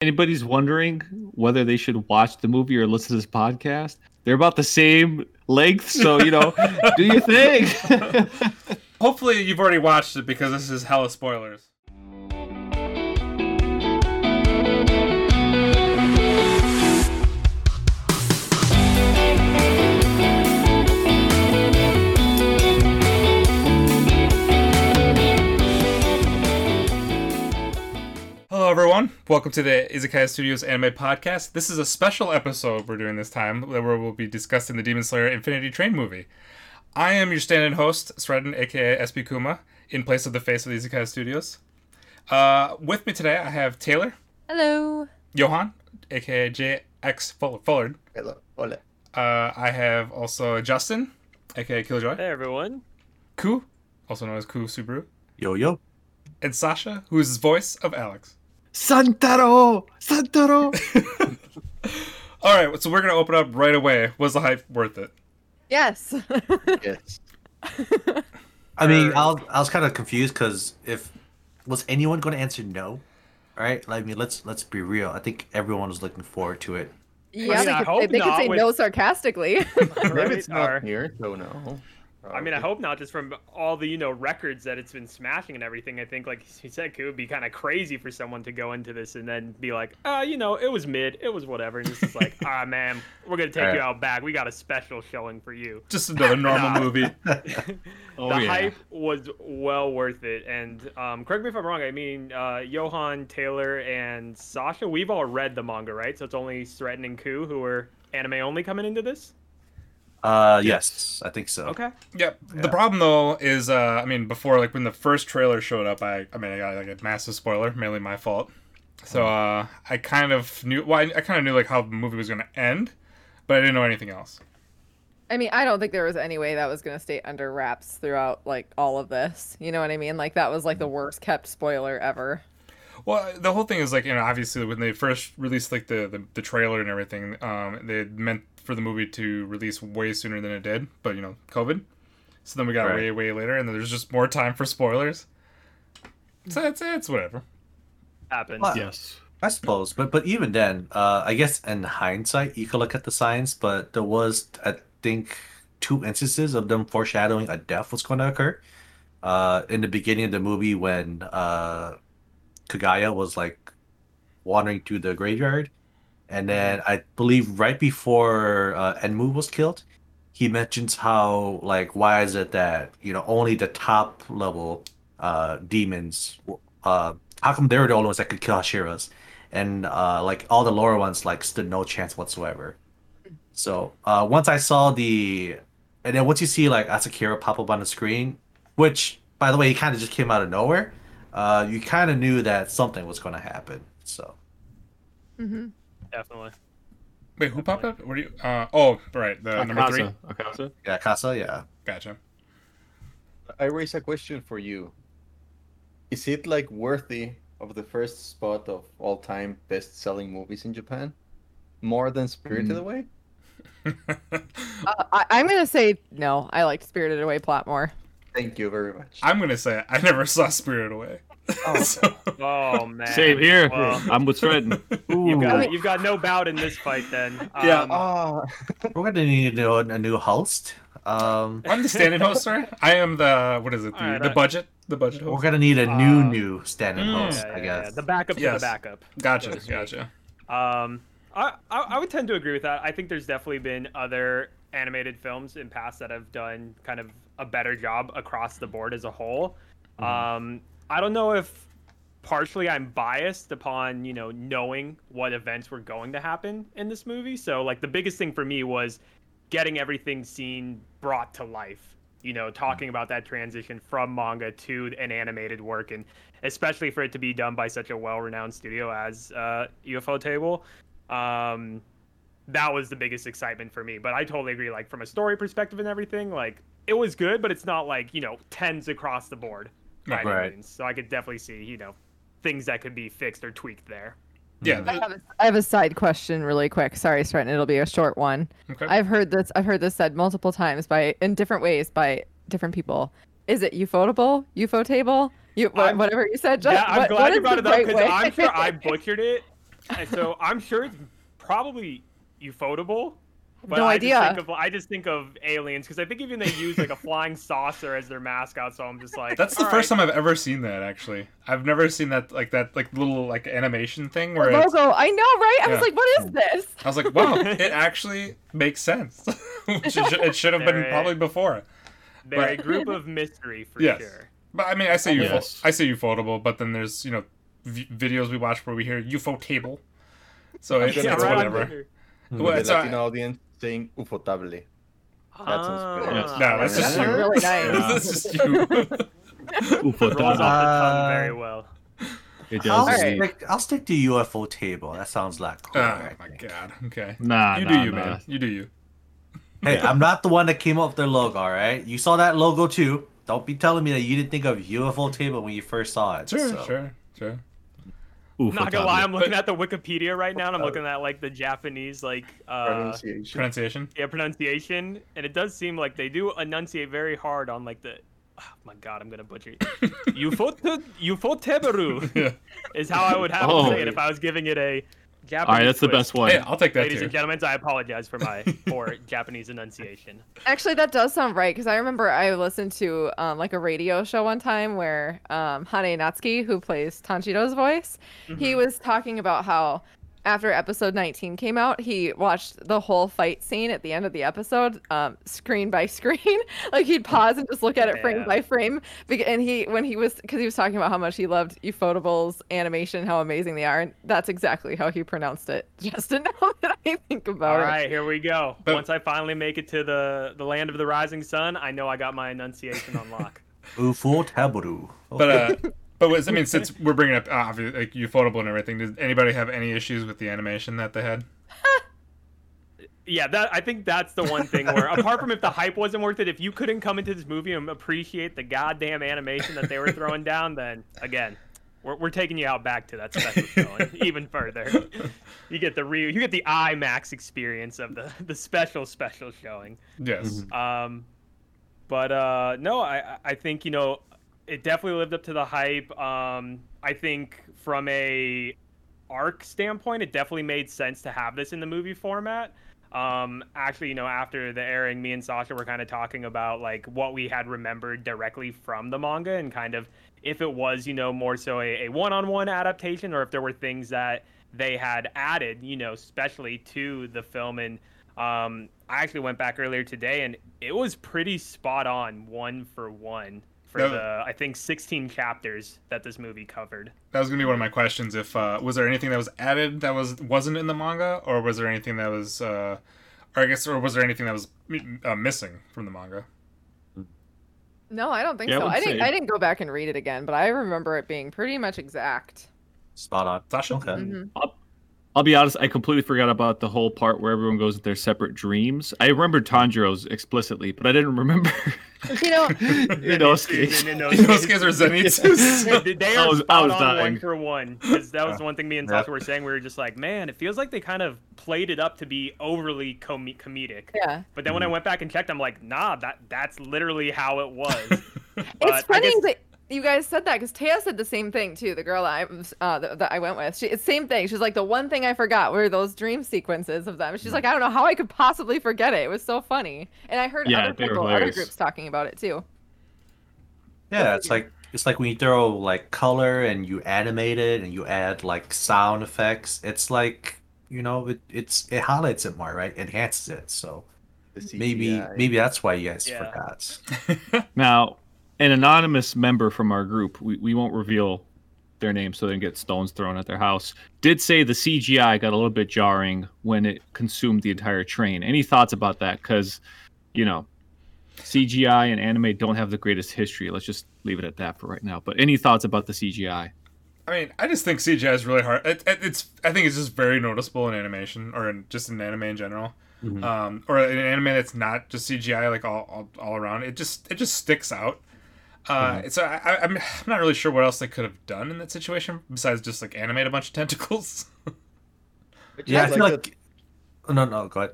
anybody's wondering whether they should watch the movie or listen to this podcast, they're about the same length. So you know, do your thing. Hopefully, you've already watched it because this is hella spoilers. Hello, everyone. Welcome to the Izakaya Studios Anime Podcast. This is a special episode we're doing this time where we'll be discussing the Demon Slayer Infinity Train movie. I am your stand-in host, Sredden, aka SP Kuma, in place of the face of the Izakaya Studios. Uh, with me today, I have Taylor, Hello. Johan, aka JX Full- Fullard. Hello. Hola. Uh, I have also Justin, aka Killjoy, Hey everyone. Ku, also known as Ku Subaru, Yo yo. and Sasha, who is the voice of Alex. Santaro, Santaro. All right, so we're gonna open up right away. Was the hype worth it? Yes. Yes. I mean, I was, I was kind of confused because if was anyone going to answer no, All right, Like, I mean, let's let's be real. I think everyone was looking forward to it. yeah, mean, they I could, hope they could not say with- no sarcastically. Maybe Right? it's not here, so no. I mean, I hope not. Just from all the you know records that it's been smashing and everything, I think like he said, it would be kind of crazy for someone to go into this and then be like, uh, you know, it was mid, it was whatever, and it's just like, ah, man, we're gonna take you Right. out back. We got a special showing for you. Just another normal Nah. movie. Oh the yeah. hype was well worth it. And um, correct me if I'm wrong. I mean, uh, Johan, Taylor, and Sasha, we've all read the manga, right? So it's only Threatening Ku who are anime only coming into this. Uh, yes, I think so. Okay. Yep. The problem though is, uh, I mean, before like when the first trailer showed up, I, I mean, I got like a massive spoiler, mainly my fault. So uh, I kind of knew, well, I, I kind of knew like how the movie was gonna end, but I didn't know anything else. I mean, I don't think there was any way that was going to stay under wraps throughout like all of this. You know what I mean? Like that was like the worst kept spoiler ever. Well, the whole thing is like you know, obviously when they first released like the the, the trailer and everything, um, they meant for the movie to release way sooner than it did, but you know, COVID. So then we got Right. way way later, and then there's just more time for spoilers. So it's it's whatever. Happens. Well, Yes. I suppose, but but even then, uh, I guess in hindsight, you could look at the signs, but there was, I think, two instances of them foreshadowing a death was going to occur. Uh, in the beginning of the movie, when uh, Kagaya was like wandering through the graveyard, and then I believe right before uh, Enmu was killed, he mentions how like why is it that you know only the top level uh, demons uh, how come they were the only ones that could kill Hashiras? and uh, like all the lower ones like stood no chance whatsoever. So uh, once I saw the, and then once you see like Asakura pop up on the screen, which by the way he kind of just came out of nowhere, uh, you kind of knew that something was going to happen. So mm-hmm. Definitely. Wait, who popped up? What do you? Uh, oh, right, the number three. Akaza. Akaza. yeah, Casa, yeah. Gotcha. I raise a question for you. Is it like worthy of the first spot of all time best selling movies in Japan? More than Spirited Mm. Away? Uh, I, I'm going to say no. I liked Spirited Away plot more. Thank you very much. I'm gonna say I never saw Spirit Away. Oh. So- Oh man. Same here. Well, I'm with Fred. you've got you've got no bout in this fight then. Yeah. Um, Ah, We're gonna need a, a new host. Um, I'm the standing host, sorry. I am the what is it? The, Alright, the I- budget, the budget Host. we're gonna need a new Uh, new standing mm. host, yeah, I yeah, yeah. guess. The backup to the backup. Gotcha, so gotcha. Um, I, I I would tend to agree with that. I think there's definitely been other animated films in past that have done kind of a better job across the board as a whole. Um, I don't know if partially I'm biased upon you know knowing what events were going to happen in this movie. So like the biggest thing for me was getting everything seen brought to life. You know, talking about that transition from manga to an animated work, and especially for it to be done by such a well-renowned studio as uh, UFO Table. Um, that was the biggest excitement for me. But I totally agree. Like from a story perspective and everything, like it was good, but it's not like you know tens across the board by any Right. means. So I could definitely see you know things that could be fixed or tweaked there. Yeah. I have, a, I have a side question really quick. Sorry, Stratton. It'll be a short one. Okay. I've heard this. I've heard this said multiple times by in different ways by different people. Is it ufotable? UFO table? You wha- I'm- whatever you said. Just, yeah, I'm what, glad what you brought it up because way? I'm sure I butchered it so I'm sure it's probably ufotable. But No I idea. Just think of, I just think of aliens because I think even they use like a flying saucer as their mascot. So I'm just like, That's the first right. time I've ever seen that. Actually, I've never seen that like that like little like animation thing The where it's, logo. I know, right? I Yeah. was like, what is this? I was like, wow, it actually makes sense. Which it, should, it should have been Very- probably before. They're a group of mystery for Yes. sure. But I mean, I say UFO, Yes. I say ufotable, but then there's you know v- videos we watch where we hear UFO table. So it's, gonna it's go on whatever. Twitter. Hmm. Well, the it's, uh, audience saying ufotable. That sounds good. Ah, No, that's just That's you. really nice. That's just you. Ufo Rolls off the tongue Uh, very well. It I'll, does. Stick, I'll stick to UFO table. That sounds like cool. oh I my think. god. Okay. Nah, you nah, do you, nah. man. You do you. Hey, I'm not the one that came up with their logo, all right? You saw that logo too. Don't be telling me that you didn't think of UFO table when you first saw it. Sure, so. sure, sure. Ufo Not gonna lie, I'm looking at the Wikipedia right now, and I'm looking at like the Japanese like uh Pronunciation. Pronunciation. yeah pronunciation, and it does seem like they do enunciate very hard on like the. Oh my god, I'm gonna butcher it. Ufot Ufoteberu Yeah. is how I would have Oh. to say it if I was giving it a Japanese. All right, that's the best one. Hey, I'll take that Ladies too. and gentlemen, I apologize for my poor Japanese enunciation. Actually, that does sound right because I remember I listened to um, like a radio show one time where um, Hanae Natsuki, who plays Tanjiro's voice, he Mhm. was talking about how after episode 19 came out, he watched the whole fight scene at the end of the episode, um, screen by screen. like he'd pause and just look at it frame by frame. And he, when he was, because he was talking about how much he loved Ufotable's animation, how amazing they are, and that's exactly how he pronounced it. Just to know that I think about All it. right, here we go. But- Once I finally make it to the the land of the rising sun, I know I got my enunciation on lock. UFO. But uh, but was, I mean, since we're bringing up uh, obviously, like ufotable and everything, does anybody have any issues with the animation that they had? yeah, that I think that's the one thing where, apart from if the hype wasn't worth it, if you couldn't come into this movie and appreciate the goddamn animation that they were throwing down, then again, we're, we're taking you out back to that special showing even further. You get the real, you get the IMAX experience of the the special special showing. Yes. Um, but uh, no, I I think you know it definitely lived up to the hype. Um, I think from a arc standpoint, it definitely made sense to have this in the movie format. Um, actually, you know, after the airing, me and Sasha were kind of talking about like what we had remembered directly from the manga and kind of if it was, you know, more so a, a one-on-one adaptation or if there were things that they had added, you know, especially to the film. And um, I actually went back earlier today and it was pretty spot on, one for one, for Yeah. the I think 16 chapters that this movie covered. That was gonna be one of my questions. If uh, was there anything that was added that was wasn't in the manga, or was there anything that was, uh, or I guess, or was there anything that was uh, missing from the manga? No, I don't think Yeah, so. would I didn't. say- I didn't go back and read it again, but I remember it being pretty much exact. Spot on. Sasha? Okay. Mhm. I'll be honest, I completely forgot about the whole part where everyone goes with their separate dreams. I remembered Tanjiro's explicitly, but I didn't remember You know, Inosuke's. Inosuke's or Zenitsu's? they, they I are was- I was on dying. one for one because that was one thing me and Yeah. Sasha were saying. We were just like, man, it feels like they kind of played it up to be overly com- comedic. yeah. But then when I Mm-hmm. went back and checked, I'm like, nah, that that's literally how it was. it's But I funny guess- that you guys said that because Taya said the same thing too. The girl I uh, that, that I went with, she, same thing. She's like, the one thing I forgot were those dream sequences of them. She's like, I don't know how I could possibly forget it. It was so funny. And I heard Yeah, other people, other groups talking about it too. Yeah, it's like it's like when you throw like color and you animate it and you add like sound effects. It's like you know it it's it highlights it more, right? Enhances it. So maybe maybe that's why you guys Yeah. forgot. Now, an anonymous member from our group, we, we won't reveal their name so they don't get stones thrown at their house, did say the CGI got a little bit jarring when it consumed the entire train. Any thoughts about that? Because, you know, CGI and anime don't have the greatest history. Let's just leave it at that for right now. But any thoughts about the CGI? I mean, I just think CGI is really hard. It, it, it's I think it's just very noticeable in animation or in, just in anime in general, Mhm. um, or in anime that's not just CGI like all, all, all around. It just it just sticks out. Uh, So I, I, I'm I'm not really sure what else they could have done in that situation besides just like animate a bunch of tentacles. I just Yeah, I like feel that- like no no go ahead.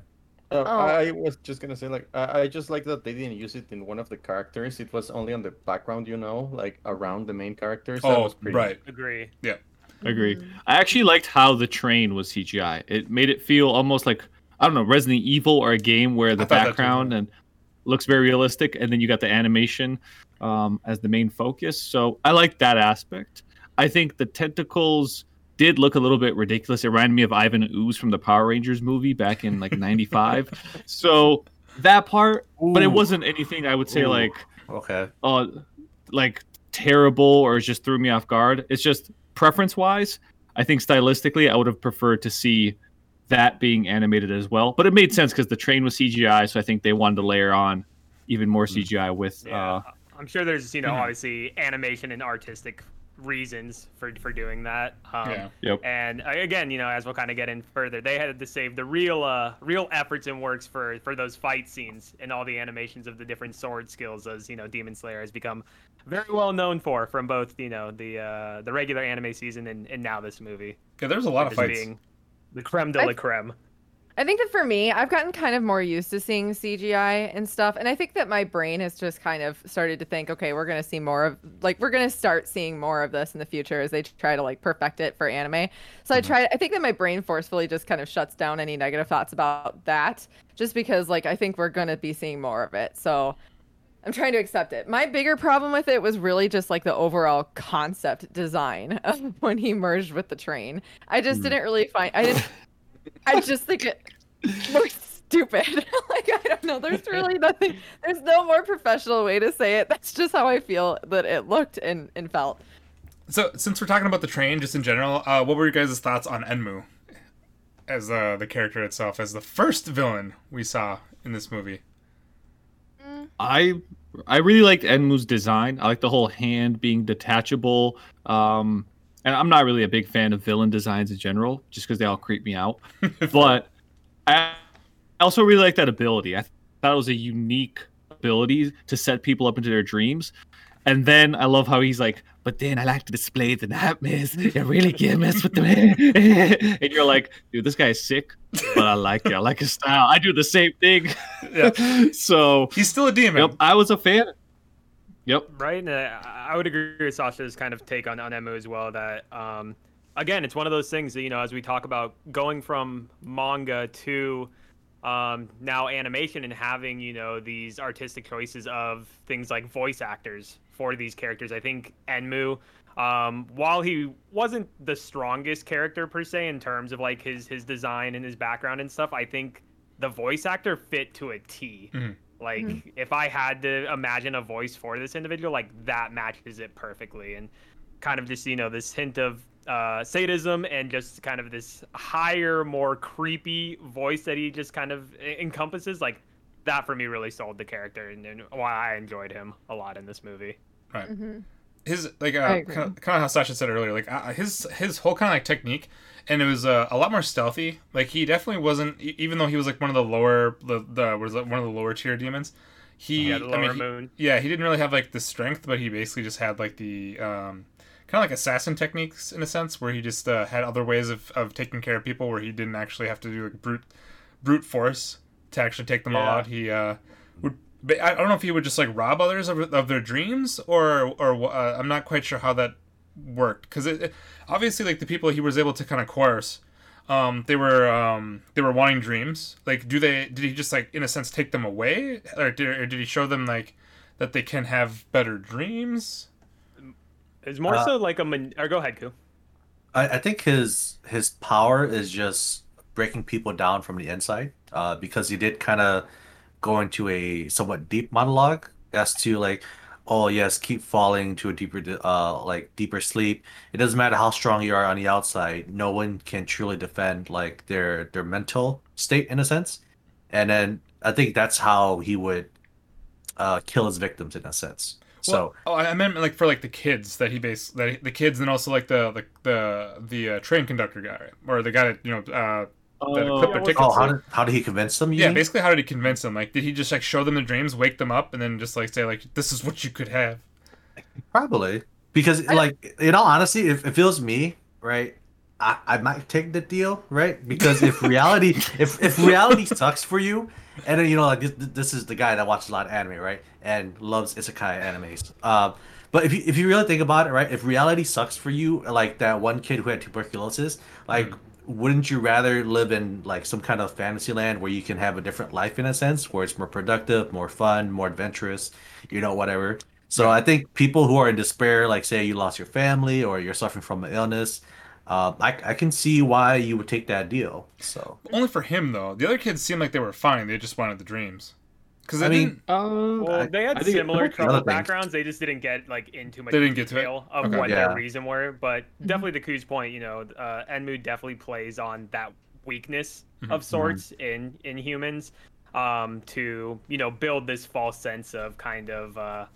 Uh, Oh. I was just gonna say, like, I, I just like that they didn't use it in one of the characters. It was only on the background, you know, like around the main characters. That oh, was pretty- right. Agree. Yeah. Agree. I actually liked how the train was CGI. It made it feel almost like I don't know Resident Evil or a game where the thought that too, background and looks very realistic, and then you got the animation um, as the main focus. So I like that aspect. I think the tentacles did look a little bit ridiculous. It reminded me of Ivan Ooze from the Power Rangers movie back in like '95. so that part, but it wasn't anything I would say Ooh. like Okay. uh like terrible or just threw me off guard. It's just preference wise, I think stylistically I would have preferred to see that being animated as well. But it made sense because the train was CGI, so I think they wanted to layer on even more CGI with Yeah, uh I'm sure there's you know Mhm. obviously animation and artistic reasons for for doing that. Um, Yeah. Yep. And again, you know, as we'll kind of get in further, they had to save the real uh real efforts and works for for those fight scenes and all the animations of the different sword skills, as you know, Demon Slayer has become very well known for from both you know the uh the regular anime season and, and now this movie. Yeah, there's a lot of as fights. being the creme de la creme. I think that for me, I've gotten kind of more used to seeing CGI and stuff. And I think that my brain has just kind of started to think, okay, we're going to see more of, like, we're going to start seeing more of this in the future as they try to, like, perfect it for anime. So I mm-hmm. try, I think that my brain forcefully just kind of shuts down any negative thoughts about that just because, like, I think we're going to be seeing more of it. So I'm trying to accept it. My bigger problem with it was really just like the overall concept design of when he merged with the train. I just mm-hmm. didn't really find, I didn't. I just think it looks stupid. like I don't know. There's really nothing. There's no more professional way to say it. That's just how I feel that it looked and, and felt. So, since we're talking about the train, just in general, uh, what were your guys' thoughts on Enmu as uh, the character itself, as the first villain we saw in this movie? I I really liked Enmu's design. I like the whole hand being detachable. Um, and I'm not really a big fan of villain designs in general, just because they all creep me out. but I also really like that ability. I thought it was a unique ability to set people up into their dreams. And then I love how he's like, but then I like to display the nightmares. You really can't mess with them. and you're like, dude, this guy is sick, but I like it. I like his style. I do the same thing. Yeah. so He's still a demon. Yep, I was a fan. Yep. right? And uh, I would agree with Sasha's kind of take on, on Enmu as well. That um, again, it's one of those things that you know, as we talk about going from manga to um, now animation and having you know these artistic choices of things like voice actors for these characters. I think Enmu, um, while he wasn't the strongest character per se in terms of like his his design and his background and stuff, I think the voice actor fit to a T. Mhm. Like if I had to imagine a voice for this individual, like that matches it perfectly, and kind of just you know this hint of uh, sadism and just kind of this higher, more creepy voice that he just kind of encompasses. Like that for me really sold the character and, and why I enjoyed him a lot in this movie. Right. Mm-hmm. his like uh, kind of, kind of how Sasha said earlier, like uh, his his whole kind of like technique, and it was uh, a lot more stealthy. Like he definitely wasn't, even though he was like one of the lower the, the was like one of the lower tier demons. He, Yeah, I mean, he- moon. yeah, he didn't really have like the strength, but he basically just had like the um, kind of like assassin techniques in a sense, where he just uh, had other ways of, of taking care of people, where he didn't actually have to do like brute brute force to actually take them all out. He uh, would. I don't know if he would just like rob others of, of their dreams, or or uh, I'm not quite sure how that worked because it, it- obviously like the people he was able to kind of coerce um they were um they were wanting dreams like do they did he just like in a sense take them away or did, or did he show them like that they can have better dreams It's more Uh, so like a man- or go ahead, Ku. I, I think his his power is just breaking people down from the inside. Uh, because he did kind of go into a somewhat deep monologue as to like, oh yes, keep falling to a deeper uh like deeper sleep. It doesn't matter how strong you are on the outside. No one can truly defend like their their mental state in a sense. And then I think that's how he would uh kill his victims in a sense. So Well, oh, I meant like for like the kids that he base that he- the kids and also like the the the the uh, train conductor guy or the guy that you know uh Oh, clipped their yeah, tickets. oh, how did how did he convince them? you yeah, mean? basically, how did he convince them? Like, did he just like show them the dreams, wake them up, and then just like say like, "This is what you could have"? Probably because, like, in all honesty, if, if it was me, right, I, I might take the deal, right? Because if reality, if if reality sucks for you, and then you know, like this, this is the guy that watches a lot of anime, right, and loves isekai animes. Um, But if you if you really think about it, right? If reality sucks for you, like that one kid who had tuberculosis, like wouldn't you rather live in like some kind of fantasy land where you can have a different life in a sense, where it's more productive, more fun, more adventurous, you know, whatever. So I think people who are in despair, like say you lost your family or you're suffering from an illness, uh, I I can see why you would take that deal. So Only for him though. The other kids seemed like they were fine. They just wanted the dreams. Because I I mean, mean, Uh, Well, they had I similar the other backgrounds. They just didn't get like into much They didn't get to it? detail of Okay. what Yeah. their reason were. But definitely to Ku's point, you know, uh, Enmu definitely plays on that weakness of sorts in in humans, um, to you know build this false sense of kind of uh,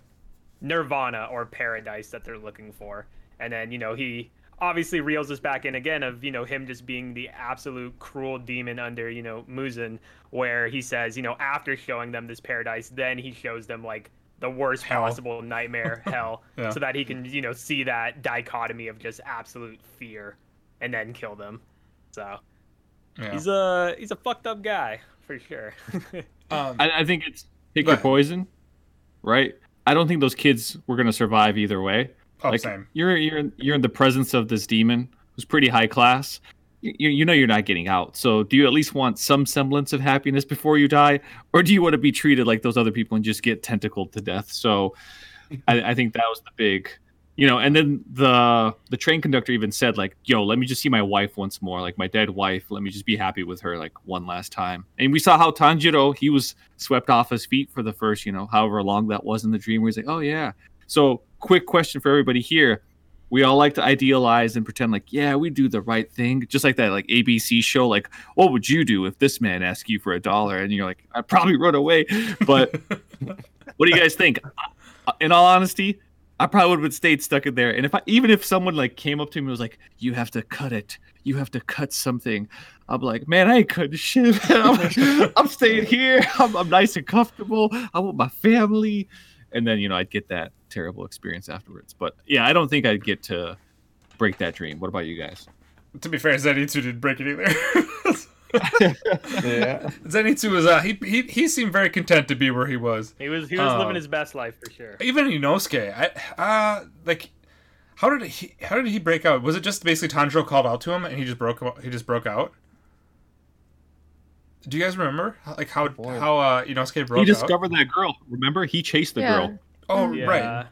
nirvana or paradise that they're looking for. And then you know he obviously reels us back in again of you know him just being the absolute cruel demon under you know Muzan, where he says you know after showing them this paradise, then he shows them like the worst Hell. possible nightmare hell, Yeah. so that he can you know see that dichotomy of just absolute fear, and then kill them. So yeah. he's a he's a fucked up guy for sure. Um, I, I think it's pick Go your poison, right? I don't think those kids were gonna survive either way. Oh, like same. you're you're in, you're in the presence of this demon who's pretty high class. You, you know you're not getting out. So do you at least want some semblance of happiness before you die, or do you want to be treated like those other people and just get tentacled to death? So I, I think that was the big, you know. And then the the train conductor even said like, "Yo, let me just see my wife once more, like my dead wife. Let me just be happy with her like one last time." And we saw how Tanjiro he was swept off his feet for the first, you know, however long that was in the dream. Where he's like, "Oh yeah." So quick question for everybody here. We all like to idealize and pretend like yeah we do the right thing. Just like that like abc show like what would you do if this man asked you for a dollar? And you're like i'd probably run away. But what do you guys think? Uh, in all honesty i probably would have stayed stuck in there. And if i even if someone like came up to me and was like you have to cut it. You have to cut something. I'm like man i ain't cutting shit. I'm, I'm staying here. I'm, I'm nice and comfortable. I want my family. And then you know I'd get that terrible experience afterwards. But yeah, I don't think I'd get to break that dream. What about you guys? to be fair, Zenitsu didn't break it either. Yeah. Zenitsu was uh, he, he he seemed very content to be where he was. he was he was Oh. living his best life for sure. Even Inosuke, I uh like how did he how did he break out? Was it just basically Tanjiro called out to him and he just broke he just broke out? Do you guys remember like how boy. how uh Inosuke broke he out? discovered that girl. Remember, he chased the Yeah. girl. Oh Yeah. right.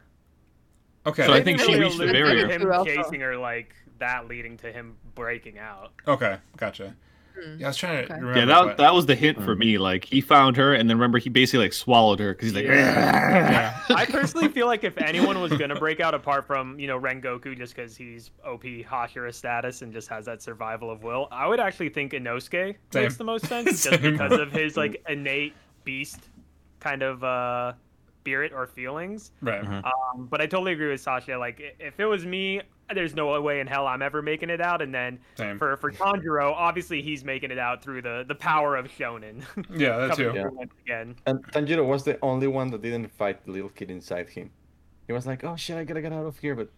Okay. So I think she reached the barrier. Him chasing her like that, leading to him breaking out. okay, gotcha. Hmm. Yeah, I was trying to Okay. remember. Yeah, that but- that was the hint for me. Like he found her, and then remember he basically like swallowed her because he's like, yeah. I personally feel like if anyone was gonna break out, apart from you know Rengoku, just because he's OP Hashira status and just has that survival of will, I would actually think Inosuke Same. makes the most sense, just because of his like innate beast kind of uh spirit or feelings. Right. Um, but I totally agree with Sasha. Like, if it was me, there's no way in hell I'm ever making it out. And then Same. for for Tanjiro, obviously he's making it out through the the power of Shonen. Yeah, that's Coming too. through again. And Tanjiro was the only one that didn't fight the little kid inside him. He was like, "Oh shit, I gotta get out of here." But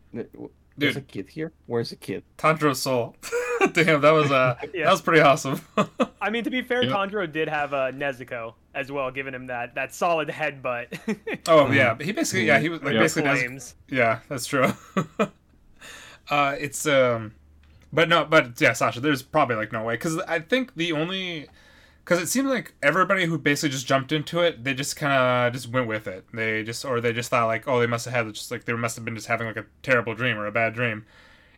there's a kid here. Where's the kid? Tanjiro's soul. Damn, that was uh Yeah. that was pretty awesome. I mean, to be fair, Yep. Tanjiro did have uh, Nezuko as well, giving him that that solid headbutt. oh yeah, but he basically yeah he was like Yeah. basically does- Flames. yeah that's true. uh, it's um, but no, but yeah, Sasha, there's probably like no way because I think the only because it seemed like everybody who basically just jumped into it, they just kind of just went with it. They just or they just thought like oh they must have had just like they must have been just having like a terrible dream or a bad dream.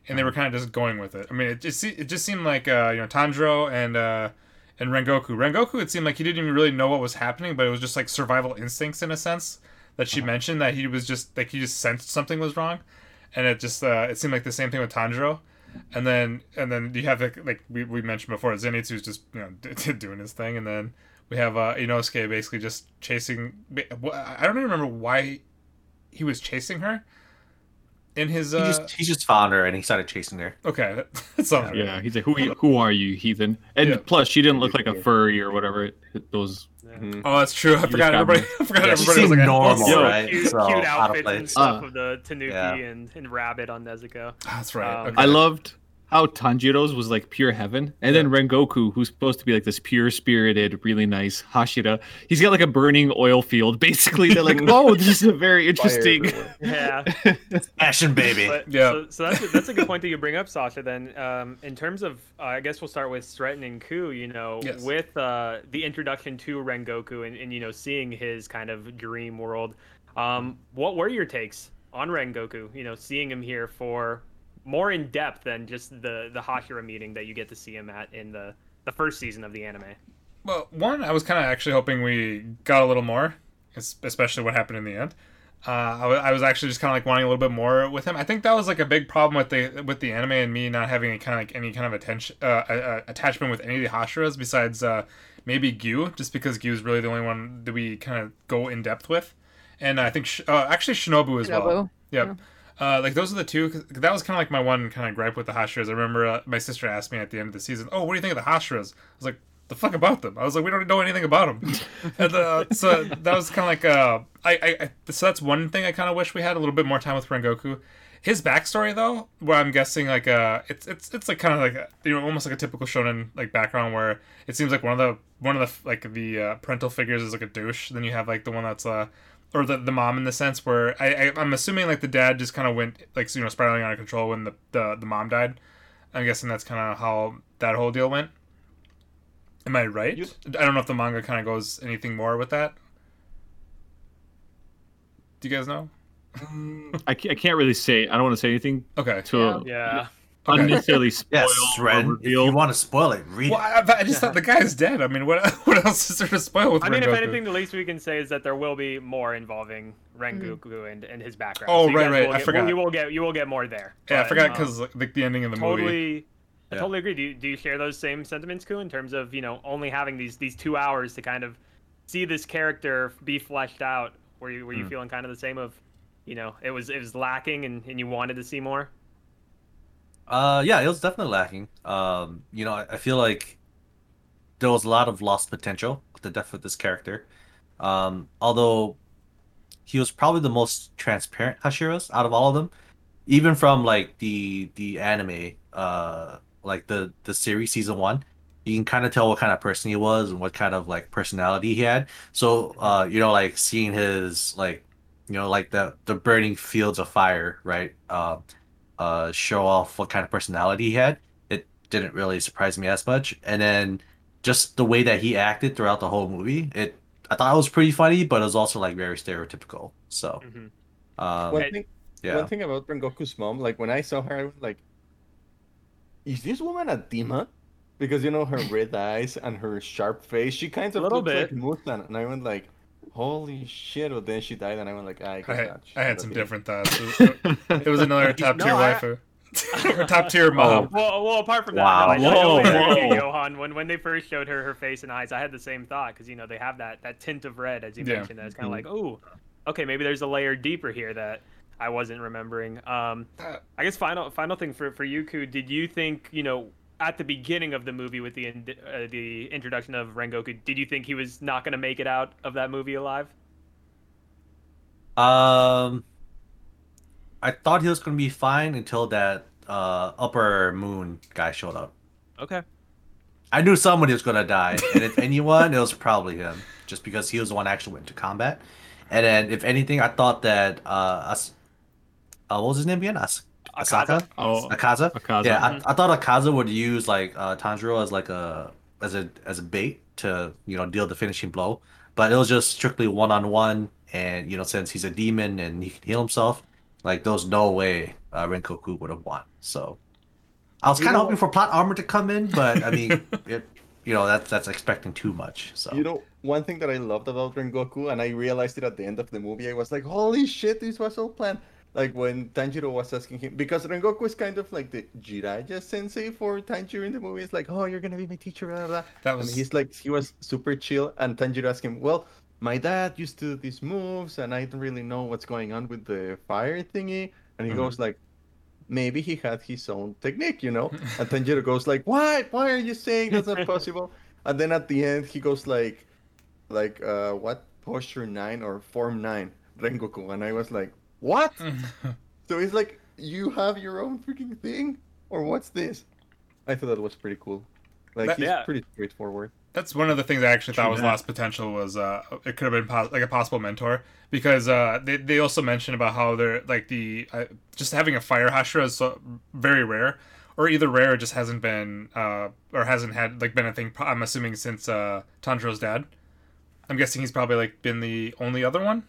And they were kind of just going with it. I mean, it just it just seemed like uh, you know Tanjiro and uh, and Rengoku. Rengoku, it seemed like he didn't even really know what was happening, but it was just like survival instincts in a sense that she mentioned that he was just like he just sensed something was wrong, and it just uh, it seemed like the same thing with Tanjiro, and then and then you have like, like we, we mentioned before Zenitsu's just you know doing his thing, and then we have uh, Inosuke basically just chasing. I don't even remember why he was chasing her. In his He uh, just he just found her and he started chasing her. okay, that's all. yeah, he's like, who you, who are you, heathen? And Yeah. plus, she didn't look like a furry or whatever. It, those Oh, that's true. I just forgot everybody. I forgot Yeah, everybody was seemed like, normal, Yo. right? Cute, So, cute out of outfits and stuff Uh, of the Tanuki Yeah. and, and Rabbit on Nezuko. That's right. Um, okay. I loved how Tanjiro's was like pure heaven, and then Rengoku, who's supposed to be like this pure spirited, really nice Hashira, he's got like a burning oil field. Basically, they're like, oh, this is a very interesting. Fire Yeah. Action baby. But, Yeah. So, so that's a, that's a good point that you bring up, Sasha. Then, um, in terms of, uh, I guess we'll start with Stratton and Ku. You know, Yes. with uh, the introduction to Rengoku and, and you know seeing his kind of dream world. Um, what were your takes on Rengoku? You know, seeing him here for more in depth than just the the Hashira meeting that you get to see him at in the the first season of the anime. Well, one, I was kind of actually hoping we got a little more, especially what happened in the end. Uh, I, was actually just kind of like wanting a little bit more with him. I think that was like a big problem with the with the anime and me not having any kind of like any kind of attention uh, uh, attachment with any of the Hashiras besides uh, maybe Giyu, just because Giyu is really the only one that we kind of go in depth with, and I think sh- uh, actually Shinobu as well. Shinobu. Yep. Uh, like those are the two. 'cause that was kind of like my one kind of gripe with the Hashiras. I remember uh, my sister asked me at the end of the season, "Oh, what do you think of the Hashiras?" I was like, "The fuck about them?" I was like, "We don't know anything about them." and uh, so that was kind of like uh, I, I, I so that's one thing I kind of wish we had a little bit more time with Rengoku. His backstory though, where I'm guessing like uh, it's it's it's like kind of like a, you know almost like a typical shonen like background where it seems like one of the one of the like the uh, parental figures is like a douche. Then you have like the one that's uh or the, the mom in the sense where I, I I'm assuming like the dad just kind of went like you know spiraling out of control when the the, the mom died. I'm guessing that's kind of how that whole deal went. Am I right? You- I don't know if the manga kind of goes anything more with that. Do you guys know? Mm. I can't, I can't really say. I don't want to say anything Okay. to Yeah. Okay. unnecessarily spoil Yes, Ren. If reveal. you want to spoil it, read Well, it. I, I just thought the guy is dead. I mean, what what else is there to spoil with I mean, if anything, the least we can say is that there will be more involving Rengoku and, and his background. Oh, you right, right, will I get- forgot. You will get you will get more there. yeah, I But, forgot um, because like the ending of the movie. totally I Yeah. totally agree. Do you, do you share those same sentiments, Ku, in terms of you know only having these these two hours to kind of see this character be fleshed out? Were you were you Hmm. feeling kind of the same of, you know, it was it was lacking and, and you wanted to see more? Uh, yeah, it was definitely lacking. Um, you know, I, I feel like there was a lot of lost potential with the death of this character. Um, although he was probably the most transparent Hashiras out of all of them, even from like the the anime, uh, like the the series season one. You can kind of tell what kind of person he was and what kind of like personality he had. So, uh, you know, like seeing his like, you know, like the the burning fields of fire, right? Um, uh, show off what kind of personality he had. It didn't really surprise me as much. And then just the way that he acted throughout the whole movie, it I thought it was pretty funny, but it was also like very stereotypical. So, Mhm. um, One thing, yeah, one thing about Rengoku's mom, like when I saw her, I was like, "Is this woman a demon?" Because you know her red eyes and her sharp face, she kind A of little looks like bit. Muzan, and I went like, "Holy shit!" But then she died, and I went like, "I I had. I had some a different thoughts. It was, it was another top tier No, I- waifu. or top tier mom. Well, well, apart from that, Wow. no, I, I Whoa, totally agree with you, whoa. Johan. When when they first showed her her face and eyes, I had the same thought because you know they have that that tint of red as you Yeah. mentioned. That's kind of like, oh, okay, maybe there's a layer deeper here that I wasn't remembering. Um, I guess final final thing for for you, Ku, did you think you know at the beginning of the movie with the in- uh, the introduction of Rengoku, did you think he was not going to make it out of that movie alive? um, I thought he was gonna be fine until that uh upper moon guy showed up. Okay. I knew somebody was gonna die, and if anyone, it was probably him, just because he was the one that actually went to combat. And then, if anything, I thought that uh, As- uh what was his name again? As- Akaza? Asaka, Oh, Akaza. Akaza. Yeah. I, I thought Akaza would use like uh, Tanjiro as like a as a as a bait to you know deal the finishing blow, but it was just strictly one on one, and you know since he's a demon and he can heal himself, like there was no way uh, Rengoku would have won. So I was kind of hoping for plot armor to come in, but I mean, it, you know that's that's expecting too much. So You know, one thing that I loved about Rengoku, and I realized it at the end of the movie, I was like, "Holy shit, this was all planned." Like when Tanjiro was asking him, because Rengoku is kind of like the Jiraiya sensei for Tanjiro in the movie. It's like, "Oh, you're gonna be my teacher," blah blah. blah. that And was he's like, he was super chill, and Tanjiro asked him, "Well, my dad used to do these moves, and I don't really know what's going on with the fire thingy." And he Mhm. goes like, "Maybe he had his own technique, you know." And Tanjiro goes like, "What? Why are you saying that's not possible?" And then at the end, he goes like, like, uh, what posture nine or form nine, Rengoku, and I was like, what? so it's like you have your own freaking thing, or what's this? I thought that was pretty cool. Like That- he's yeah. pretty straightforward. That's one of the things I actually thought was that. lost potential was uh it could have been pos- like a possible mentor because uh they, they also mentioned about how they're like the uh, just having a fire hashira is so very rare or either rare or just hasn't been uh or hasn't had like been a thing I'm assuming since uh Tanjiro's dad. I'm guessing he's probably like been the only other one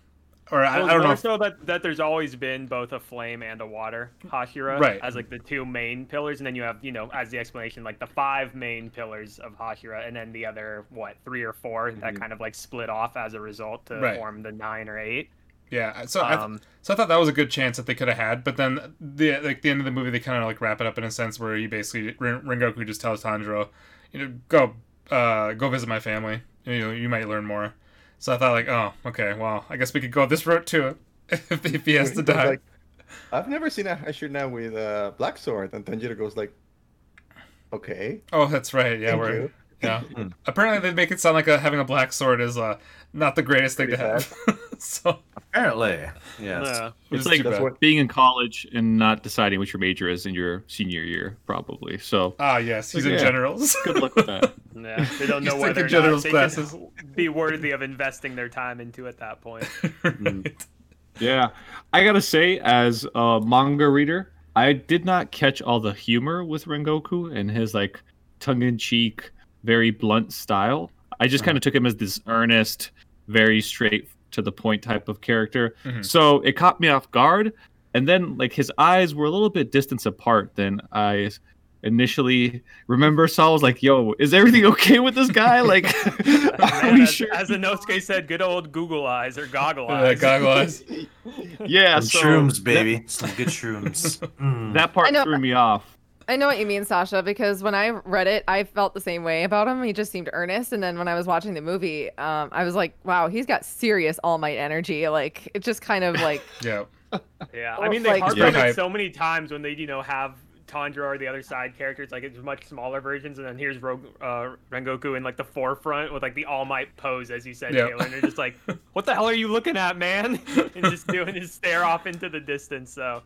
or I, Well, I don't know more if, so that, that there's always been both a flame and a water Hashira Right. as like the two main pillars, and then you have you know as the explanation like the five main pillars of Hashira, and then the other what three or 4 that Mhm. kind of like split off as a result to Right. form the nine or eight. yeah so I, Um, So I thought that was a good chance that they could have had, but then the like the end of the movie they kind of like wrap it up in a sense where you basically Ren- Rengoku just tells Tanjiro, you know, go uh go visit my family. You know, you might learn more. So I thought like, oh, okay, well, I guess we could go this route too if, if he has to die. like, I've never seen a Hashira with a black sword, and Tanjiro goes like, "Okay, oh, that's right. Yeah, thank we're you." yeah. Hmm. Apparently they make it sound like a, having a black sword is uh not the greatest thing to have. so Apparently, yes. yeah. it's It's like too bad. what- being in college and not deciding what your major is in your senior year, probably. So ah yes, he's in Yeah. generals. good luck with that. Yeah, they don't know He's whether taking or general's not they classes. can be worthy of investing their time into at that point. Right. Yeah, I gotta say, as a manga reader, I did not catch all the humor with Rengoku and his like tongue-in-cheek, very blunt style. I just kind of took him as this earnest, very straight to the point type of character. Mhm. So it caught me off guard, and then like his eyes were a little bit distance apart than I initially remember. So I was like, "Yo, is everything okay with this guy? Like, are Man, we as, sure?" as Inosuke said, good old Google eyes or goggle Uh, eyes. goggle eyes. yeah, Some so shrooms, that- baby. Some good shrooms. Mm. That part threw me off. I know what you mean, Sasha, because when I read it, I felt the same way about him. He just seemed earnest. And then when I was watching the movie, um, I was like, wow, he's got serious All Might energy. Like, it just kind of like, Yeah. Yeah, I mean they like- harp Yeah. on it so many times when they you know have Tanjiro or the other side characters like it's much smaller versions, and then here's Ro- uh, Rengoku in like the forefront with like the All Might pose, as you said, Yeah. Taylor, and they're just like, "What the hell are you looking at, man?" and just doing his stare off into the distance. So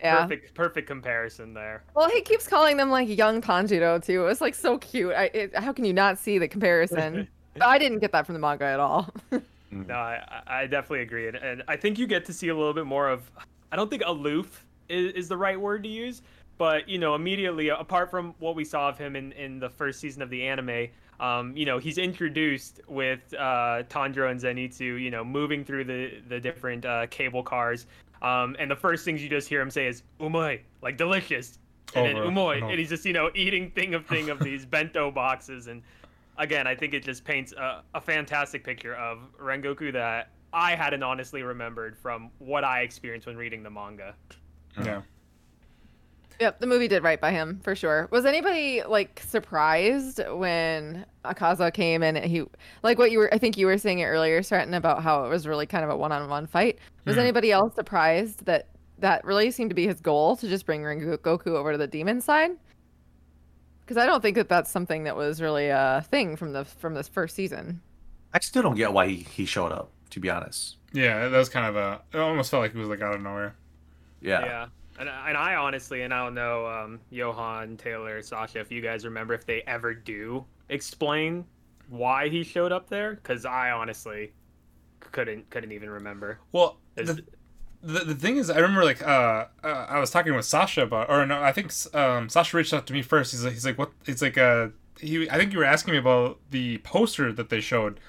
yeah. perfect, perfect comparison there. Well, he keeps calling them like young Tanjiro too. It's like so cute. I, it, how can you not see the comparison? I didn't get that from the manga at all. No, I, I I definitely agree, and, and I think you get to see a little bit more of. I don't think aloof is, is the right word to use, but you know, immediately apart from what we saw of him in, in the first season of the anime, um, you know, he's introduced with uh, Tanjiro and Zenitsu, you know, moving through the the different uh, cable cars, um, and the first things you just hear him say is "umai," like delicious, and then Over "umai," and and he's just you know eating thing of thing of these bento boxes and again, I think it just paints a, a fantastic picture of Rengoku that I hadn't honestly remembered from what I experienced when reading the manga. Yeah. Yep, the movie did right by him for sure. Was anybody like surprised when Akaza came and he like what you were I think you were saying it earlier, Stratton, about how it was really kind of a one-on-one fight. Was Hmm. anybody else surprised that that really seemed to be his goal to just bring Goku over to the demon side? Because I don't think that that's something that was really a thing from the from this first season. I still don't get why he, he showed up, to be honest. Yeah, that was kind of a. It almost felt like he was like out of nowhere. Yeah. Yeah. And, and I honestly, and I don't know, um, Johan, Taylor, Sasha, if you guys remember if they ever do explain why he showed up there, because I honestly couldn't couldn't even remember. Well, the, the, the thing is, I remember like uh, uh, I was talking with Sasha about, or no, I think um, Sasha reached out to me first. He's like, he's like, what? It's like uh, he. I think you were asking me about the poster that they showed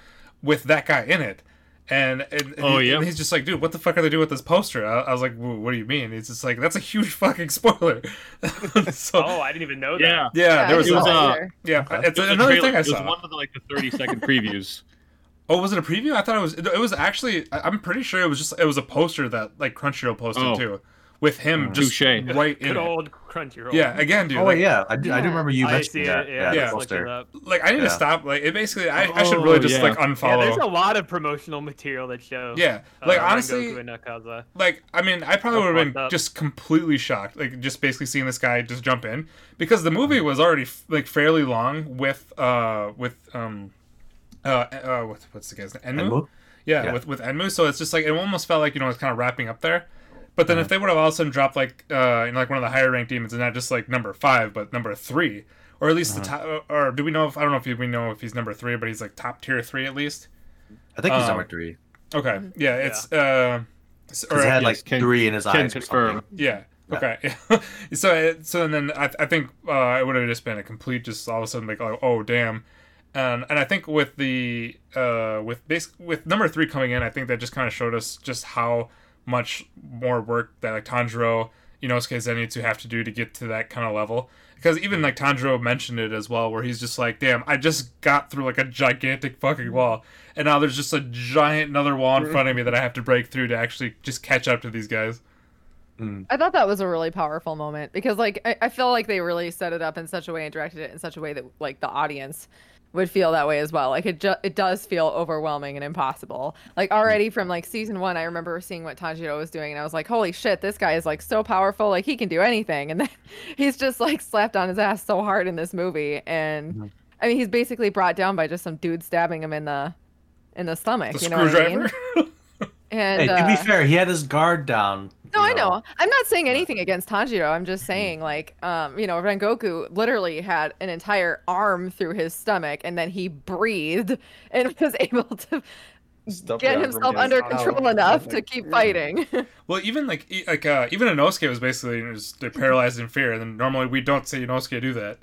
with that guy in it. And, and Oh, he- yeah? and he's just like, dude, what the fuck are they doing with this poster? I, I was like, what do you mean? It's just like that's a huge fucking spoiler. so Oh, I didn't even know that. Yeah. yeah, there was, was, a- uh, yeah, it's It was another trailer- thing I It was saw. one of the like the thirty second previews. Oh, was it a preview? I thought it was. It, it was actually. I- I'm pretty sure it was just. It was a poster that like Crunchyroll posted Oh. too, with him just Touche. right in Good it. old Crunchyroll. Yeah, again, dude. Oh, like, yeah. I do, I do remember you I see mentioning it. that. Yeah, Yeah, Yeah. just looked it poster. up. like I need to Yeah. stop. Like it basically, I, I should Oh, really just yeah. like Yeah, there's a lot of promotional material that show. Yeah, uh, like Rengoku honestly, and Akaza. like I mean, I probably That's would have been up. just completely shocked, like just basically seeing this guy just jump in because the movie was already f- like fairly long with uh with um uh, uh what, what's the guy's name? Enmu? Enmu? Yeah, Yeah. with with Enmu. So it's just like it almost felt like you know it's kind of wrapping up there. But then if they would have all of a sudden dropped like uh you know, like one of the higher ranked demons and not just like number five, but number three, or at least the top, or do we know if I don't know if we know if he's number three, but he's like top tier three at least. I think he's Um, number three. Okay, yeah, it's uh, s- or Because he had yes, like can- three in his can eyes. confirm. Yeah. Yeah. Okay. so so and then I, I think uh, it would have just been a complete just all of a sudden like oh, oh damn, and and I think with the uh with base with number three coming in, I think that just kind of showed us just how much more work that like Tanjiro, Inosuke Zenitsu have to do to get to that kind of level. Because even like Tanjiro mentioned it as well, where he's just like, "Damn, I just got through like a gigantic fucking wall, and now there's just a giant another wall in front of me that I have to break through to actually just catch up to these guys." Mm. I thought that was a really powerful moment because, like, I, I feel like they really set it up in such a way and directed it in such a way that, like, the audience would feel that way as well. Like, it ju- it does feel overwhelming and impossible. Like, already from like season one, I remember seeing what Tanjiro was doing, and I was like, holy shit, this guy is like so powerful. Like, he can do anything. And then he's just like slapped on his ass so hard in this movie, and. I mean, he's basically brought down by just some dude stabbing him in the in the stomach. The you know what I mean? screwdriver. And Hey, to uh, be fair, he had his guard down. No, you I know. I'm not saying anything against Tanjiro. I'm just saying, like, um, you know, Rengoku literally had an entire arm through his stomach, and then he breathed and was able to Stop get himself under control out. enough to keep yeah. fighting. Well, even like e- like uh, even Inosuke was basically just paralyzed in fear, and then normally we don't see Inosuke do that.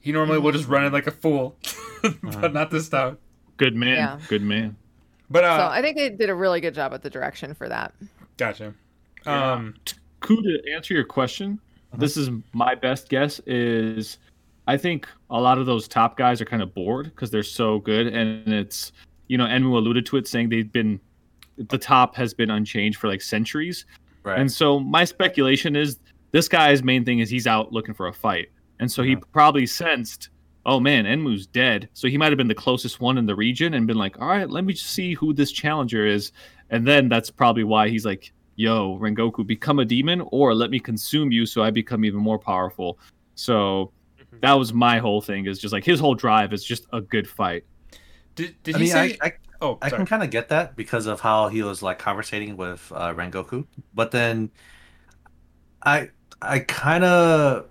He normally will just run it like a fool, but not this time. Good man. Yeah. Good man. But uh, so I think they did a really good job with the direction for that. gotcha. Yeah. Um, Ku, to answer your question, this is my best guess is I think a lot of those top guys are kind of bored because they're so good and it's you know, Enmu alluded to it saying they've been the top has been unchanged for like centuries. Right. And so my speculation is this guy's main thing is he's out looking for a fight. And so he probably sensed, oh man, Enmu's dead. So he might have been the closest one in the region and been like, all right, let me just see who this challenger is. And then that's probably why he's like, yo, Rengoku, become a demon or let me consume you so I become even more powerful. So that was my whole thing is just like his whole drive is just a good fight. did did I he mean, say? I, I, oh, I sorry. can kind of get that because of how he was like conversating with uh, Rengoku, but then I I kind of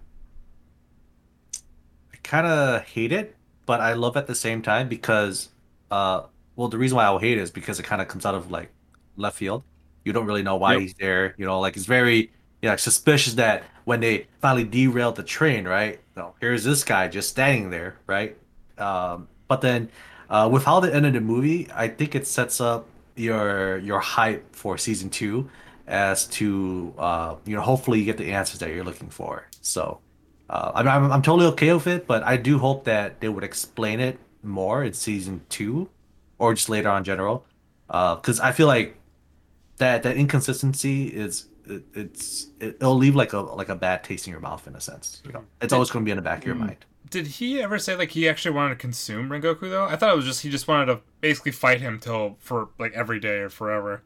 I kind of hate it, but I love at the same time because uh well the reason why I hate it is because it kind of comes out of like left field. You don't really know why Yep. he's there. You know, like it's very you know suspicious that when they finally derailed the train, right? No, here's this guy just standing there, right? Um, but then uh, with how the end of the movie, I think it sets up your your hype for season two as to uh, you know hopefully you get the answers that you're looking for. So uh, I'm, I'm I'm totally okay with it, but I do hope that they would explain it more in season two or just later on in general, because I feel like that that inconsistency is it, it's it, it'll leave like a like a bad taste in your mouth in a sense. You know, it's always going to be in the back of your mind. Did he ever say like he actually wanted to consume Rengoku though? I thought it was just he just wanted to basically fight him till for like every day or forever.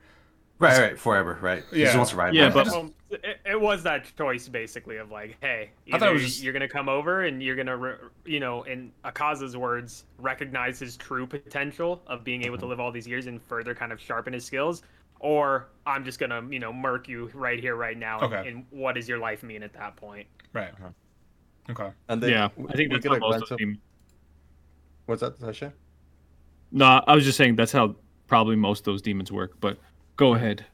Right, right, forever, right. Yeah, He just wants to ride. Yeah, back. but- Well, it, it was that choice basically of like, hey, I thought it was just- you're gonna come over and you're gonna, re- you know, in Akaza's words, recognize his true potential of being able to Mm-hmm. live all these years and further kind of sharpen his skills, or I'm just gonna, you know, murk you right here, right now. and- Okay. And, what does your life mean at that point? Right. Okay. And then yeah, we- I think we that's get how a most of of- team. What's that, Sasha? No, I was just saying that's how probably most of those demons work. But go ahead,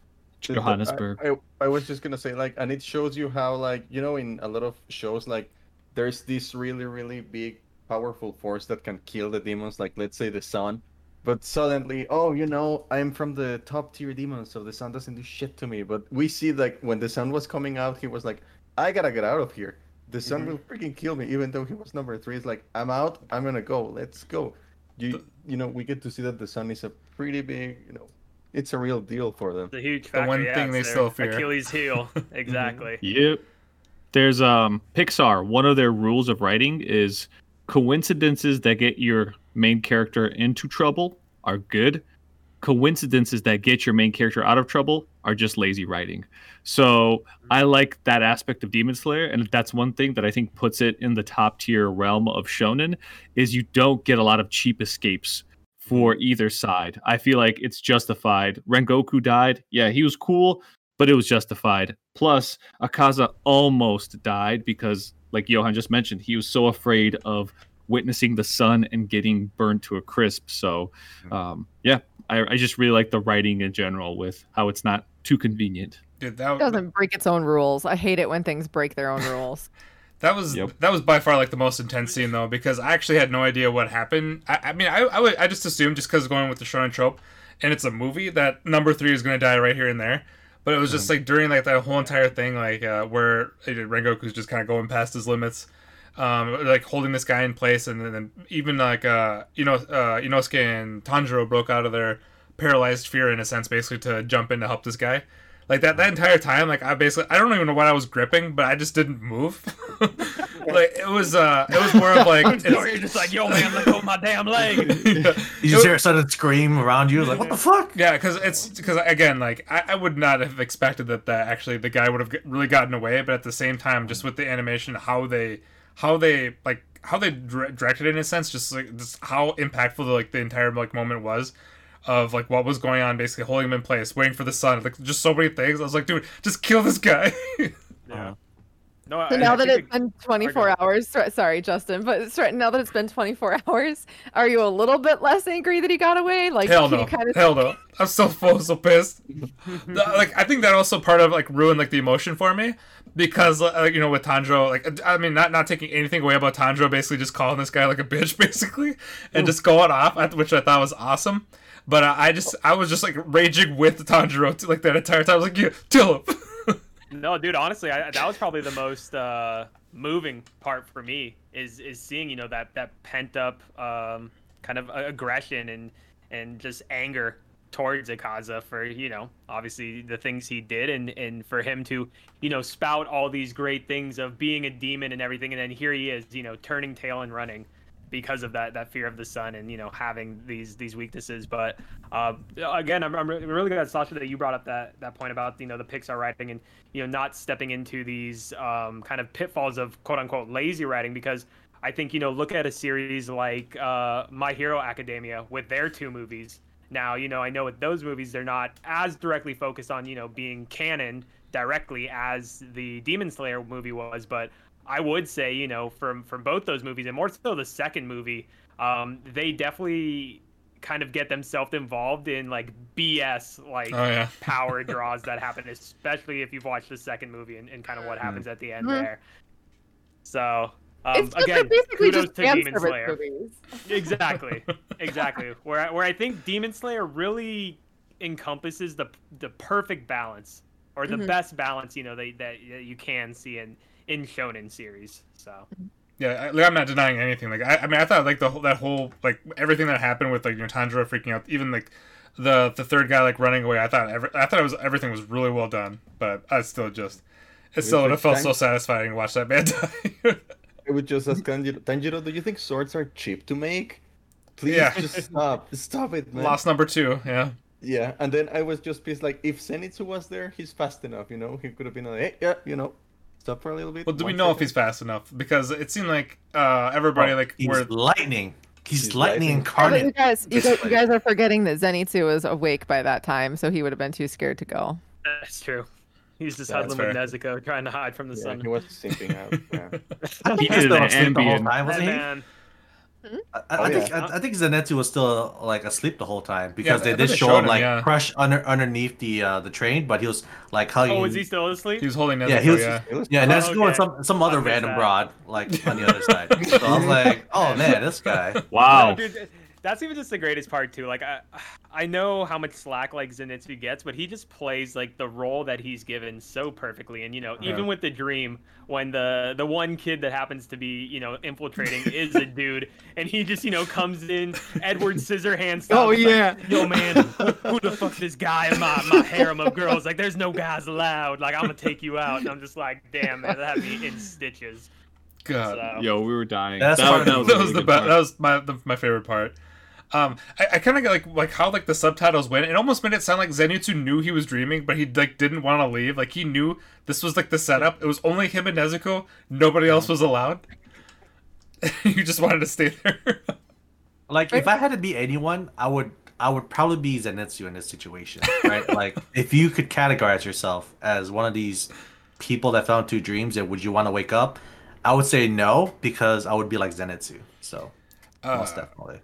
The- the- Johannesburg. I, I, I was just gonna say like, and it shows you how like you know in a lot of shows like there's this really really big powerful force that can kill the demons. Like let's say the sun, but suddenly oh you know I'm from the top tier demons, so the sun doesn't do shit to me. But we see like when the sun was coming out, he was like I gotta get out of here. The sun Mhm. will freaking kill me, even though he was number three. It's like I'm out. I'm gonna go. Let's go. You The- you know we get to see that the sun is a pretty big you know. It's a real deal for them. The huge The one yeah, thing they still fear. Achilles heel. exactly. Yep. There's um Pixar. One of their rules of writing is coincidences that get your main character into trouble are good. Coincidences that get your main character out of trouble are just lazy writing. So I like that aspect of Demon Slayer, and that's one thing that I think puts it in the top tier realm of shonen is you don't get a lot of cheap escapes for either side. I feel like it's justified. Rengoku died. Yeah, he was cool, but it was justified. Plus, Akaza almost died because, like Johan just mentioned, he was so afraid of witnessing the sun and getting burned to a crisp. So, um, yeah, I, I just really like the writing in general with how it's not too convenient. Dude, that It doesn't break its own rules. I hate it when things break their own rules. That was Yep. that was by far like the most intense scene though because I actually had no idea what happened. I, I mean I I, would, I just assumed just because going with the shonen trope, and it's a movie that number three is gonna die right here and there. But it was just like during like that whole entire thing like uh, where uh, Rengoku's just kind of going past his limits, um, like holding this guy in place, and then even like uh you know uh Inosuke and Tanjiro broke out of their paralyzed fear in a sense basically to jump in to help this guy. Like that that entire time, like I basically I don't even know what I was gripping, but I just didn't move. like it was uh it was more of like Or it's, you're just like, yo, man, let go of my damn leg. yeah. You just hear a sudden scream around you, like, what the fuck? Yeah, because it's because again, like I, I would not have expected that that actually the guy would have really gotten away, but at the same time, just with the animation, how they, how they like how they directed it in a sense, just like just how impactful the, like the entire like moment was, of like what was going on, basically holding him in place, waiting for the sun, like just so many things. I was like, dude, just kill this guy. Yeah. No, I, So now I that it's been 24 hours, so- sorry, Justin, but now that it's been 24 hours, are you a little bit less angry that he got away? Like, Hell no, kind of hell no. I'm so full, so pissed. Like I think that also part of like ruined like the emotion for me because uh, you know with Tanjiro, like I mean not not taking anything away about Tanjiro, basically just calling this guy like a bitch, basically, and just going off, which I thought was awesome. But uh, I just I was just like raging with Tanjiro like that entire time. I was like, yeah, kill him. No, dude. Honestly, I, that was probably the most uh, moving part for me is is seeing you know that that pent up um, kind of aggression and and just anger towards Akaza for you know obviously the things he did and and for him to you know spout all these great things of being a demon and everything and then here he is you know turning tail and running because of that that fear of the sun and you know having these these weaknesses. But uh, again I'm, I'm really glad Sasha that you brought up that that point about you know the Pixar writing and you know not stepping into these um, kind of pitfalls of quote unquote lazy writing because I think you know look at a series like uh, My Hero Academia with their two movies. Now you know I know with those movies they're not as directly focused on you know being canon directly as the Demon Slayer movie was. But I would say, you know, from from both those movies, and more so the second movie, um, they definitely kind of get themselves involved in like BS like Oh, yeah. power draws that happen, especially if you've watched the second movie and, and kind of what happens at the end Mhm. there. So um, it's just, again, basically kudos just to Demon Slayer. movies. Exactly, exactly. Where I- where I think Demon Slayer really encompasses the the perfect balance or the Mhm. best balance, you know, that that you can see in in shonen series. So. Yeah, I, like, I'm not denying anything. Like, I, I mean, I thought like the whole that whole like everything that happened with like you know Tanjiro freaking out, even like the the third guy like running away. I thought every, I thought it was everything was really well done, but I still just it still would have felt so satisfying to watch that man die. I would just ask Tanjiro, Tanjiro, do you think swords are cheap to make? Please Yeah. just stop. Stop it, man. Lost number two. Yeah. Yeah, and then I was just pissed like if Zenitsu was there, he's fast enough, you know? He could have been like, hey, yeah, you know, stop for a little bit. Well, do we one know if he's fast enough? Because it seemed like uh everybody Oh, like He's were lightning. He's, He's lightning lightning. Yeah, but you incarnate. guys, you guys, you guys are forgetting that Zenitsu was awake by that time, so he would have been too scared to go. That's true. He's just Yeah, huddling with Nezuko, trying to hide from the Yeah, sun. he was simping out. Yeah. He he was did still an asleep the whole time, wasn't he? man. I, I, Oh, I think yeah. I, I think Zenitsu was still like asleep the whole time because I they did they show showed him him, like yeah. crush under underneath the uh, the train, but he was like hugging. Oh, is he still asleep? he was holding Nezuko. Yeah, he was- yeah. Was Yeah, and Oh, that's going some some other random that. broad like on the other side. So I was like, oh man, this guy. Wow. No, dude, that's even just the greatest part too. Like I, I know how much slack like Zenitsu gets, but he just plays like the role that he's given so perfectly. And you know, Yeah. even with the dream, when the the one kid that happens to be you know infiltrating is a dude, and he just you know comes in Edward Scissorhands. style, Oh, just like, yeah. Yo man, who the fuck this guy in my my harem of girls? Like, there's no guys allowed. Like, I'm gonna take you out. And I'm just like, damn man, that had me in stitches. God. So. Yo, we were dying. That's that, part of that was, that a was really the good best. That was my the, my favorite part. Um, I, I kind of like like how like the subtitles went. It almost made it sound like Zenitsu knew he was dreaming, but he like didn't want to leave. Like he knew this was like the setup. It was only him and Nezuko. Nobody else was allowed. you just wanted to stay there. Like if I had to be anyone, I would I would probably be Zenitsu in this situation, right? like, if you could categorize yourself as one of these people that fell into dreams, and would you want to wake up? I would say no because I would be like Zenitsu. So, most Uh, definitely.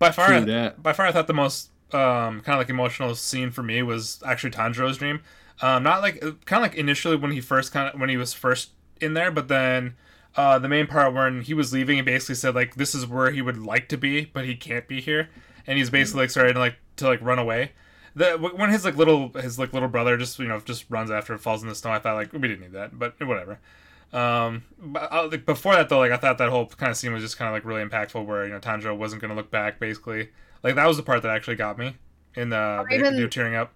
By far, True that. by far, I thought the most um, kind of like emotional scene for me was actually Tanjiro's dream. Um, not like kind of like initially when he first kind of when he was first in there, but then uh, the main part when he was leaving, he basically said like this is where he would like to be, but he can't be here, and he's basically like starting to like to like run away. The when his like little his like little brother just you know just runs after and falls in the snow, I thought like we didn't need that, but whatever. Um, but uh, like, before that though, like I thought that whole kind of scene was just kind of like really impactful, where you know Tanjiro wasn't gonna look back, basically. Like that was the part that actually got me in the they, even- they were tearing up.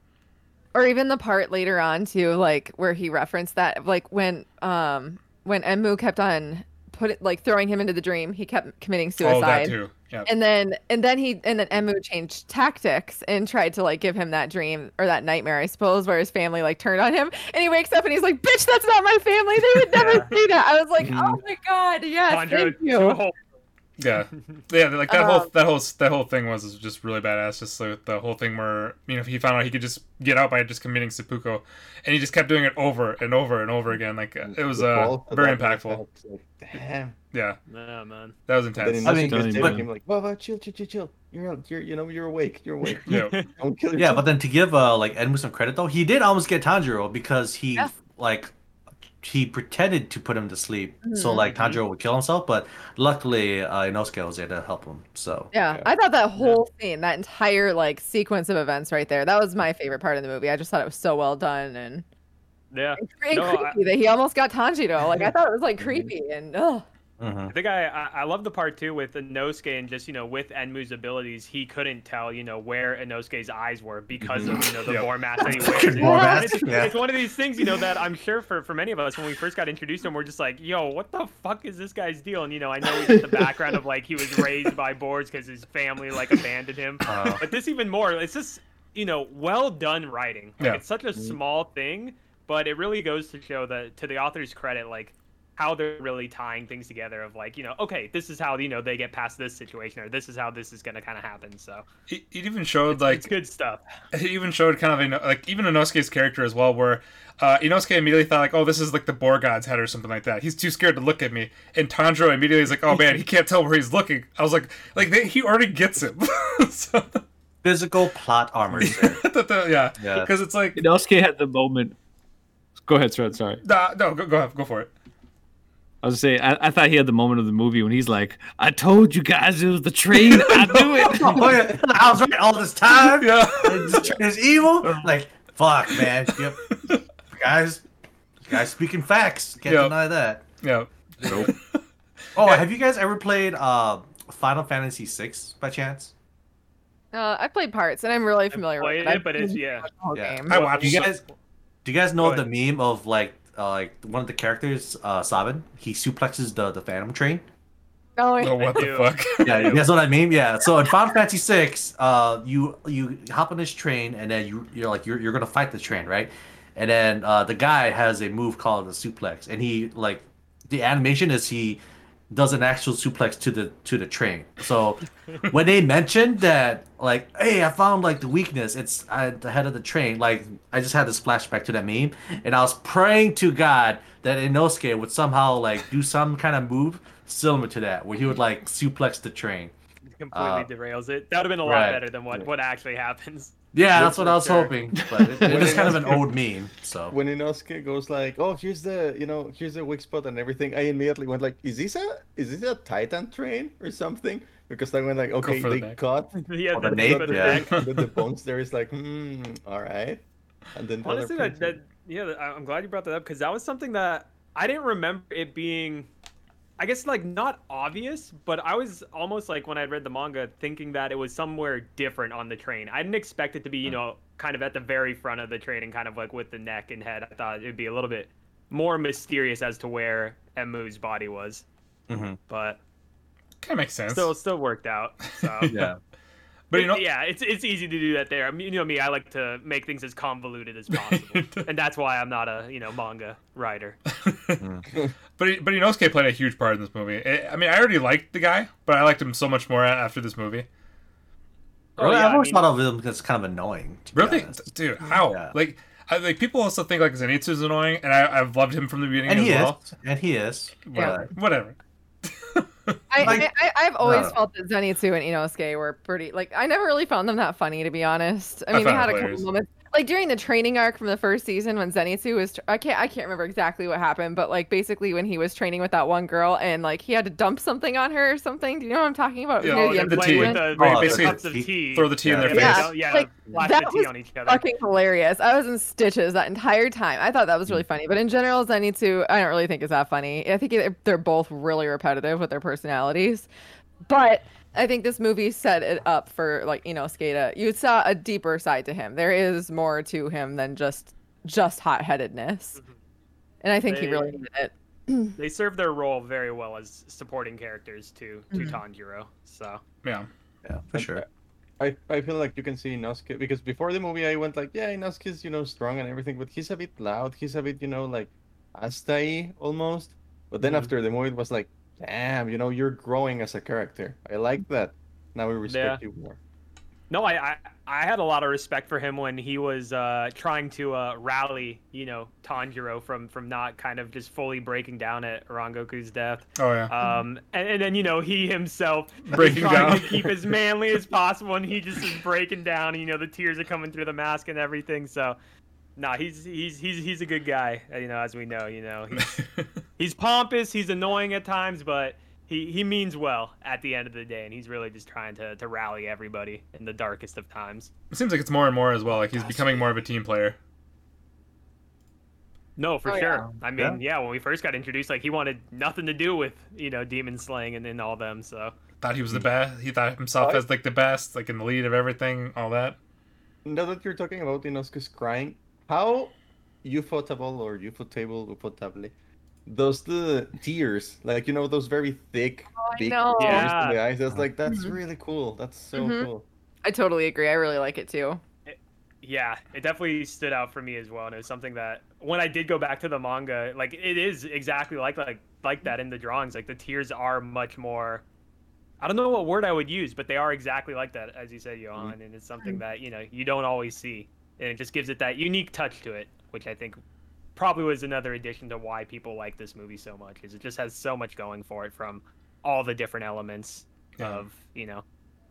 or even the part later on too like where he referenced that like when um when Enmu kept on put it like throwing him into the dream he kept committing Oh, that suicide too. Yeah. and then and then he and then Enmu changed tactics and tried to like give him that dream or that nightmare I suppose where his family like turned on him and he wakes up and he's like bitch that's not my family they would never Yeah. say that I was like Mhm. oh my god yes Tanjiro thank you whole- Yeah, yeah, like that whole Um, that whole that whole thing was just really badass. Just like the whole thing where you know he found out he could just get out by just committing seppuku, and he just kept doing it over and over and over again. Like it was The uh very impactful. effect, like, Damn. Yeah, Yeah, man. that was Then intense. I Inosuke mean, is telling you, telling but- him like, "Wow, wow, chill, chill, chill, chill. You're out. You're, you know, you're awake. You're awake. Yeah, Don't kill yourself." Yeah, but then to give uh like Enmu some credit though, he did almost get Tanjiro because he Yeah. like he pretended to put him to sleep so Mhm. like Tanjiro would kill himself, but luckily uh, Inosuke was there to help him. So Yeah, Yeah. I thought that whole scene, that entire like sequence of events right there, that was my favorite part of the movie. I just thought it was so well done and, Yeah. and cre- and No, I- creepy that he almost got Tanjiro. Like I thought it was like creepy and ugh. Mhm. I think I, I love the part too with Inosuke and just you know with Enmu's abilities he couldn't tell you know where Inosuke's eyes were because of you know the Yep. Boar mask that he wears. Mask, It's, yeah. it's one of these things you know that I'm sure for for many of us when we first got introduced to him we're just like yo what the fuck is this guy's deal and you know I know get the background of like he was raised by boards because his family like abandoned him Uh, but this even more it's just you know well done writing like, Yeah. it's such a small thing but it really goes to show that to the author's credit like how they're really tying things together of like you know okay this is how you know they get past this situation or this is how this is going to kind of happen so it, it even showed like it's good stuff it even showed kind of a, like even Inosuke's character as well, where uh, Inosuke immediately thought like, oh, this is like the Boar God's head or something like that. He's too scared to look at me, and Tanjiro immediately is like, oh man, he can't tell where he's looking. I was like, like they, he already gets him. so, physical plot armor is there. that the- yeah, Yeah. because it's like, Inosuke had the moment. Go ahead, Sred. Sorry. nah, no, go, go ahead, go for it. I was gonna say I, I thought he had the moment of the movie when he's like, "I told you guys it was the train. I knew it." oh, yeah. I was right all this time. Yeah, This train is evil. Like, fuck, man. Yep. Guys, guys speaking facts. Can't Yep. deny that. yeah. Oh, have you guys ever played uh Final Fantasy VI by chance? Uh, I played parts and I'm really familiar with played it. it, but it's- yeah. Yeah. game. I watched. Do you guys do you guys know the meme of like uh, like one of the characters, uh Sabin? He suplexes the the Phantom train. Oh, Oh, what I the do. fuck? Yeah, you guys know what I mean? Yeah. So in Final Fantasy VI, uh, you you hop on this train and then you you're like you're you're gonna fight the train, right? And then uh, the guy has a move called the suplex, and he like the animation is he does an actual suplex to the to the train. So when they mentioned that, like, hey, I found like the weakness, it's at the head of the train. Like, I just had this flashback to that meme, and I was praying to God that Inosuke would somehow like do some kind of move similar to that, where he would like suplex the train. completely Uh, derails it that would have been a lot right. better than what what actually happens Yeah, that's what I was hoping, but it, it is kind of an old meme. So when Inosuke goes like, "Oh, here's the, you know, here's the weak spot and everything," I immediately went like, "Is this a, is this a Titan train or something?" Because I went like, "Okay, for the they neck. cut yeah the the, nape, the yeah. neck. the, the bones there is like, hmm, all right." And then the Honestly, that, that person- yeah, I'm glad you brought that up because that was something that I didn't remember it being, I guess like not obvious, but I was almost like when I read the manga thinking that it was somewhere different on the train. I didn't expect it to be you know kind of at the very front of the train and kind of like with the neck and head. I thought it'd be a little bit more mysterious as to where Enmu's body was, Mhm. but Kind of makes sense. still still worked out. So. yeah, but you know, yeah, it's it's easy to do that there. I mean, you know me, I like to make things as convoluted as possible, and that's why I'm not a you know manga writer. but but Inosuke played a huge part in this movie. I I mean, I already liked the guy, but I liked him so much more after this movie. Oh, Really, yeah, I've I always mean- thought of him as kind of annoying. Really, honest. dude? How? Yeah. Like, I, like people also think like Zenitsu's annoying, and I, I've loved him from the beginning And as he well. is, and he is. Whatever. but- Whatever. I, Like- I, I, I've always No. felt that Zenitsu and Inosuke were pretty like I never really found them that funny to be honest. I I mean, they had a couple moments like during the training arc from the first season when Zenitsu was tr- I can't I can't remember exactly what happened, but like basically when he was training with that one girl and like he had to dump something on her or something. Do you know what I'm talking about? Yeah, near oh, the the end tea. with the, Oh, basically cups of tea. Throw the tea in their Yeah. face. Yeah, yeah, Like, that was on each other. fucking hilarious. I was in stitches that entire time. I thought that was really hmm. funny. But in general, Zenitsu, I don't really think is that funny. I think they're both really repetitive with their personalities. But I think this movie set it up for like you know Skata. You saw a deeper side to him. There is more to him than just just hot headedness. And I think he really needed it. They serve their role very well as supporting characters to to Mhm. Tanjiro. So Yeah. Yeah, for sure. I, I feel like you can see Inosuke because before the movie I went like, yeah, Inosuke's you know strong and everything, but he's a bit loud. He's a bit you know like Astai almost. But then Mhm. after the movie, it was like, damn, you know, you're growing as a character. I like that. Now we respect you more. no, I, I I had a lot of respect for him when he was uh, trying to uh, rally, you know, Tanjiro from from not kind of just fully breaking down at Rengoku's death. Oh yeah. Um, and, and then you know he himself Breaking trying down. to keep as manly as possible, and he just is breaking down. And, you know the tears are coming through the mask and everything. So, nah, he's he's he's he's a good guy. uh, You know, as we know, you know he's he's pompous, he's annoying at times, but he he means well at the end of the day, and he's really just trying to to rally everybody in the darkest of times. it seems like it's more and more as well. Like he's becoming more of a team player. No, for Oh, sure. I mean, Yeah. yeah. when we first got introduced, like he wanted nothing to do with you know demon slaying and, and all them. So Thought he was the best. He thought himself What? as like the best, like in the lead of everything, all that. Now that you're talking about Inosuke's crying, how ufotable or ufotable, ufotable, does the tears, like you know, those very thick, Oh, I big know. tears Yeah. in the eyes? That's like that's Mhm. really cool. That's so Mhm. cool. I totally agree. I really like it too. yeah, it definitely stood out for me as well, and it was something that when I did go back to the manga, like it is exactly like like like that in the drawings. Like the tears are much more. I don't know what word I would use, but they are exactly like that, as you said, Johan, and it's something that you know you don't always see, and it just gives it that unique touch to it, which I think probably was another addition to why people like this movie so much, is it just has so much going for it from all the different elements Yeah. of you know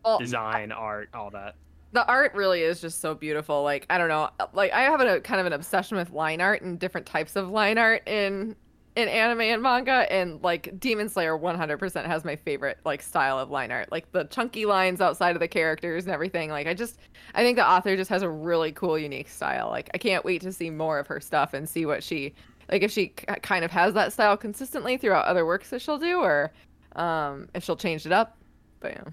Well, design, art, all that. the art really is just so beautiful like i don't know like i have a kind of an obsession with line art and different types of line art in in anime and manga and like demon slayer 100% has my favorite like style of line art like the chunky lines outside of the characters and everything like i just i think the author just has a really cool unique style like i can't wait to see more of her stuff and see what she like if she k- kind of has that style consistently throughout other works that she'll do or um if she'll change it up but yeah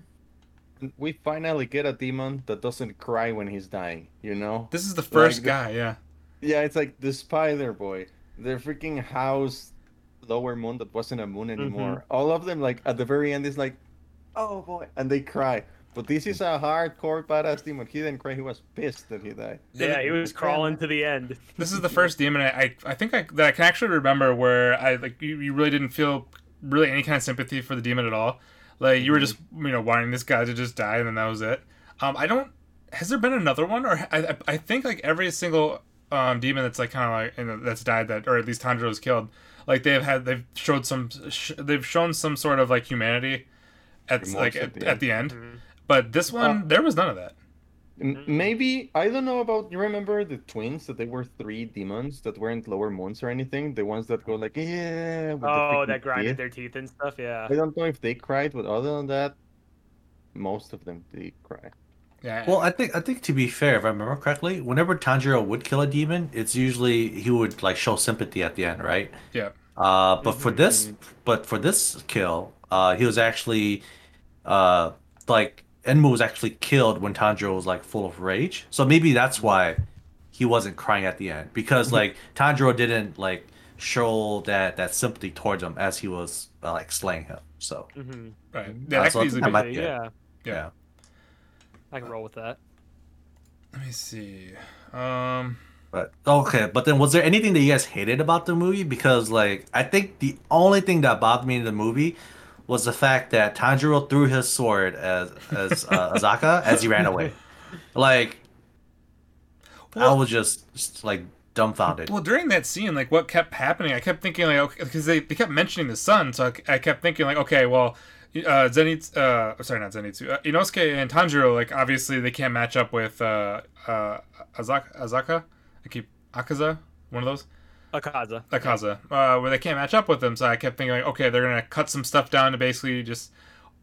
We finally get a demon that doesn't cry when he's dying. You know? This is the first the- guy. Yeah. Yeah, it's like the Spider Boy, the freaking house lower moon that wasn't a moon anymore. All of them, like at the very end, is like, oh boy, and they cry. But this is a hardcore badass demon. He didn't cry. He was pissed that he died. Yeah, he was crawling to the end. This is the first demon I, I, I think I, that I can actually remember where I like you, you really didn't feel really any kind of sympathy for the demon at all. Like you were just you know wanting this guy to just die and then that was it. Um, I don't. Has there been another one or I, I, I think like every single um demon that's like kind of like you know, that's died that or at least Tanjiro was killed. Like they've had they've showed some sh- they've shown some sort of like humanity at Remorse like at at, the at the end. Mhm. But this one Uh, there was none of that. Maybe I don't know about. You remember the twins that they were three demons that weren't lower moons or anything? The ones that go like yeah. Oh, that grinded teeth? their teeth and stuff. Yeah. I don't know if they cried, but other than that, most of them did cry. Yeah. Well, I think I think to be fair, if I remember correctly, whenever Tanjiro would kill a demon, it's usually he would like show sympathy at the end, right? Yeah. Uh, but for this, but for this kill, uh, he was actually, uh, like Enmu was actually killed when Tanjiro was like full of rage. So maybe that's why he wasn't crying at the end because like Tanjiro didn't like show that that sympathy towards him as he was uh, like slaying him. So hmm right. Uh, Yeah, that so could easily that be- might be it. yeah, yeah. I can roll with that. Let me see. Um. But okay, but then was there anything that you guys hated about the movie? Because like I think the only thing that bothered me in the movie was the fact that Tanjiro threw his sword as as uh, Azaka as he ran away. Like, I was just, just like dumbfounded. Well, during that scene, like what kept happening, I kept thinking like, okay, because they, they kept mentioning the sun, so I, I kept thinking like, okay, well, uh, Zenitsu, uh, sorry, not Zenitsu, uh, Inosuke and Tanjiro, like obviously they can't match up with uh, uh, Azaka, Azaka, I keep Akaza, one of those. Akaza. Akaza, uh, where they can't match up with them. So I kept thinking, like, okay, they're gonna cut some stuff down to basically just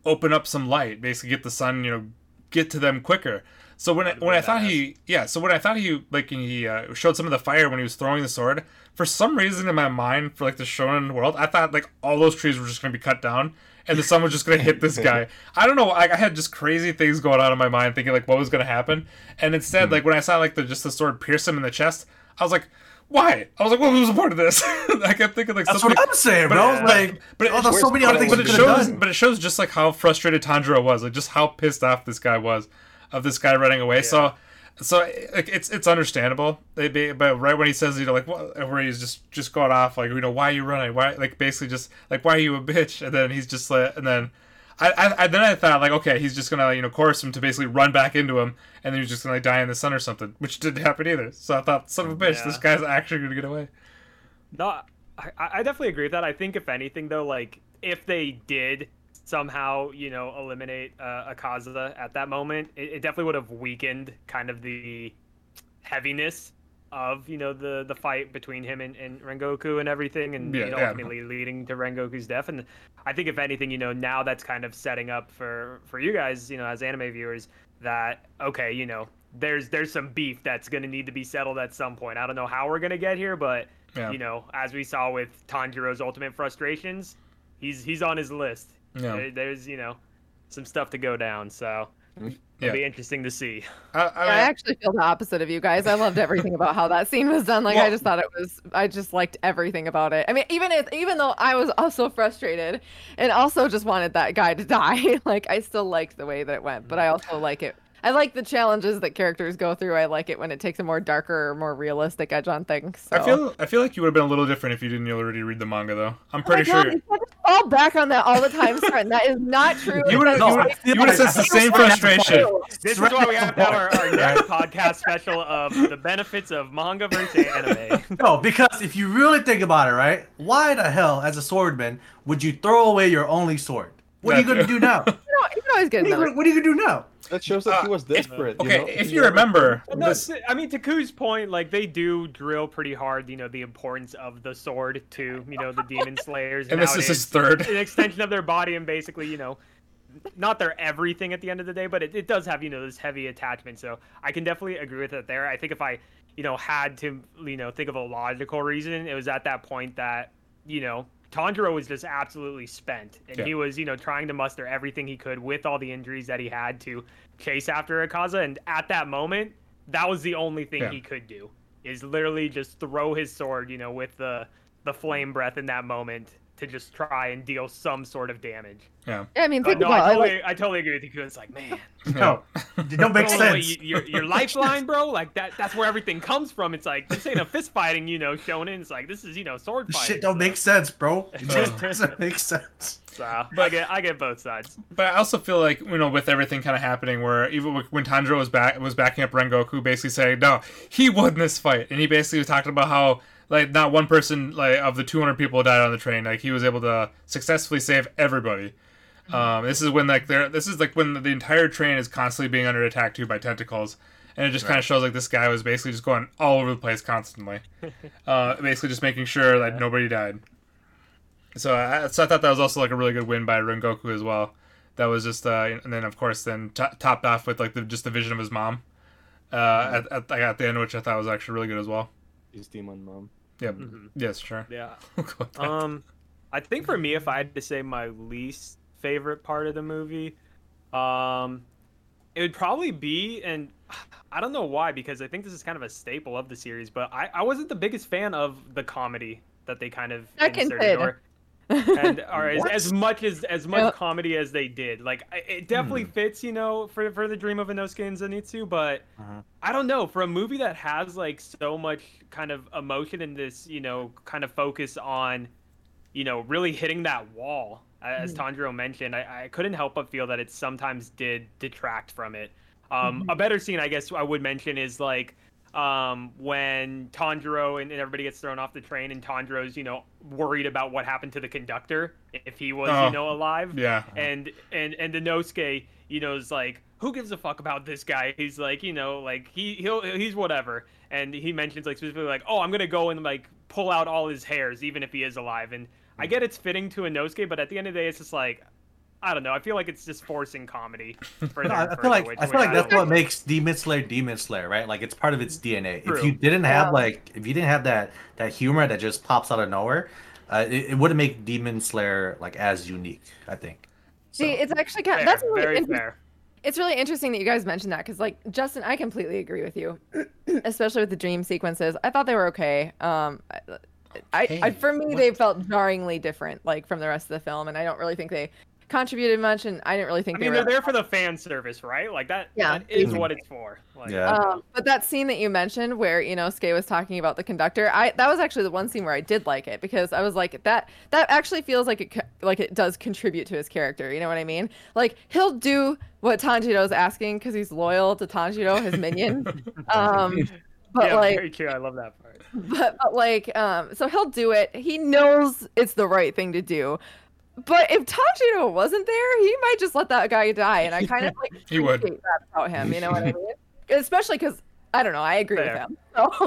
open up some light, basically get the sun, you know, get to them quicker. So when I, when I thought he, yeah, so when I thought he like he uh, showed some of the fire when he was throwing the sword, for some reason in my mind, for like the shonen world, I thought like all those trees were just gonna be cut down. And the sun was just gonna hit this guy. I don't know. I, I had just crazy things going on in my mind, thinking like what was gonna happen. And instead, hmm. like when I saw like the just the sword pierce him in the chest, I was like, why? I was like, what was the point of this? I kept thinking like That's something. what I'm saying, but- bro. but- like, but it- oh, there's so many other things but it could have shows, done. but it shows just like how frustrated Tanjiro was, like just how pissed off this guy was of this guy running away. So, so like it's it's understandable. They be, but right when he says, you know, like what, where he's just just going off, like you know, why are you running? Why, like basically just like why are you a bitch? And then he's just like, and then. I, I, I then I thought like okay he's just gonna you know coerce him to basically run back into him and then he's just gonna like, die in the sun or something which didn't happen either so I thought son of a mm, bitch Yeah. this guy's actually gonna get away No, I, I definitely agree with that. I think if anything, though, like if they did somehow, you know, eliminate uh, Akaza at that moment, it, it definitely would have weakened kind of the heaviness of you know the the fight between him and, and Rengoku and everything, and Yeah, you know, yeah. ultimately leading to Rengoku's death. And I think if anything, you know, now that's kind of setting up for for you guys, you know, as anime viewers, that okay, you know, there's there's some beef that's gonna need to be settled at some point. I don't know how we're gonna get here, but Yeah. you know, as we saw with Tanjiro's ultimate frustrations, he's he's on his list. Yeah. There- there's you know some stuff to go down, so mm-hmm. it'll Yeah. be interesting to see. I, I, I actually feel the opposite of you guys. I loved everything about how that scene was done. Like Well- I just thought it was I just liked everything about it. I mean, even if even though I was also frustrated and also just wanted that guy to die, like I still liked the way that it went. But I also like it. I like the challenges that characters go through. I like it when it takes a more darker, more realistic edge on things. So. I feel I feel like you would have been a little different if you didn't already read the manga though. I'm Oh my pretty God, sure you can't just fall back on that all the time, Stratton. That is not true. you would have No, you I would feel you would have like- sensed the same frustration. This is why we have to have our, our next podcast special of the benefits of manga versus anime. No, because if you really think about it, right? Why the hell, as a swordman, would you throw away your only sword? What are you gonna do now? You know, you can always get What are you what are you gonna do now? That shows that he Uh, was if- desperate. you Okay, know? if you never- remember No, this, I mean to Ku's point, like they do drill pretty hard, you know, the importance of the sword to, you know, the demon slayers. and this is his third. an extension of their body and basically, you know, not their everything at the end of the day, but it, it does have, you know, this heavy attachment. So I can definitely agree with it there. I think if I, you know, had to, you know, think of a logical reason, it was at that point that, you know, Tanjiro was just absolutely spent. And Yeah. he was, you know, trying to muster everything he could with all the injuries that he had to chase after Akaza. And at that moment, that was the only thing Yeah. he could do. Is literally just throw his sword, you know, with the the flame breath in that moment to just try and deal some sort of damage. Yeah, Yeah, I mean, But think no, about I it. like- totally, I totally agree with you. 'cause It's like, man, No, it don't make throw away sense. Your, your lifeline, bro. Like that. That's where everything comes from. It's like this ain't a fist fighting, you know, shonen. It's like this is, you know, sword fighting. shit don't so- make sense, bro. It just doesn't make sense. So I get, I get both sides. but I also feel like you know with everything kind of happening, where even when Tanjiro was back was backing up Rengoku, basically saying no, he won this fight, and he basically was talking about how like not one person like of the 200 people died on the train, like he was able to successfully save everybody. Um, this is when like there, this is like when the entire train is constantly being under attack too by tentacles, and it just kind of shows like this guy was basically just going all over the place constantly, uh, basically just making sure that nobody died. So I, so I thought that was also like a really good win by Rengoku as well. That was just uh, and then of course then to topped off with like the just the vision of his mom, uh, at, at at the end, which I thought was actually really good as well. His demon mom. Yeah. Mhm. Yes, sure. Yeah. We'll go with that. Um, I think for me, if I had to say my least favorite part of the movie, um, it would probably be, and I don't know why, because I think this is kind of a staple of the series, but I, I wasn't the biggest fan of the comedy that they kind of I can inserted, say or, and or as, as much as as much Yeah. comedy as they did. Like it definitely fits, you know, for for the dream of Inosuke and Zenitsu, but Uh-huh. I don't know for a movie that has like so much kind of emotion in this, you know, kind of focus on, you know, really hitting that wall as Mhm. Tanjiro mentioned, I, I couldn't help but feel that it sometimes did detract from it. Um, Mhm. A better scene, I guess, I would mention is like um, when Tanjiro and, and everybody gets thrown off the train, and Tanjiro's you know worried about what happened to the conductor if he was Oh. you know alive Yeah. and and and the Inosuke, you know, is like, who gives a fuck about this guy? He's like, you know, like he he'll he's whatever. And he mentions like specifically like, oh, I'm gonna go and like pull out all his hairs, even if he is alive. And I get it's fitting to a Inosuke, but at the end of the day, it's just like, I don't know. I feel like it's just forcing comedy. Further No, I and I further, feel like I feel which like that's don't- what makes Demon Slayer Demon Slayer, right? Like it's part of its DNA. If you didn't have Yeah. like if you didn't have that that humor that just pops out of nowhere, uh, it, it wouldn't make Demon Slayer like as unique. I think. See, So- it's actually kind Fair, that's really very inter- fair. It's really interesting that you guys mentioned that because, like, Justin, I completely agree with you, especially with the dream sequences. I thought they were okay. Um, I, I, for me, what? they felt jarringly different, like from the rest of the film, and I don't really think they contributed much, and I didn't really think I they mean, were. they're there for the fan service, right? Like that. Yeah. That is Mhm. what it's for. Like, Yeah. Um, but that scene that you mentioned where you know Skay was talking about the conductor, I that was actually the one scene where I did like it because I was like that that actually feels like it like it does contribute to his character. You know what I mean? Like he'll do what Tanjiro's asking because he's loyal to Tanjiro, his minion. um, but yeah, like very true. I love that part. but, but like um so he'll do it he knows it's the right thing to do but if Tanjiro wasn't there he might just let that guy die and i kind of like He would. that about him you know what i mean especially because i don't know i agree Fair. with him so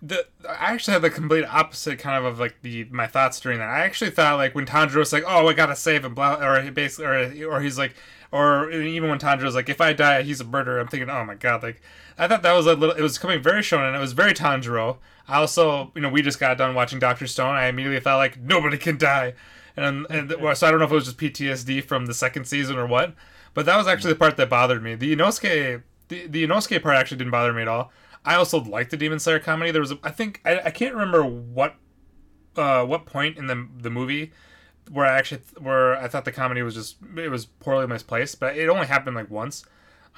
the, the I actually had the complete opposite kind of of like the my thoughts during that. I actually thought like when Tanjiro was like, "Oh, I gotta save him," blah, or he basically, or or he's like, or even when Tanjiro's like, "If I die, he's a murderer." I'm thinking, "Oh my god!" Like I thought that was a little. It was coming very shonen. It was very Tanjiro. I also, you know, we just got done watching Doctor Stone. I immediately felt like nobody can die, and and so I don't know if it was just PTSD from the second season or what. But that was actually the part that bothered me. The Inosuke, the, the Inosuke part actually didn't bother me at all. I also liked the Demon Slayer comedy. There was, a, I think, I, I can't remember what, uh, what point in the the movie where I actually where I thought the comedy was just it was poorly misplaced, but it only happened like once.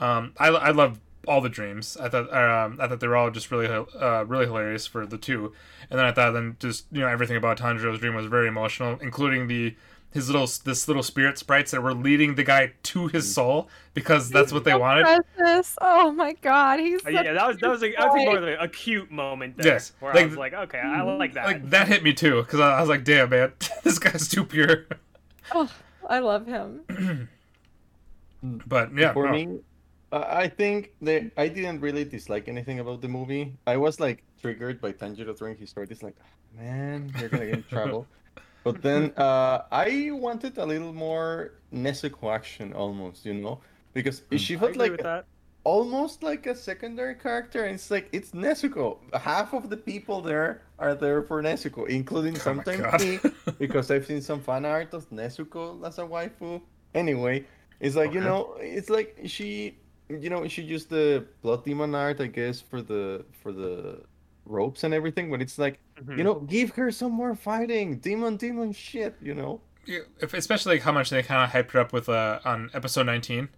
Um, I I love all the dreams. I thought um, I thought they were all just really uh, really hilarious for the two, and then I thought then just you know everything about Tanjiro's dream was very emotional, including the his little this little spirit sprites that were leading the guy to his soul because that's what they wanted. precious oh my god he's Uh, yeah, that was that was a, I think more of a, a cute moment there, Yes, where like- I was like, okay, I like that. Like that hit me too because I, I was like, damn man, this guy's too pure. oh, i love him But yeah, For no. me, I think that I didn't really dislike anything about the movie. I was like triggered by Tanjiro throwing his sword. It's like, "Ah, man, you're gonna get in trouble. But then uh, I wanted a little more Nezuko action, almost, you know, because she felt like almost like a secondary character, and it's like it's Nezuko. Half of the people there are there for Nezuko, including Oh sometimes me, because I've seen some fan art of Nezuko as a waifu. Anyway, it's like you know, it's like she, you know, she used the blood demon art, I guess, for the for the ropes and everything. But it's like Mhm. you know, give her some more fighting, demon, demon shit, you know. Yeah, if, especially like how much they kind of hyped her up with uh, on episode 19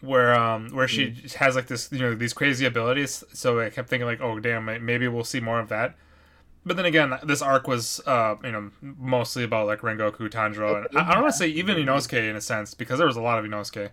where um where she has like this you know these crazy abilities so i kept thinking like oh damn maybe we'll see more of that but then again this arc was uh you know mostly about like rengoku tanjiro and i, I don't want to say even inosuke in a sense because there was a lot of inosuke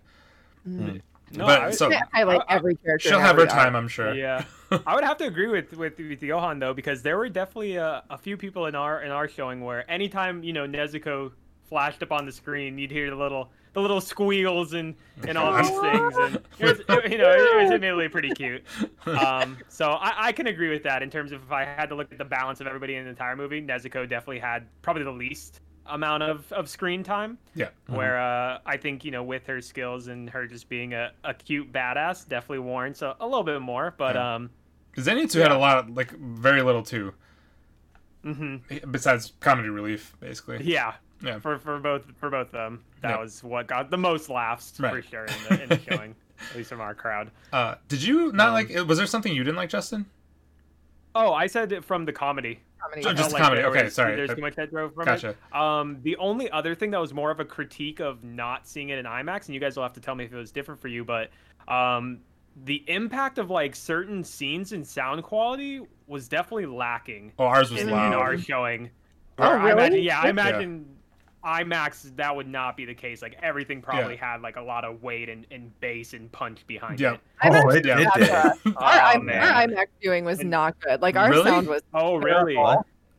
Mm. No, but I- so i like I- I- every character she'll have her every arc. time i'm sure Yeah, I would have to agree with with with Johan though because there were definitely a, a few people in our in our showing where anytime you know Nezuko flashed up on the screen, you'd hear the little the little squeals and and all these things, and it was, it- you know it was admittedly pretty cute. Um, so I, I can agree with that in terms of if I had to look at the balance of everybody in the entire movie, Nezuko definitely had probably the least amount of, of screen time. yeah Where uh, I think you know with her skills and her just being a, a cute badass definitely warrants a, a little bit more. But Yeah. um, zenitsu had a lot like very little too Mm-hmm. besides comedy relief basically yeah, Yeah. for for both for both of them, that Yeah. was what got the most laughs for sure in the, in the showing, at least from our crowd. uh did you not Um, like was there something you didn't like justin Oh, I said it from the comedy. Comedy. I just felt the comedy, okay, was- sorry. There's too much head throw from gotcha it. Um, the only other thing that was more of a critique of not seeing it in IMAX, and you guys will have to tell me if it was different for you, but um, the impact of like certain scenes and sound quality was definitely lacking oh ours was in, in loud our showing. Oh, Where I really? imagine, yeah, I Yeah. Imagine IMAX, that would not be the case. Like everything probably had like a lot of weight and, and bass and punch behind Yeah. it. Oh, it, Yeah. it Had did. to- Our, Oh, I- man. our IMAX viewing was And- not good. Like our Really? sound was. Oh, really?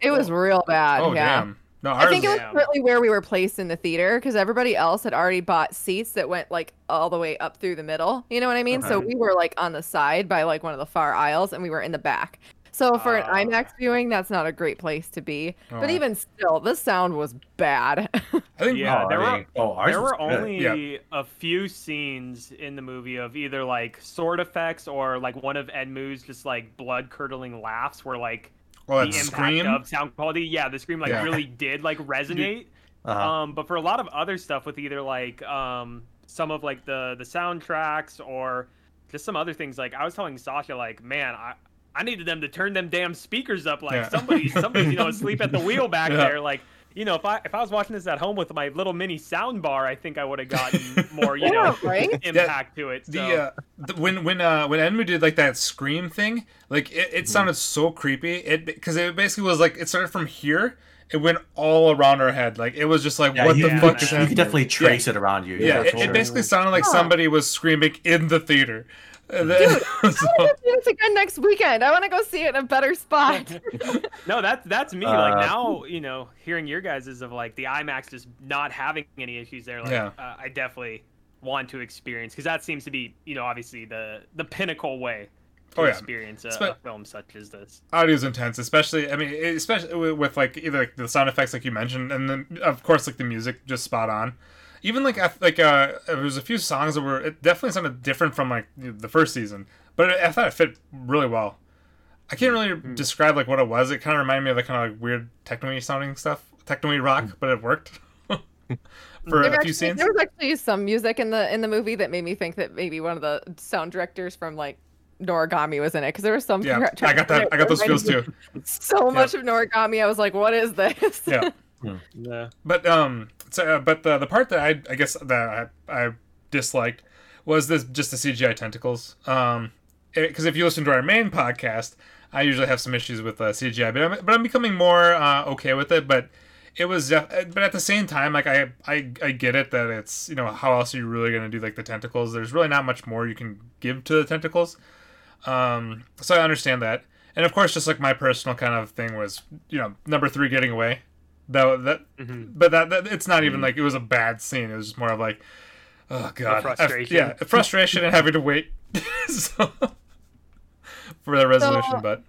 It was oh. real bad. Oh yeah. damn. No, I think it was Yeah. partly where we were placed in the theater because everybody else had already bought seats that went like all the way up through the middle. You know what I mean? So uh-huh. we were like on the side by like one of the far aisles and we were in the back. So for an Ah. IMAX viewing, that's not a great place to be. But Oh. even still, the sound was bad. I think Yeah, oh, there I were- oh, there were good. only a few scenes in the movie of either like sword effects or like one of Enmu's just like blood curdling laughs where like well, the that impact scream. of sound quality. Yeah, the scream like Yeah. really did like resonate. Uh-huh. Um, but for a lot of other stuff with either like um some of like the the soundtracks or just some other things, like I was telling Sasha, like, man, I I needed them to turn them damn speakers up. Like Yeah. somebody somebody's you know asleep at the wheel back Yeah. there. Like you know if I if I was watching this at home with my little mini sound bar, I think I would have gotten more you know right? impact to it. So. the, uh, the when when uh when Enmu did like that scream thing, like it, it sounded so creepy. It because it basically was like it started from here, it went all around our head. Like it was just like Yeah, what you, the fuck man. is you happening? can definitely trace it around you. Yeah, for it, it basically sounded like Huh. somebody was screaming in the theater. And then, Dude, I so- want to see this again next weekend. I want to go see it in a better spot. No, that's that's me. Uh, like now, you know, hearing your guys is of like the IMAX just not having any issues there. Like, Yeah. uh, I definitely want to experience because that seems to be, you know, obviously the the pinnacle way to Oh, yeah. experience a, Spe- a film such as this. audio's intense, especially. I mean, especially with, with like either like the sound effects, like you mentioned, and then of course like the music just spot on. Even like I, like uh, there was a few songs that were it definitely sounded different from like the first season, but I thought it fit really well. I can't really Mm-hmm. describe like what it was. It kind of reminded me of the kind of like weird techno sounding stuff, techno rock, but it worked for There a few actually- scenes. There was actually some music in the in the movie that made me think that maybe one of the sound directors from like Noragami was in it because there was some. Yeah, tra- I got that. I got those reminded feels too. So much of Noragami, I was like, "What is this?" Yeah. Yeah. But um, so, uh, but the the part that I I guess that I, I disliked was this just the CGI tentacles. Um, because if you listen to our main podcast, I usually have some issues with uh, CGI, but I'm but I'm becoming more uh, okay with it. But it was, uh, but at the same time, like I I I get it that it's you know how else are you really gonna do like the tentacles? There's really not much more you can give to the tentacles. Um, so I understand that, and of course, just like my personal kind of thing was, you know, number three getting away. That that Mhm. but that, that it's not even like it was a bad scene. It was just more of like, oh god, I- frustration. yeah, frustration and having to wait so, for the resolution. So- but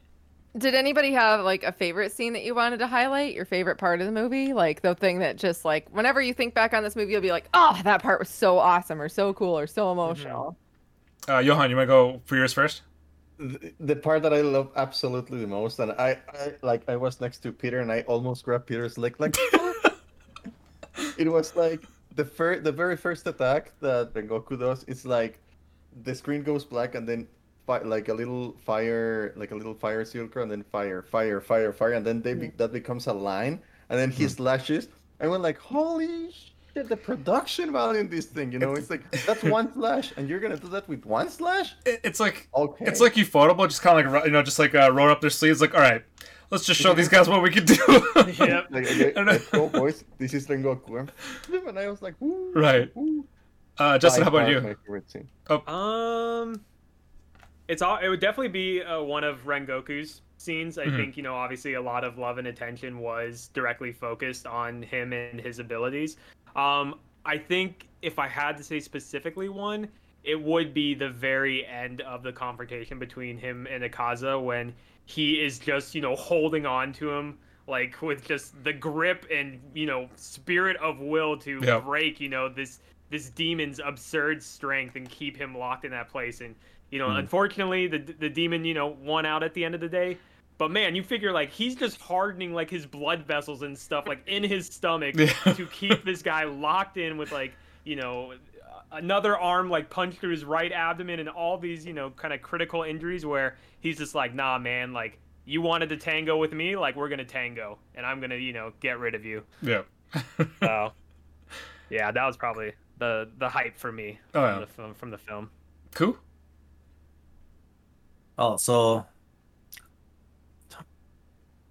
Did anybody have like a favorite scene that you wanted to highlight? Your favorite part of the movie? Like the thing that just like whenever you think back on this movie, you'll be like, "Oh, that part was so awesome, or so cool, or so emotional." uh, Johan, you want to go for yours first? The, the part that I love absolutely the most, and I, I like I was next to Peter and I almost grabbed Peter's leg like it was like the first the very first attack that Rengoku does is like the screen goes black and then fi- like a little fire like a little fire circle and then fire fire fire fire and then they be- that becomes a line and then he hmm. slashes. I went like holy shit the production value in this thing you know it's like that's one slash and you're gonna do that with one slash it's like okay it's like you Ufotable, just kind of like you know, just like uh, roll up their sleeves, like all right, let's just show these guys what we can do. Yep. Like, okay, I know. let's go, boys. This is Rengoku. And I was like, Ooh, Right. ooh. Uh, Justin, how about you? My favorite scene. Um, it's all. It would definitely be uh, one of Rengoku's scenes. I Mhm. think you know, obviously, a lot of love and attention was directly focused on him and his abilities. Um, I think if I had to say specifically one, it would be the very end of the confrontation between him and Akaza when he is just you know holding on to him like with just the grip and you know spirit of will to Yeah. break you know this this demon's absurd strength and keep him locked in that place and you know Mhm. unfortunately the the demon you know won out at the end of the day but man you figure like he's just hardening like his blood vessels and stuff like in his stomach Yeah. to keep this guy locked in with like you know another arm like punched through his right abdomen and all these you know kind of critical injuries where he's just like nah man like you wanted to tango with me like we're gonna tango and i'm gonna you know get rid of you Yeah. so yeah that was probably the the hype for me Oh, from yeah. the from the film cool. Oh, so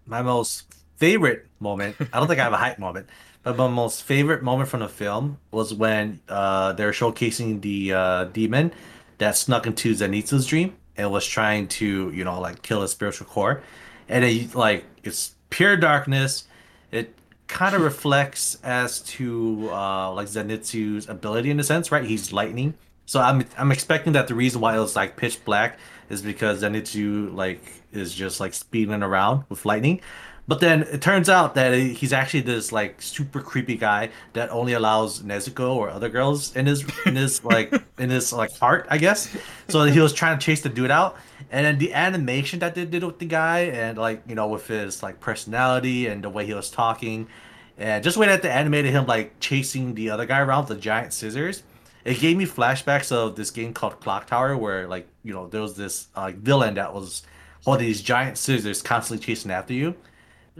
my most favorite moment. I don't think I have a hype moment, But my most favorite moment from the film was when uh, they're showcasing the uh, demon that snuck into Zenitsu's dream and was trying to, you know, like kill his spiritual core. And it, like it's pure darkness. It kind of reflects as to uh, like Zenitsu's ability in a sense, right? He's lightning. So I'm I'm expecting that the reason why it was like pitch black is because Zenitsu like is just like speeding around with lightning. But then it turns out that he's actually this like super creepy guy that only allows Nezuko or other girls in his in his like in his like heart, I guess. So he was trying to chase the dude out, and then the animation that they did with the guy, and like you know with his like personality and the way he was talking, and just the way that they animated him like chasing the other guy around with the giant scissors, it gave me flashbacks of this game called Clock Tower, where like you know there was this uh, villain that was holding these giant scissors constantly chasing after you.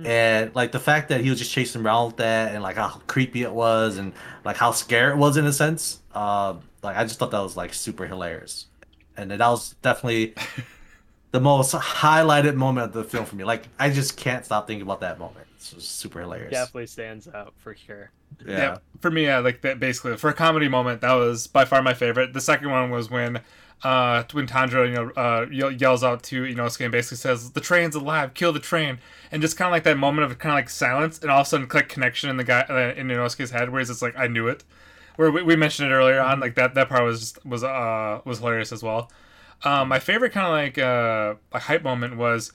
And like the fact that he was just chasing around with that and like how creepy it was and like how scary it was in a sense uh, like i just thought that was like super hilarious. And that was definitely the most highlighted moment of the film for me. Like i just can't stop thinking about that moment it's just super hilarious Definitely stands out for sure. yeah, Yeah. For me, yeah, like that basically for a comedy moment, that was by far my favorite. The second one was when uh when Tanjiro, you know, uh yells out to Inosuke and basically says, The train's alive, kill the train and just kinda like that moment of kinda like silence and all of a sudden click connection in the guy uh, in Inosuke's head where he's just like, I knew it. Where we, we mentioned it earlier on, like that that part was just was uh was hilarious as well. Um, my favorite kind of like uh, a hype moment was,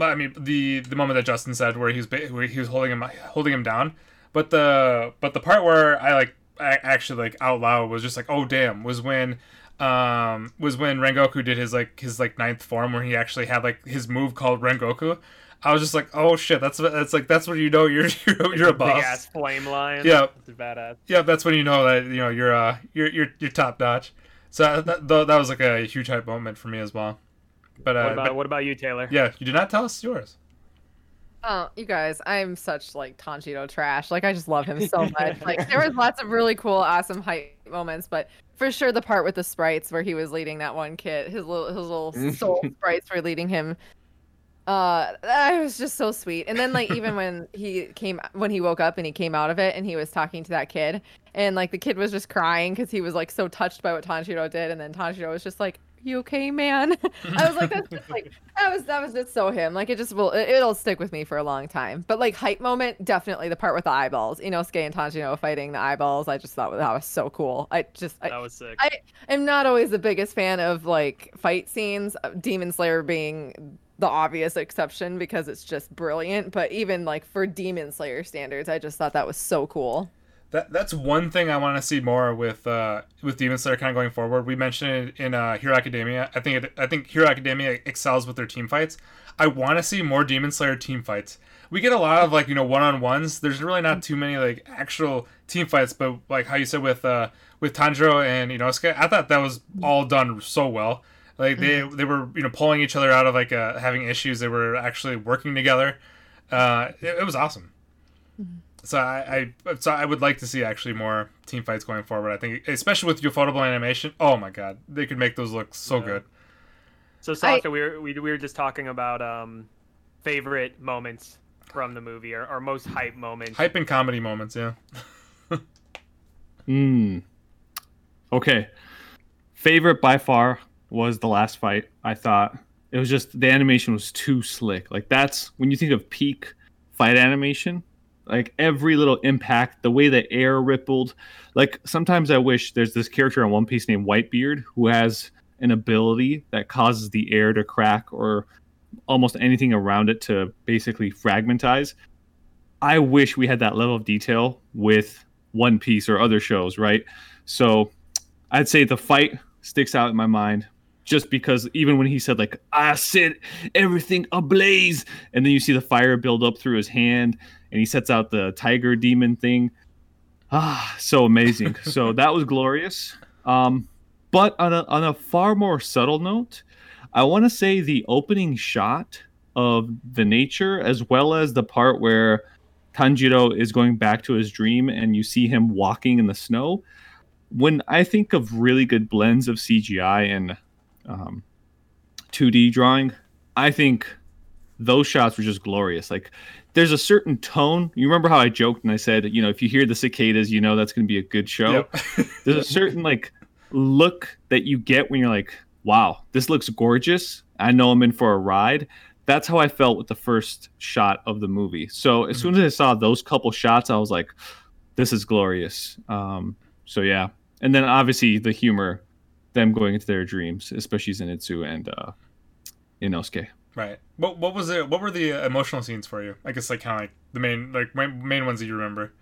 I mean, the the moment that Justin said where he was where he was holding him holding him down, but the but the part where I like I actually like out loud was just like oh damn was when um was when Rengoku did his like his like ninth form where he actually had like his move called Rengoku. I was just like oh shit that's that's like that's when you know you're you're, you're a Big boss. ass flame lion. Yeah. It's badass. Yeah, that's when you know that you know you're uh you're you're, you're top notch. So that, that that was like a huge hype moment for me as well. But uh, What about but- what about you, Taylor? yeah, you did not tell us yours. Oh, you guys, I'm such like Tanjiro trash. Like I just love him so much. like there was lots of really cool, awesome hype moments, but for sure the part with the sprites where he was leading that one kid, his little his little soul sprites were leading him. Uh, that was just so sweet. And then like even when he came when he woke up and he came out of it and he was talking to that kid and like the kid was just crying because he was like so touched by what Tanjiro did, and then Tanjiro was just like. You okay, man? I was like, that's just like that was that was just so him. Like it just will it, it'll stick with me for a long time. But like hype moment, definitely the part with the eyeballs. Inosuke and Tanjiro fighting the eyeballs. I just thought that was so cool. I just I, That was sick. I am not always the biggest fan of like fight scenes. uh, Demon Slayer being the obvious exception because it's just brilliant. But even like for Demon Slayer standards, I just thought that was so cool. That that's one thing I want to see more with uh with Demon Slayer kind of going forward. We mentioned it in uh, Hero Academia. I think it, I think Hero Academia excels with their team fights. I want to see more Demon Slayer team fights. We get a lot of like you know one on ones. There's really not too many like actual team fights, but like how you said with uh with Tanjiro and Inosuke, I thought that was all done so well. Like they they were you know pulling each other out of like uh, having issues. They were actually working together. Uh, it, it was awesome. So I, I so I would like to see actually more team fights going forward. I think especially with ufotable animation. Oh my god, they could make those look so Yeah. good. So Sasha, we were we, we were just talking about um favorite moments from the movie or, or most hype moments. Hype and comedy moments, yeah. Hmm. Okay. Favorite by far was the last fight. I thought it was just the animation was too slick. Like that's when you think of peak fight animation, like every little impact, the way the air rippled. Like sometimes I wish there's this character in One Piece named Whitebeard who has an ability that causes the air to crack or almost anything around it to basically fragmentize. I wish we had that level of detail with One Piece or other shows, right? So I'd say the fight sticks out in my mind just because even when he said like I set everything ablaze and then you see the fire build up through his hand and he sets out the tiger demon thing ah so amazing so that was glorious um but on a on a far more subtle note I want to say the opening shot of the nature as well as the part where Tanjiro is going back to his dream and you see him walking in the snow. When I think of really good blends of CGI and um, 2D drawing, I think those shots were just glorious. Like there's a certain tone. You remember how I joked and I said, you know, if you hear the cicadas, you know that's going to be a good show. Yep. There's a certain like look that you get when you're like, wow, this looks gorgeous. I know I'm in for a ride. That's how I felt with the first shot of the movie. So as soon as I saw those couple shots, I was like, this is glorious. Um, so yeah, and then obviously the humor, them going into their dreams, especially Zenitsu and uh, Inosuke. Right. What what was it? What were the uh, emotional scenes for you? I guess like kind of like the main like main, main ones that you remember.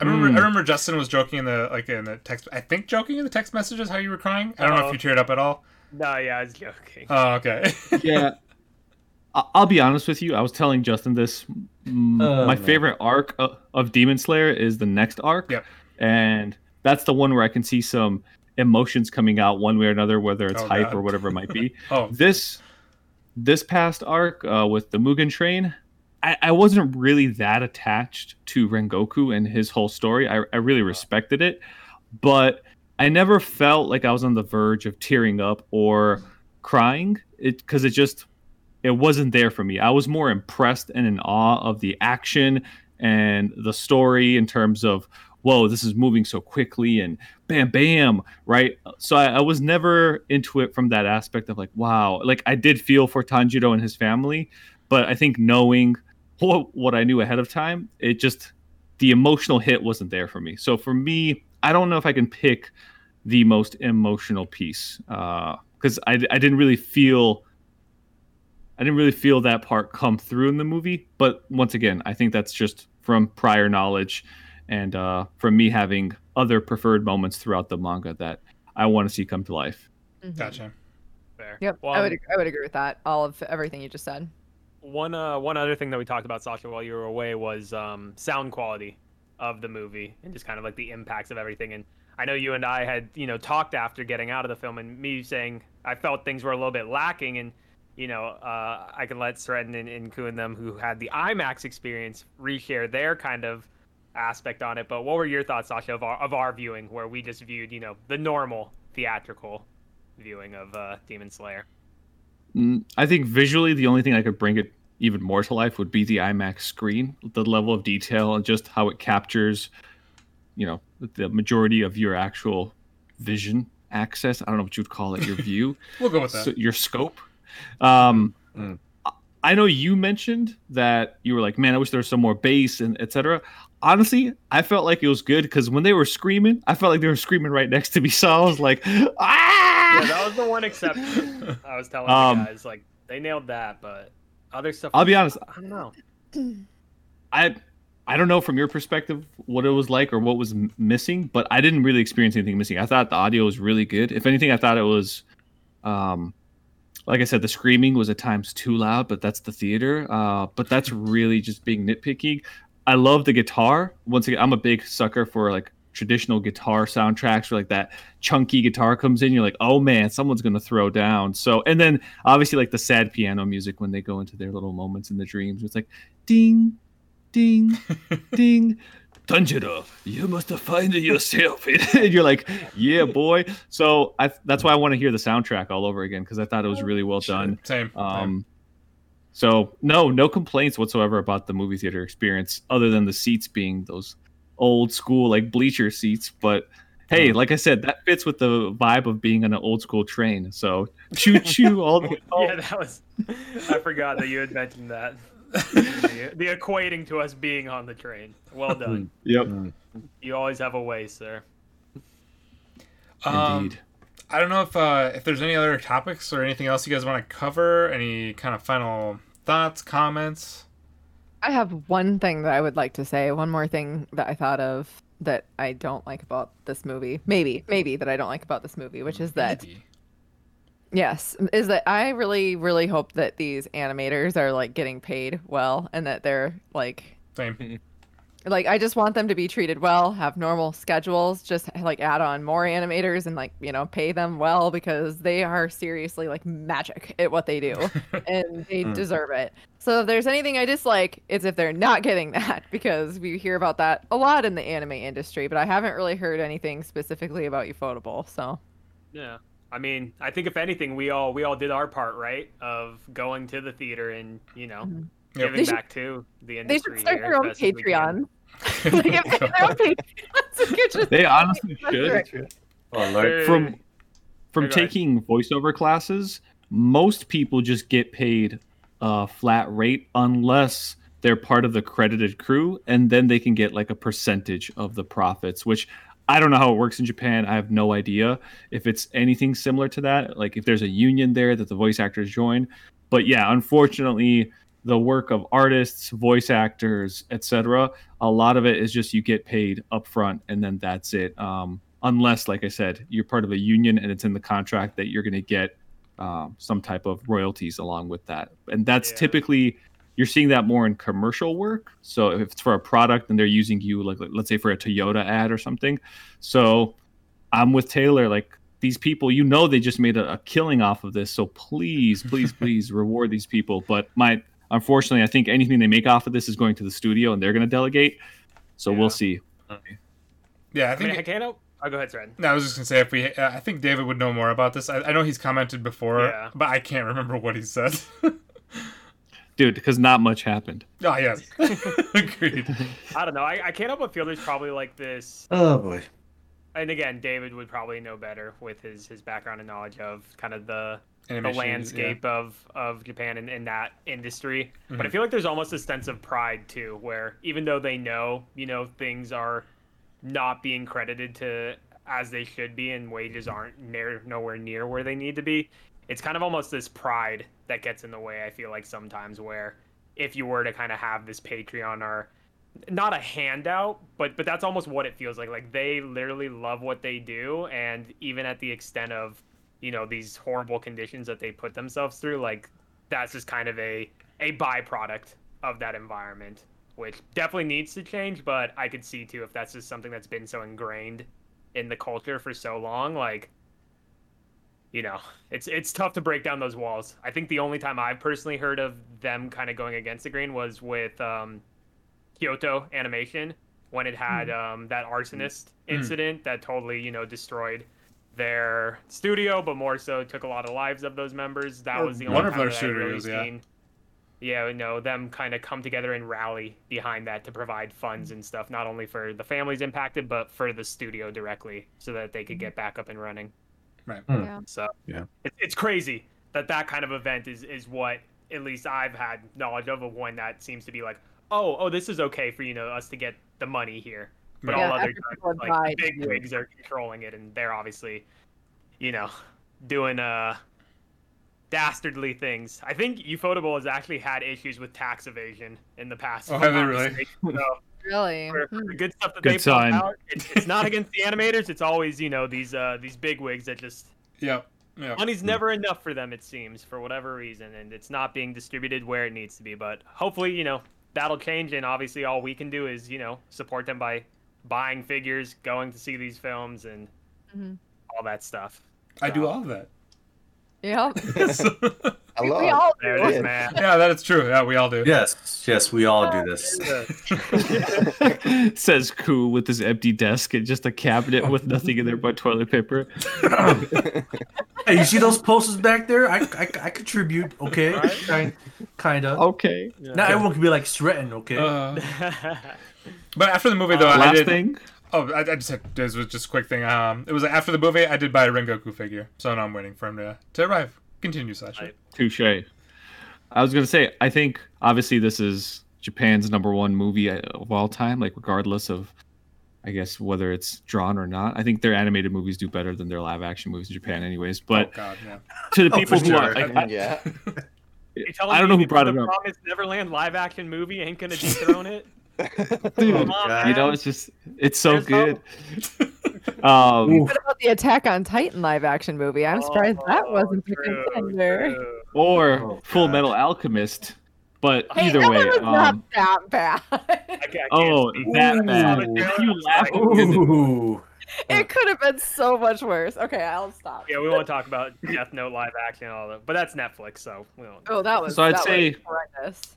I remember Hmm. I remember Justin was joking in the like in the text. I think joking in the text messages how you were crying. I don't know Oh. if you teared up at all. No, yeah, I was joking. Oh, okay. yeah I- i'll be honest with you i was telling justin this Mm, Oh, my man. favorite arc of, of demon slayer is the next arc Yep. and that's the one where i can see some emotions coming out one way or another whether it's Oh, hype God. or whatever it might be oh, this this past arc uh, with the mugen train I, I wasn't really that attached to rengoku and his whole story. I, I really respected it but i never felt like i was on the verge of tearing up or crying. It because it just it wasn't there for me. I was more impressed and in awe of the action and the story in terms of whoa this is moving so quickly and bam bam right so I, I was never into it from that aspect of like wow like i did feel for tanjiro and his family but i think knowing what, what i knew ahead of time it just the emotional hit wasn't there for me so for me i don't know if i can pick the most emotional piece uh, because I, I didn't really feel I didn't really feel that part come through in the movie. But once again, I think that's just from prior knowledge and uh, from me having other preferred moments throughout the manga that I want to see come to life. Mhm. gotcha. Fair. Yep, Well, I would I would agree with that. All of everything you just said. One uh one other thing that we talked about, Sasha, while you were away was um sound quality of the movie and just kind of like the impacts of everything. And I know you and I had you know talked after getting out of the film, and me saying I felt things were a little bit lacking, and you know uh, I can let Stratton and, and Ku and them who had the IMAX experience reshare their kind of aspect on it. But what were your thoughts, Sasha, of our of our viewing, where we just viewed you know the normal theatrical viewing of uh, Demon Slayer? Mm, I think visually, the only thing I could bring it even more to life would be the IMAX screen, the level of detail and just how it captures, you know, the majority of your actual vision access. I don't know what you'd call it, your view. We'll go with that. so, your scope. Um, Mm. I- I know you mentioned that you were like, man, I wish there was some more bass and etc. Honestly, I felt like it was good because when they were screaming, I felt like they were screaming right next to me. So I was like, ah! Yeah, that was the one exception. I was telling Um, you guys, like they nailed that, but other stuff. I'll be honest, I don't know. I I don't know from your perspective what it was like or what was missing, but I didn't really experience anything missing. I thought the audio was really good. If anything, I thought it was, um, like I said, the screaming was at times too loud, but that's the theater. Uh, but that's really just being nitpicky. I love the guitar. Once again, I'm a big sucker for like traditional guitar soundtracks where like that chunky guitar comes in. You're like, oh man, someone's gonna throw down. So, and then obviously like the sad piano music when they go into their little moments in the dreams. It's like, ding, ding, ding. Tanjiro, you must have find it yourself. and you're like, yeah, boy. So I, that's why I want to hear the soundtrack all over again because I thought it was really well done. Same. Um, so no, no complaints whatsoever about the movie theater experience, other than the seats being those old school like bleacher seats. But hey, like I said, that fits with the vibe of being on an old school train. So choo choo all the Yeah, that was. I forgot that you had mentioned that. the, the equating to us being on the train. Well done. Yep, You always have a way, sir. Um, indeed. I don't know if uh, if there's any other topics or anything else you guys want to cover. Any kind of final thoughts, comments? I have one thing that I would like to say. One more thing that I thought of that I don't like about this movie. Maybe, maybe that I don't like about this movie, which is that Maybe. yes, is that I really, really hope that these animators are like getting paid well and that they're like Same. like I just want them to be treated well, have normal schedules, just like add on more animators and like, you know, pay them well because they are seriously like magic at what they do and they Mm. deserve it. So if there's anything I dislike, it's if they're not getting that because we hear about that a lot in the anime industry, but I haven't really heard anything specifically about Ufotable. So Yeah. I mean, I think if anything, we all we all did our part, right? Of going to the theater and you know Mhm. Yep. giving They should- back to the They should start their own as best as we can. Patreon. like if they their own Patreons, it could just They honestly should. right. Oh lord. From from Hey, taking voiceover classes, most people just get paid a flat rate unless they're part of the credited crew, and then they can get like a percentage of the profits. Which I don't know how it works in Japan. I have no idea if it's anything similar to that. Like if there's a union there that the voice actors join. But yeah, unfortunately, the work of artists, voice actors, etc. A lot of it is just you get paid upfront, and then that's it. Um, unless, like I said, you're part of a union and it's in the contract that you're going to get um, some type of royalties along with that. And that's Yeah. typically you're seeing that more in commercial work. So if it's for a product and they're using you, like like, let's say for a Toyota ad or something. So I'm with Taylor. Like these people, you know, they just made a, a killing off of this. So please, please, please reward these people. But my unfortunately, I think anything they make off of this is going to the studio and they're going to delegate. So Yeah. we'll see. Yeah, I I think. mean, I can't. help. I'll oh, go ahead, Sren. no, I was just gonna say if we, uh, I think David would know more about this. I, I know he's commented before, Yeah. but I can't remember what he said. Dude, because not much happened. oh yes, agreed. I don't know. I, I can't help but feel there's probably like this Oh boy. and again, David would probably know better with his his background and knowledge of kind of the the Animation, landscape of of Japan and in that industry. But I Mhm. feel like there's almost a sense of pride too, where even though they know, you know, things are not being credited to as they should be and wages aren't near nowhere near where they need to be, it's kind of almost this pride that gets in the way, I feel like sometimes where if you were to kind of have this Patreon or not a handout, but but that's almost what it feels like. Like they literally love what they do, and even at the extent of you know these horrible conditions that they put themselves through, like that's just kind of a a byproduct of that environment, which definitely needs to change. But I could see too if that's just something that's been so ingrained in the culture for so long, like you know, it's it's tough to break down those walls. I think the only time I've personally heard of them kind of going against the grain was with um, Kyoto Animation when it had um, that arsonist Mm. incident that totally you know destroyed their studio, but more so took a lot of lives of those members. That Or was the one only of time their that I've really studios, yeah. seen. Yeah, no, them kind of come together and rally behind that to provide funds and stuff, not only for the families impacted, but for the studio directly, so that they could get back up and running. Right. Hmm. Yeah. So Yeah. it, it's crazy that that kind of event is is what at least I've had knowledge of of one that seems to be like, oh, oh, this is okay for you know us to get the money here, but Yeah, all other times, like died, big yeah. wigs are controlling it, and they're obviously, you know, doing uh dastardly things. I think Ufotable has actually had issues with tax evasion in the past. Oh, have they really? mistaken. So, Really? for, Hmm. for the good stuff that Good they put sign. out, it's, it's not against the animators. It's always you know these uh these big wigs that just yeah. Yep. money's never enough for them it seems for whatever reason and it's not being distributed where it needs to be but hopefully you know that'll change and obviously all we can do is you know support them by buying figures going to see these films and Mhm. all that stuff I do all of that. Yep. A We- lot. we all do. it is Yeah. man yeah, that is true. Yeah, we all do. Yes, yes, we all do this. Says Koo with his empty desk and just a cabinet with nothing in there but toilet paper. Hey, you see those posters back there? I, I, I contribute, okay? Right? Kind, kinda. Okay. Not everyone can be like Stratton, okay? Uh, but after the movie, though, I Last did. thing. Oh, I, I just had this was just a quick thing. Um, it was after the movie. I did buy a Rengoku figure, so now I'm waiting for him to to arrive. Continue, Sasha. Right. Touche. I was gonna say, I think obviously this is Japan's number one movie uh, of all time, like regardless of, I guess whether it's drawn or not. I think their animated movies do better than their live action movies in Japan, anyways. But oh God, yeah. to the Oh, people for who are, like, I, yeah. You I don't know who brought it up. Promise Neverland live action movie ain't gonna dethrone it. Dude, Come on, God. you know, it's just it's so There's good. Um, Oof. What about the Attack on Titan live action movie? I'm surprised that Oh, wasn't the true, contender. true. or Oh, Full God. Metal Alchemist. But Hey, either that way, one was not um, that bad. I I oh, that bad. If you laugh, Ooh. it could have been so much worse. Okay, I'll stop. Yeah, we won't talk about Death Note live action and all that, but that's Netflix, so we won't. Oh, that was. So I'd that say- horrendous.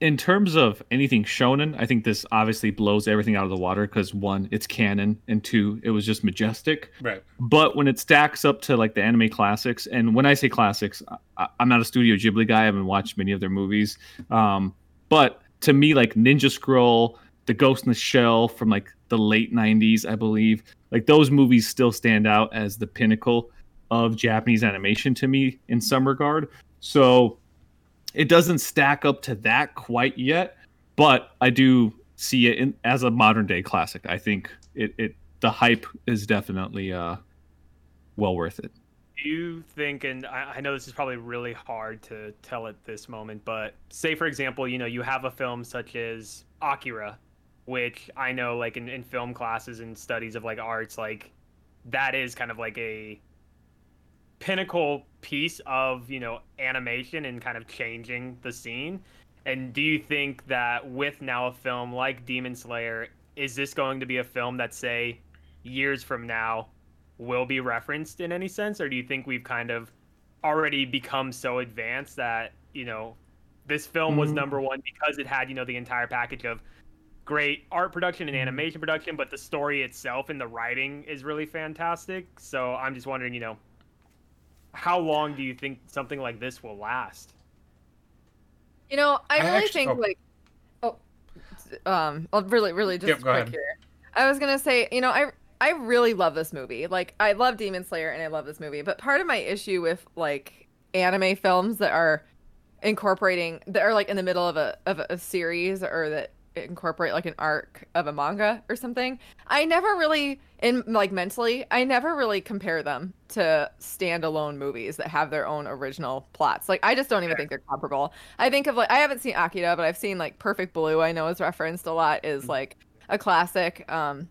In terms of anything shonen, I think this obviously blows everything out of the water because one, it's canon, and two, it was just majestic. Right. But when it stacks up to like the anime classics, and when I say classics, I, I'm not a Studio Ghibli guy. I haven't watched many of their movies. Um, but to me, like Ninja Scroll, The Ghost in the Shell from like the late '90s, I believe, like those movies still stand out as the pinnacle of Japanese animation to me in some regard. So it doesn't stack up to that quite yet, but I do see it in, as a modern day classic. I think it, it the hype is definitely uh, well worth it. Do you think, and I, I know this is probably really hard to tell at this moment, but say for example, you know, you have a film such as Akira, which I know, like in, in film classes and studies of like arts, like that is kind of like a pinnacle piece of you know animation and kind of changing the scene. And do you think that with now a film like demon slayer is this going to be a film that say years from now will be referenced in any sense? Or do you think we've kind of already become so advanced that you know this film was Mm. number one because it had you know the entire package of great art production and animation production but the story itself and the writing is really fantastic? So i'm just wondering you know how long do you think something like this will last? You know, I I really actu- think oh. like, oh, um, I'll really, really just Yep, quick here. I was gonna say, you know, I I really love this movie. Like, I love Demon Slayer and I love this movie. But part of my issue with like anime films that are incorporating that are like in the middle of a of a series or that incorporate like an arc of a manga or something. I never really in like mentally i never really compare them to standalone movies that have their own original plots. Like i just don't even think they're comparable. I think of like i haven't seen akira but i've seen like perfect blue i know is referenced a lot is like a classic. Um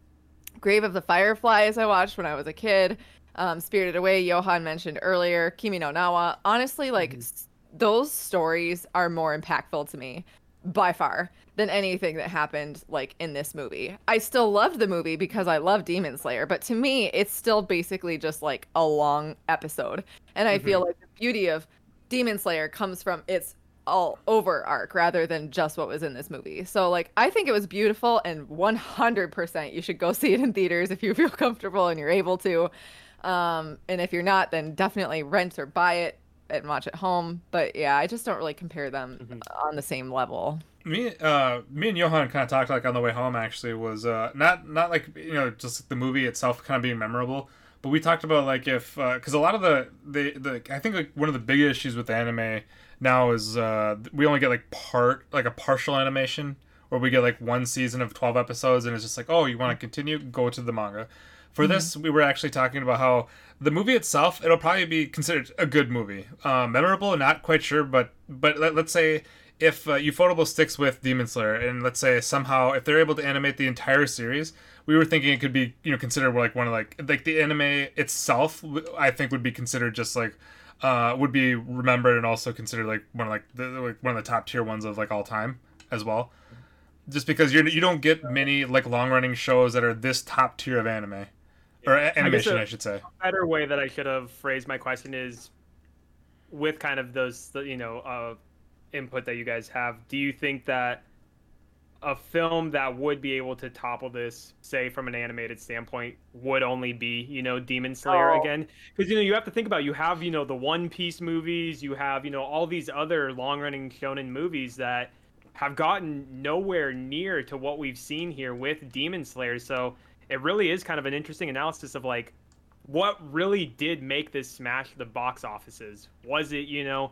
grave of the fireflies i watched when i was a kid. Um spirited away johan mentioned earlier. Kimi no nawa. Honestly like s- those stories are more impactful to me by far than anything that happened like in this movie. I still loved the movie because I love Demon Slayer, but to me it's still basically just like a long episode. And I feel like the beauty of Demon Slayer comes from its all over arc rather than just what was in this movie. So like I think it was beautiful and 100% you should go see it in theaters if you feel comfortable and you're able to. Um and if you're not then definitely rent or buy it and watch at home. But yeah, I just don't really compare them on the same level. me uh me and johan kind of talked like on the way home actually was uh not not like you know just the movie itself kind of being memorable but we talked about like if because a lot of the the the i think like one of the big issues with anime now is uh we only get like part like a partial animation where we get like one season of 12 episodes and it's just like oh you want to continue go to the manga for this we were actually talking about how the movie itself it'll probably be considered a good movie um, memorable not quite sure but but let, let's say if uh, Ufotable sticks with Demon Slayer, and let's say somehow if they're able to animate the entire series, we were thinking it could be you know considered like one of like like the anime itself. I think would be considered just like uh, would be remembered and also considered like one of like the like one of the top tier ones of like all time as well. Just because you're you don't get many like long running shows that are this top tier of anime or a- animation, a- I should say. better way that I should have phrased my question is with kind of those you know uh, input that you guys have do you think that a film that would be able to topple this say from an animated standpoint would only be you know demon slayer Oh. again because you know you have to think about you have you know the one piece movies you have you know all these other long running shonen movies that have gotten nowhere near to what we've seen here with demon slayer so it really is kind of an interesting analysis of like what really did make this smash the box offices? Was it, you know,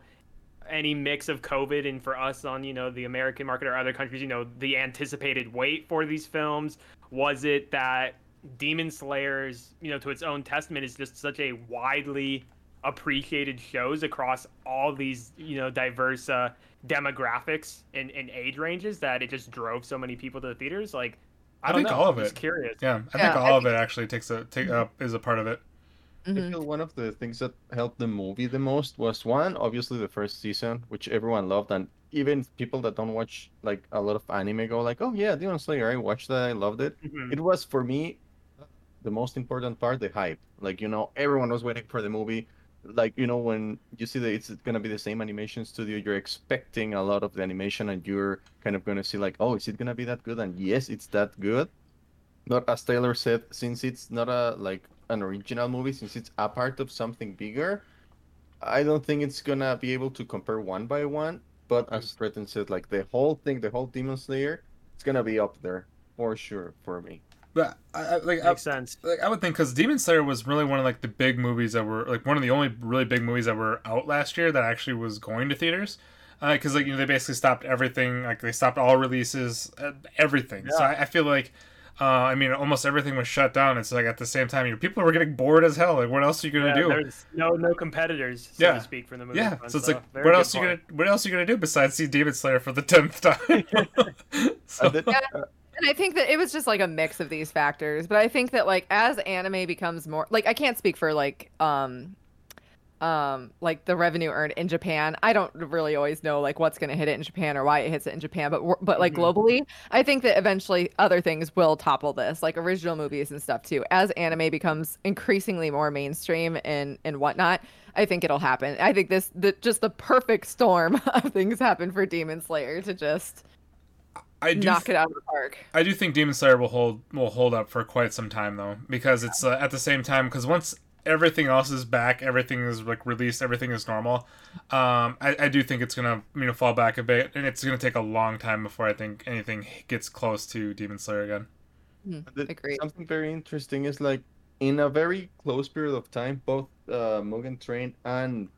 any mix of COVID and for us on, you know, the American market or other countries, you know, the anticipated wait for these films? Was it that Demon Slayers, you know, to its own testament, is just such a widely appreciated shows across all these, you know, diverse uh, demographics and, and age ranges that it just drove so many people to the theaters? Like, I, I think know. all of I'm just it. curious. Yeah, I Yeah, think I all of it actually takes a take up is a part of it. I Mhm. feel one of the things that helped the movie the most was one, obviously the first season, which everyone loved, and even people that don't watch like a lot of anime go like, "Oh yeah, Demon Slayer, I watched that, I loved it." Mhm. It was for me the most important part, the hype. Like you know, everyone was waiting for the movie. Like you know when you see that it's gonna be the same animation studio, you're expecting a lot of the animation, and you're kind of gonna see like, oh, is it gonna be that good? And yes, it's that good. Not as Taylor said, since it's not a like an original movie, since it's a part of something bigger. I don't think it's gonna be able to compare one by one. But as Breton said, like the whole thing, the whole Demon Slayer, it's gonna be up there for sure for me. But I, I like I, sense. like I would think because Demon Slayer was really one of like the big movies that were like one of the only really big movies that were out last year that actually was going to theaters. Because like you know they basically stopped everything, like they stopped all releases, uh, everything. So I, I feel like, uh, I mean, almost everything was shut down. It's like at the same time, you people were getting bored as hell. Like, what else are you gonna Yeah, do? There's no no competitors, so Yeah. to speak, from the movie. Yeah, front, so it's like, very what good else you gonna, what else you gonna do besides see Demon Slayer for the tenth time? so, And then- Yeah. uh, And I think that it was just like a mix of these factors, but I think that like as anime becomes more like I can't speak for like um um like the revenue earned in Japan. I don't really always know like what's going to hit it in Japan or why it hits it in Japan, but but like Mhm. globally, I think that eventually other things will topple this, like original movies and stuff too. As anime becomes increasingly more mainstream and and whatnot, I think it'll happen. I think this the just the perfect storm of things happen for Demon Slayer to just I do knock it out of the park. I do think Demon Slayer will hold will hold up for quite some time though, because it's uh, at the same time because once everything else is back, everything is like released, everything is normal. Um, I, I do think it's gonna you know fall back a bit, and it's gonna take a long time before I think anything gets close to Demon Slayer again. The- Agreed. Something very interesting is like in a very close period of time, both uh, Mugen Train and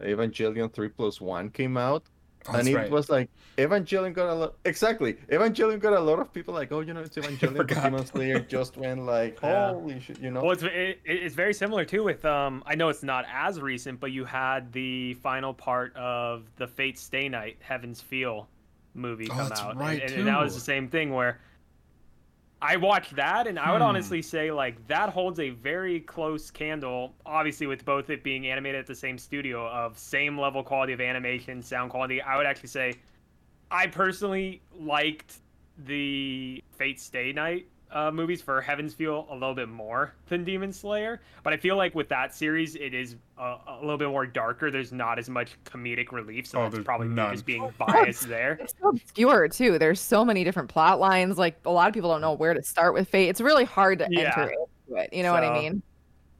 Evangelion 3 plus 1 came out. Oh, and it right. was like Evangelion got a lot exactly. Evangelion got a lot of people like, oh, you know, it's Evangelion. Demon Slayer just went like, Yeah. holy shit, you know. Well, it's it, it- it's very similar too with um. I know it's not as recent, but you had the final part of the Fate Stay Night Heaven's Feel movie Oh, come out, and- right, and, and that was the same thing where I watched that, and I would Hmm. honestly say like that holds a very close candle. Obviously, with both it being animated at the same studio of same level quality of animation, sound quality, I would actually say I personally liked the Fate Stay Night uh, movies for Heaven's Feel a little bit more than Demon Slayer, but I feel like with that series, it is a, a little bit more darker. There's not as much comedic relief, so Oh, that's there's probably none. just being biased there. It's so obscure too. There's so many different plot lines. Like a lot of people don't know where to start with Fate. It's really hard to Yeah. enter into it. You know what I mean?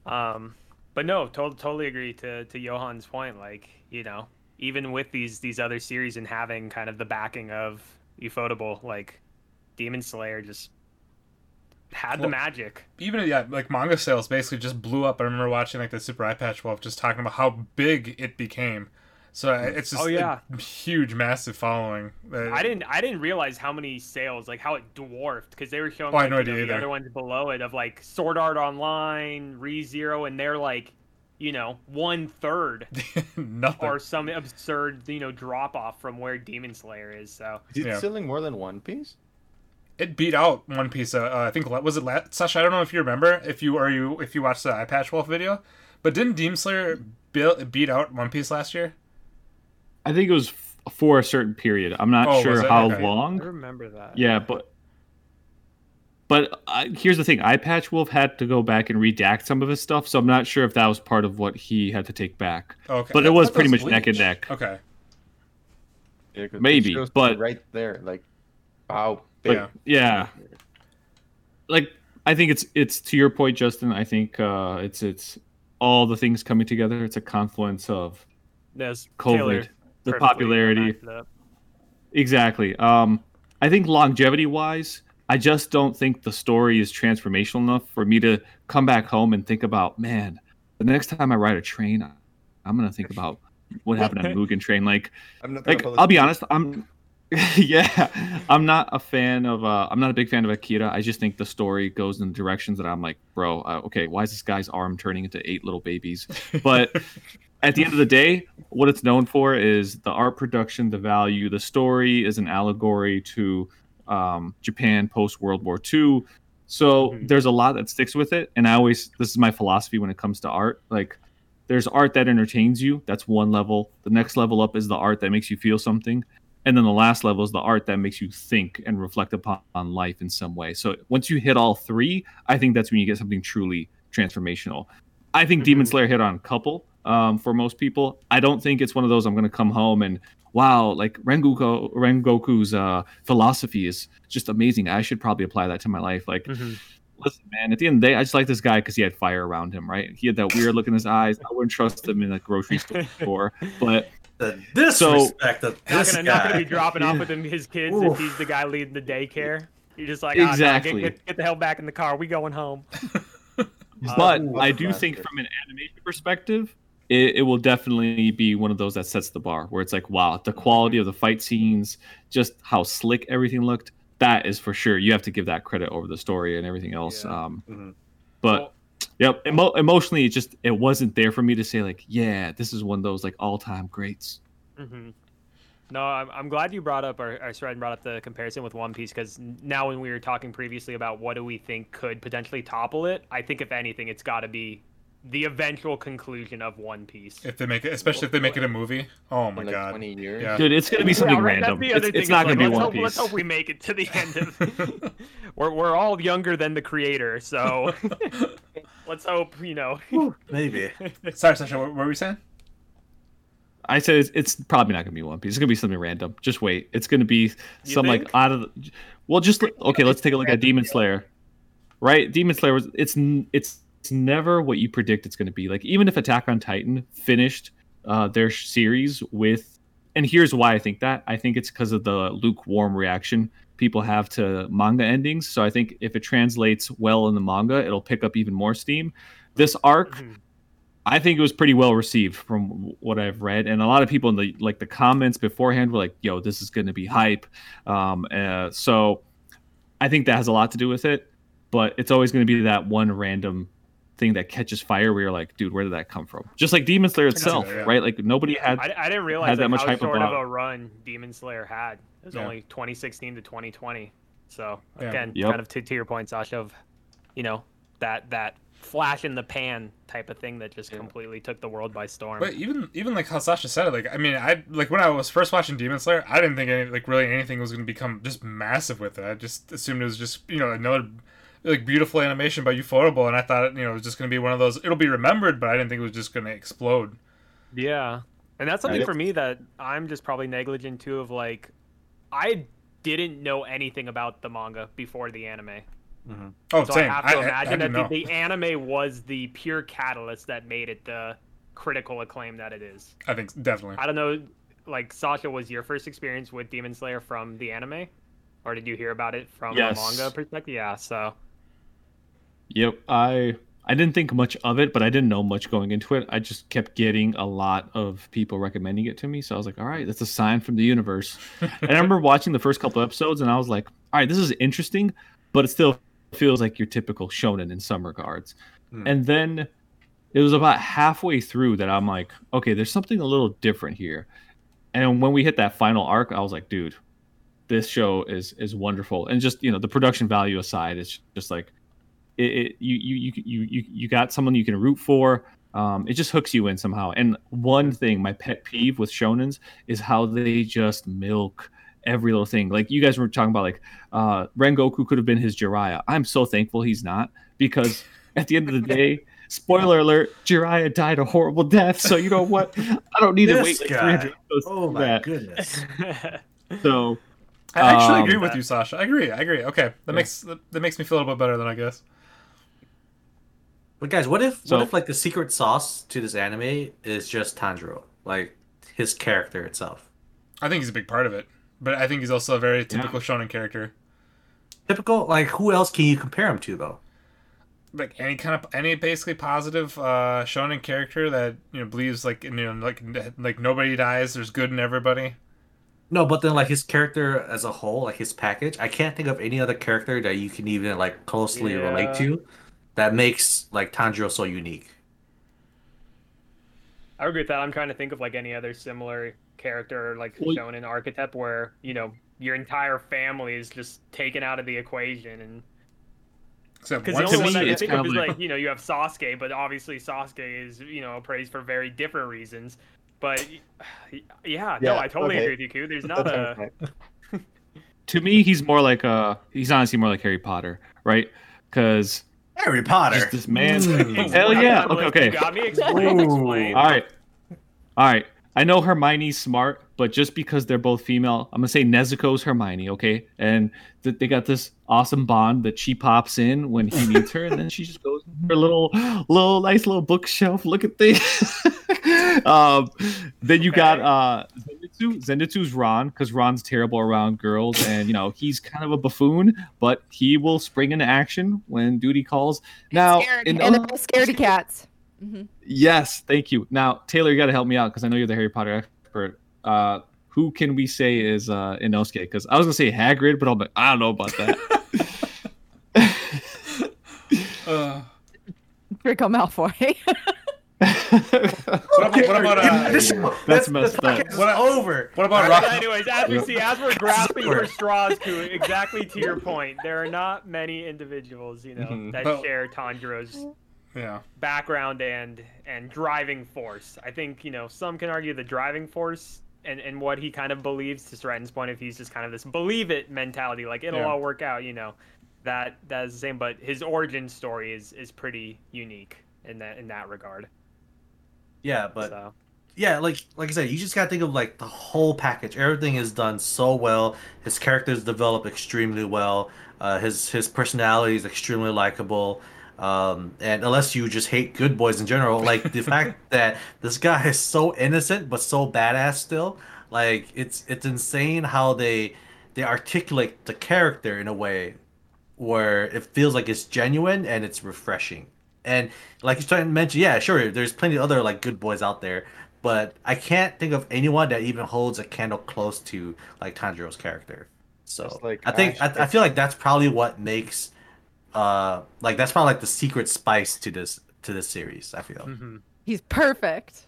Um, but no, to- totally agree to to Johan's point. Like you know, even with these these other series and having kind of the backing of Ufotable, like Demon Slayer just had the magic. even yeah, like manga sales basically just blew up. I remember watching like the Super Eye Patch Wolf just talking about how big it became. So uh, it's just Oh, yeah. a huge, massive following. Uh, I didn't I didn't realize how many sales like how it dwarfed because they were showing Oh, I like, no you know, the either. other ones below it of like Sword Art Online, ReZero, and they're like you know one third nothing. or some absurd you know drop off from where Demon Slayer is. So Is it Yeah. selling more than One Piece? It beat out One Piece. Uh, uh, I think was it la- Sasha. I don't know if you remember if you or you if you watched the Eye Patch Wolf video, but didn't Demon Slayer build, beat out One Piece last year? I think it was f- for a certain period. I'm not Oh, sure how Okay. I remember that. Yeah, but but uh, here's the thing: Eye Patch Wolf had to go back and redact some of his stuff, so I'm not sure if that was part of what he had to take back. Okay, But I it was pretty much neck and neck. Okay, Yeah, 'cause it Maybe, but- right there, like how But. Yeah. yeah, like I think it's it's to your point, Justin. I think uh, it's it's all the things coming together. It's a confluence of There's COVID, Taylor the popularity, matched it up. Exactly. Um, I think longevity wise, I just don't think the story is transformational enough for me to come back home and think about, man, the next time I ride a train, I'm gonna think about what happened on the Mugen Train. Like, I'm not like I'll be honest, I'm yeah, I'm not a fan of uh, I'm not a big fan of Akira. I just think the story goes in directions that I'm like, bro, uh, okay, why is this guy's arm turning into eight little babies? But at the end of the day, what it's known for is the art production, the value. The story is an allegory to um, Japan post World War II. So Mhm. there's a lot that sticks with it. And I always, this is my philosophy when it comes to art. Like, there's art that entertains you. That's one level. The next level up is the art that makes you feel something. And then the last level is the art that makes you think and reflect upon life in some way. So once you hit all three, I think that's when you get something truly transformational. I think Demon Mhm. Slayer hit on a couple, um, for most people. I don't think it's one of those I'm going to come home and wow, like Rengoku Rengoku's uh, philosophy is just amazing. I should probably apply that to my life. Like, Mhm. listen, man, at the end of the day, I just like this guy because he had fire around him, right? He had that weird look in his eyes. I wouldn't trust him in a grocery store, but The disrespect of Not this gonna, guy. not gonna be dropping off with him his kids Oof. if he's the guy leading the daycare. You're just like, nah, Exactly. get, get, get the hell back in the car. We going home. but Ooh, I do a think from an animation perspective, it, it will definitely be one of those that sets the bar where it's like, wow, the quality of the fight scenes, just how slick everything looked. That is for sure. You have to give that credit over the story and everything else. Yeah. Um, Mhm. but Well- yep, emo- emotionally, it just it wasn't there for me to say like, yeah, this is one of those like all time greats. hmm No, I'm, I'm glad you brought up, or, or Shred brought up the comparison with One Piece, because now when we were talking previously about what do we think could potentially topple it, I think if anything, it's got to be the eventual conclusion of One Piece. If they make it, especially if they make it a movie. Oh my like god. 20 years. Yeah. Dude, it's gonna be something Yeah, right, random. That's the other It's, it's not like, gonna be One hope, Piece. Let's hope we make it to the end of. we're we're all younger than the creator, so let's hope you know. Maybe. Sorry, Sasha. What, what were we saying? I said it's, it's probably not gonna be One Piece. It's gonna be something random. Just wait. It's gonna be some think? like out of. The, well, just okay. Let's take a look at Demon Slayer. Right, Demon Slayer was it's it's it's never what you predict it's gonna be. Like even if Attack on Titan finished uh, their series with, and here's why I think that. I think it's because of the lukewarm reaction people have to manga endings. So I think if it translates well in the manga, it'll pick up even more steam. This arc Mhm. I think it was pretty well received from what I've read, and a lot of people in the like the comments beforehand were like, "Yo, this is going to be hype." Um, uh, so I think that has a lot to do with it, but it's always going to be that one random thing that catches fire where you're like, "Dude, where did that come from?" Just like Demon Slayer itself, that, yeah. right? Like nobody had. I, I didn't realize had that like, much how hype short about- of a run Demon Slayer had. It was Yeah. only 2016 to 2020. So Yeah. again, Yep. kind of to, to your point, Sasha, of you know that that flash in the pan type of thing that just completely took the world by storm. But even even like how Sasha said it, like I mean, I like when I was first watching Demon Slayer, I didn't think any like really anything was going to become just massive with it. I just assumed it was just you know another like beautiful animation by Ufotable, and I thought you know it was just going to be one of those. It'll be remembered, but I didn't think it was just going to explode. Yeah. And that's something for me that I'm just probably negligent too of like I didn't know anything about the manga before the anime. Mm-hmm. Oh, So same. I have I, to I, I imagine didn't that the, the anime was the pure catalyst that made it the critical acclaim that it is. I think definitely. I don't know like Sasha was your first experience with Demon Slayer from the anime or did you hear about it from Yes. a manga perspective? Yeah, so Yep, I I didn't think much of it, but I didn't know much going into it. I just kept getting a lot of people recommending it to me, so I was like, "All right, that's a sign from the universe." and I remember watching the first couple episodes, and I was like, "All right, this is interesting, but it still feels like your typical shonen in some regards." Hmm. And then it was about halfway through that I'm like, "Okay, there's something a little different here." And when we hit that final arc, I was like, "Dude, this show is is wonderful." And just you know, the production value aside, it's just like it, it you, you you you you you got someone you can root for. Um, it just hooks you in somehow. And one thing, my pet peeve with shonens is how they just milk every little thing. Like you guys were talking about, like uh, Rengoku could have been his Jiraiya. I'm so thankful he's not because at the end of the day. Spoiler alert: Jiraiya died a horrible death. So you know what? I don't need to wait like guy. 300 episodes Oh my that. goodness. So I actually Um, agree with you, Sasha. I agree. I agree. Okay, that Yeah. makes that makes me feel a little bit better than I guess. But guys, what if So- what if like the secret sauce to this anime is just Tanjiro, like his character itself? I think he's a big part of it, but I think he's also a very typical shonen character. Typical, like who else can you compare him to though? Like any kind of any basically positive uh, shonen character that you know believes like you know like like nobody dies. There's good in everybody. No, but then like his character as a whole, like his package, I can't think of any other character that you can even like closely Yeah. relate to that makes like Tanjiro so unique. I agree with that. I'm trying to think of like any other similar character like Well- shonen archetype where, you know, your entire family is just taken out of the equation and Except Because the only to one me, that I think kind of of is like- like, you know, you have Sasuke, but obviously Sasuke is, you know, praised for very different reasons. But yeah, no, I totally okay. agree with you, Koo. There's not a fine. to me, he's more like uh he's honestly more like Harry Potter, right? Because Harry Potter. Just this man. Mm. Hell yeah. Come on, Okay, You got me. Explain. Explain. All right. All right. I know Hermione's smart, but just because they're both female, I'm gonna say Nezuko's Hermione, okay? And th- they got this awesome bond that she pops in when he needs her, and then she just goes in her little, little nice little bookshelf. Look at things. um, then you got Okay. uh, Zenitsu. Zenitsu's Ron, because Ron's terrible around girls, and you know he's kind of a buffoon, but he will spring into action when duty calls. Now, in and other- the scaredy cats. hmm Yes, thank you. Now, Taylor, you got to help me out because I know you're the Harry Potter expert. Uh, who can we say is uh, Inosuke? Because I was gonna say Hagrid, but I'm like, I don't know about that. Uh, Draco Malfoy. what about, what about uh, This- That's this- messed up. What- over. what about But Rock? anyways, as we see, as we're grasping Sorry. for straws, to exactly to your point, there are not many individuals, you know, Mhm. that But- share Tanjiro's Yeah. background and and driving force. I think you know some can argue the driving force and and what he kind of believes to Stratton's point if he's just kind of this believe it mentality, like it'll Yeah. all work out. You know, that that is the same. But his origin story is is pretty unique in that in that regard. Yeah, but so yeah, like like I said, you just gotta think of like the whole package. Everything is done so well. His characters develop extremely well. Uh, his his personality is extremely likable. Um, and unless you just hate good boys in general, like the fact that this guy is so innocent but so badass still, like it's it's insane how they they articulate the character in a way where it feels like it's genuine and it's refreshing. And like you're trying to mention, yeah, sure, there's plenty of other like good boys out there, but I can't think of anyone that even holds a candle close to like Tanjiro's character. So like I think Ash- I, I feel like that's probably what makes uh like that's probably like the secret spice to this to this series. I feel mhm. He's perfect.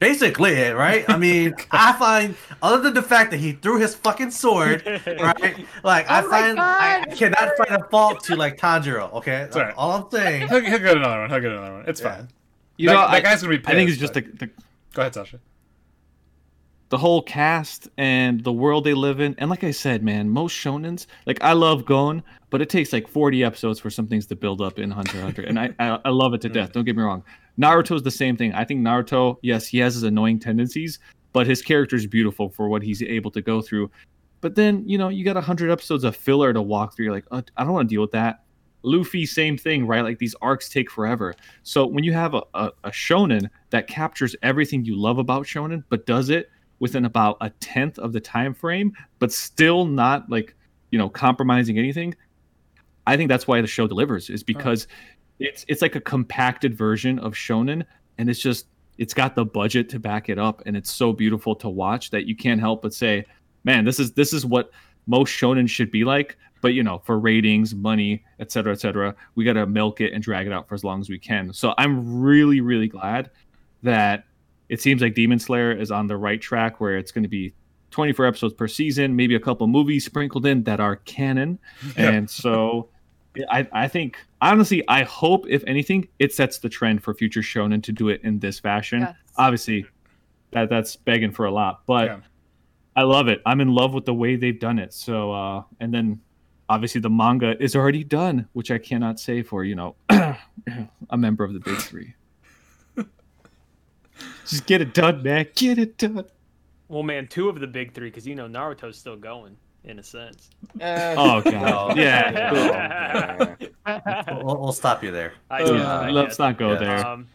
basically it, right? I mean, I find other than the fact that he threw his fucking sword, right? Like I Oh my find I, I God. cannot find a fault to like Tanjiro. Okay, alright. all I'm saying. He'll, he'll get another one. He'll get another one. It's Yeah. fine. you that, know, that I, guy's gonna be. Pissed, I think it's just but- the, the Go ahead, Sasha. The whole cast and the world they live in. And like I said, man, most shonens, like I love Gon, but it takes like 40 episodes for some things to build up in Hunter x Hunter. And I, I, I love it to death. Don't get me wrong. Naruto's the same thing. I think Naruto, yes, he has his annoying tendencies, but his character is beautiful for what he's able to go through. But then, you know, you got 100 episodes of filler to walk through. You're like, uh, I don't want to deal with that. Luffy, same thing, right? Like these arcs take forever. So when you have a, a, a shonen that captures everything you love about shonen, but does it within about a tenth of the time frame, but still not like you know compromising anything, I think that's why the show delivers. Is because it's it's like a compacted version of shonen, and it's just it's got the budget to back it up, and it's so beautiful to watch that you can't help but say, man, this is this is what most shonen should be like but you know for ratings money et cetera et cetera we got to milk it and drag it out for as long as we can so i'm really really glad that it seems like demon slayer is on the right track where it's going to be 24 episodes per season maybe a couple movies sprinkled in that are canon Yeah. and so I, I think honestly i hope if anything it sets the trend for future shonen to do it in this fashion Yes. obviously that that's begging for a lot but Yeah. I love it. I'm in love with the way they've done it. So, uh, and then obviously the manga is already done, which I cannot say for, you know, a member of the big three. Just get it done, man. Get it done. well, man, two of the big three, because you know Naruto's still going in a sense. Eh, Oh, God. No. Yeah. yeah. We'll, we'll stop you there. I Uh, get let's not go Yeah. there. Um,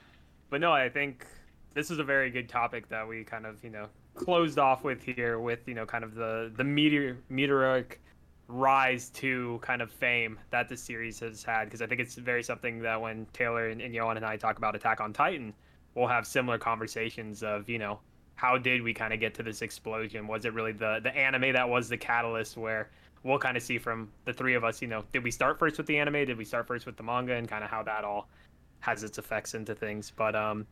but no, I think this is a very good topic that we kind of you know closed off with here with you know kind of the the meteor meteoric rise to kind of fame that the series has had because I think it's very something that when Taylor and, and Johan and I talk about Attack on Titan, we'll have similar conversations of you know how did we kind of get to this explosion? Was it really the the anime that was the catalyst where we'll kind of see from the three of us, you know, did we start first with the anime? Did we start first with the manga and kind of how that all has its effects into things. But um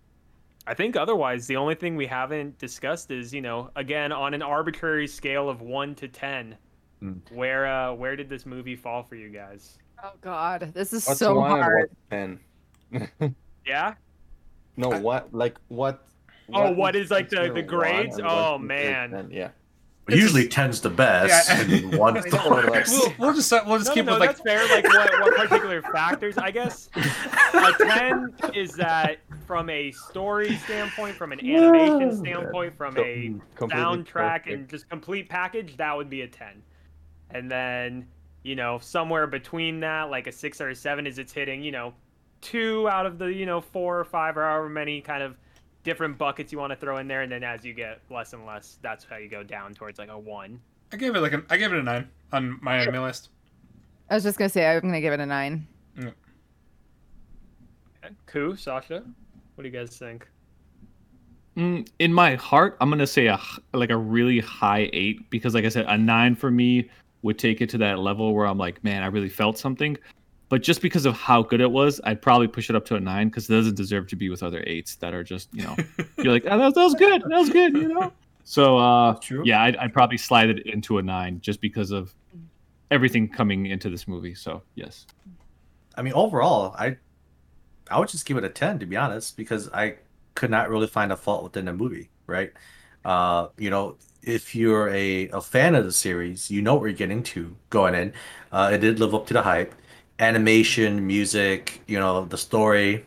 I think otherwise the only thing we haven't discussed is, you know, again on an arbitrary scale of 1 to 10, Hmm. where uh where did this movie fall for you guys? Oh God, this is What's so hard. ten? Yeah? No, what like what? Oh, what is, like, the- the grades? Oh, man. 10? Yeah. It's Usually just- ten's the best, Yeah. and one's the worst. we'll, we'll just uh, we'll just No, keep no, with no, like that's fair. Like what, what particular factors? I guess a ten is that from a story standpoint, from an animation standpoint, from a mm, soundtrack perfect. and just complete package, that would be a ten. And then you know somewhere between that, like a six or a seven, is it's hitting you know two out of the you know four or five or however many kind of different buckets you want to throw in there, and then as you get less and less, that's how you go down towards like a one. I gave it like an I gave it a nine on my anime list. I was just gonna say I'm gonna give it a nine. Koo, Sasha, what do you guys think? Mm, in my heart, I'm gonna say a h- like a really high eight because, like I said, a nine for me would take it to that level where I'm like, man, I really felt something. But just because of how good it was, I'd probably push it up to a nine because it doesn't deserve to be with other eights that are just, you know, you're like, oh, that, that was good, that was good, you know. So uh, True. yeah, I'd, I'd probably slide it into a nine just because of everything coming into this movie. So yes, I mean, overall, I I would just give it a ten to be honest, because I could not really find a fault within the movie. Right? Uh, you know, if you're a, a fan of the series, you know what you're getting to going in. Uh, it did live up to the hype. Animation, music, you know, the story.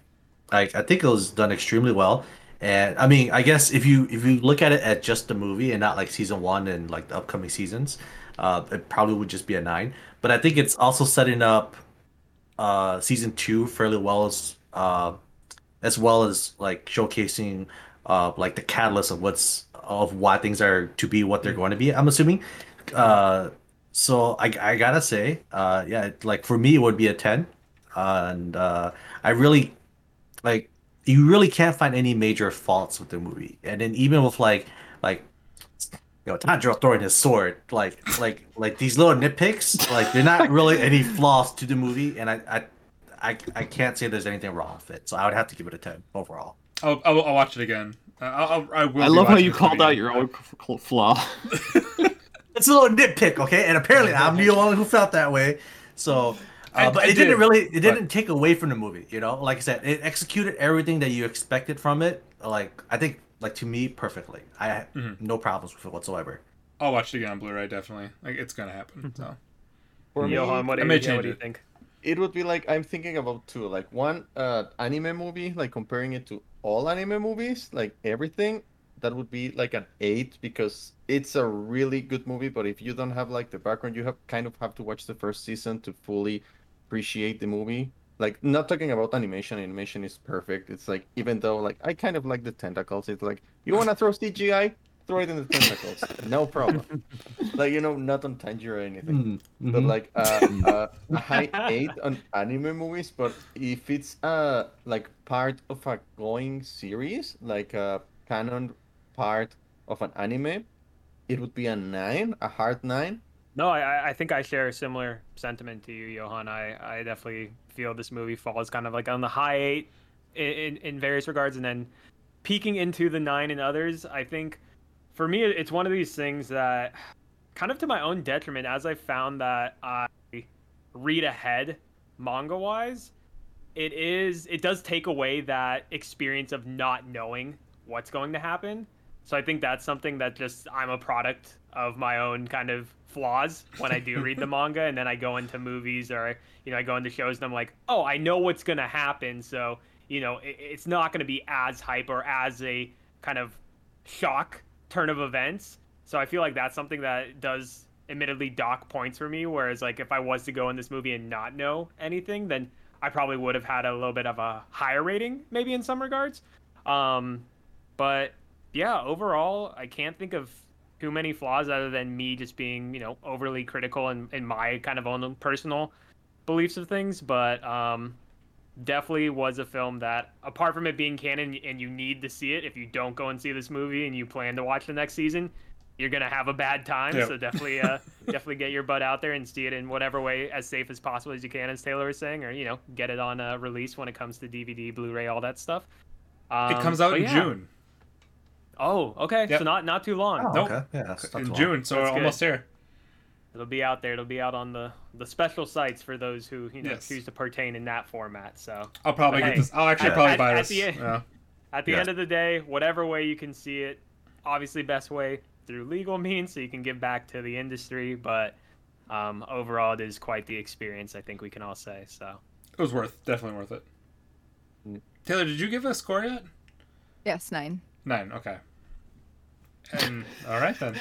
Like I think it was done extremely well. And I mean, I guess if you if you look at it at just the movie and not like season one and like the upcoming seasons, uh, it probably would just be a nine. But I think it's also setting up uh season two fairly well as uh as well as like showcasing uh like the catalyst of what's of why things are to be what they're going to be i'm assuming uh so i i gotta say uh yeah like for me it would be a 10 and uh i really like you really can't find any major faults with the movie and then even with like like you know Tanjiro throwing his sword like like like these little nitpicks like they're not really any flaws to the movie and I I I, I can't say there's anything wrong with it so I would have to give it a 10 overall I'll, I'll, I'll watch it again. Uh, I'll, I'll, I will. I love how you called movie out your own f- f- flaw. it's a little nitpick okay and apparently I'm the only one who felt that way so uh, but I it didn't did, really it didn't take away from the movie you know like I said it executed everything that you expected from it like I think like to me perfectly I had Mhm. no problems with it whatsoever I'll watch it again on Blu-ray. Definitely, like it's gonna Mm-hmm. happen. So For me, Johan, what do you, yeah, change what do you think? it would be like I'm thinking about two, like one uh anime movie, like comparing it to all anime movies, like everything. That would be like an eight because it's a really good movie. But if you don't have like the background, you have kind of have to watch the first season to fully appreciate the movie. Like not talking about animation, animation is perfect. It's like even though like I kind of like the tentacles. It's like you want to throw CGI, throw it in the tentacles, no problem. like you know, not on Tanjiro or anything Mhm. but like uh, uh, a high eight on anime movies. But if it's uh like part of a going series, like a canon part of an anime, it would be a nine, a hard nine. No, I- I, think I share a similar sentiment to you, Johan. I, I definitely feel this movie falls kind of like on the high eight in, in, various regards, and then peaking into the nine in others. I think for me, it's one of these things that kind of to my own detriment, as I found that I read ahead manga wise, it is it does take away that experience of not knowing what's going to happen. So I think that's something that just I'm a product of my own kind of flaws when I do read the manga and then I go into movies or you know I go into shows and I'm like, "Oh, I know what's going to happen." So, you know, it, it's not going to be as hype or as a kind of shock turn of events. So I feel like that's something that does admittedly dock points for me whereas like if I was to go in this movie and not know anything, then I probably would have had a little bit of a higher rating maybe in some regards. Um but yeah, overall, I can't think of too many flaws other than me just being, you know, overly critical in, in my kind of own personal beliefs of things. But um, definitely was a film that, apart from it being canon and you need to see it, if you don't go and see this movie and you plan to watch the next season, you're gonna have a bad time. Yep. So definitely, uh, definitely get your butt out there and see it in whatever way as safe as possible as you can, as Taylor was saying, or you know, get it on uh, release when it comes to DVD, Blu-ray, all that stuff. Um, it comes out in yeah. June. Oh, okay. Yep. So not not too long. Oh, Nope. okay. Yeah, not In too long. June, so That's we're almost here. It'll be out there. It'll be out on the the special sites for those who you know Yes. choose to pertain in that format. So I'll probably But get hey, this. I'll actually at- probably at- buy at this. the yeah. at the Yeah. end of the day, whatever way you can see it, obviously best way through legal means, so you can give back to the industry. But um, overall, it is quite the experience. I think we can all say so. It was worth, definitely worth it. Mm. Taylor, did you give a score yet? Yes, nine. Nine. Okay. And all right then.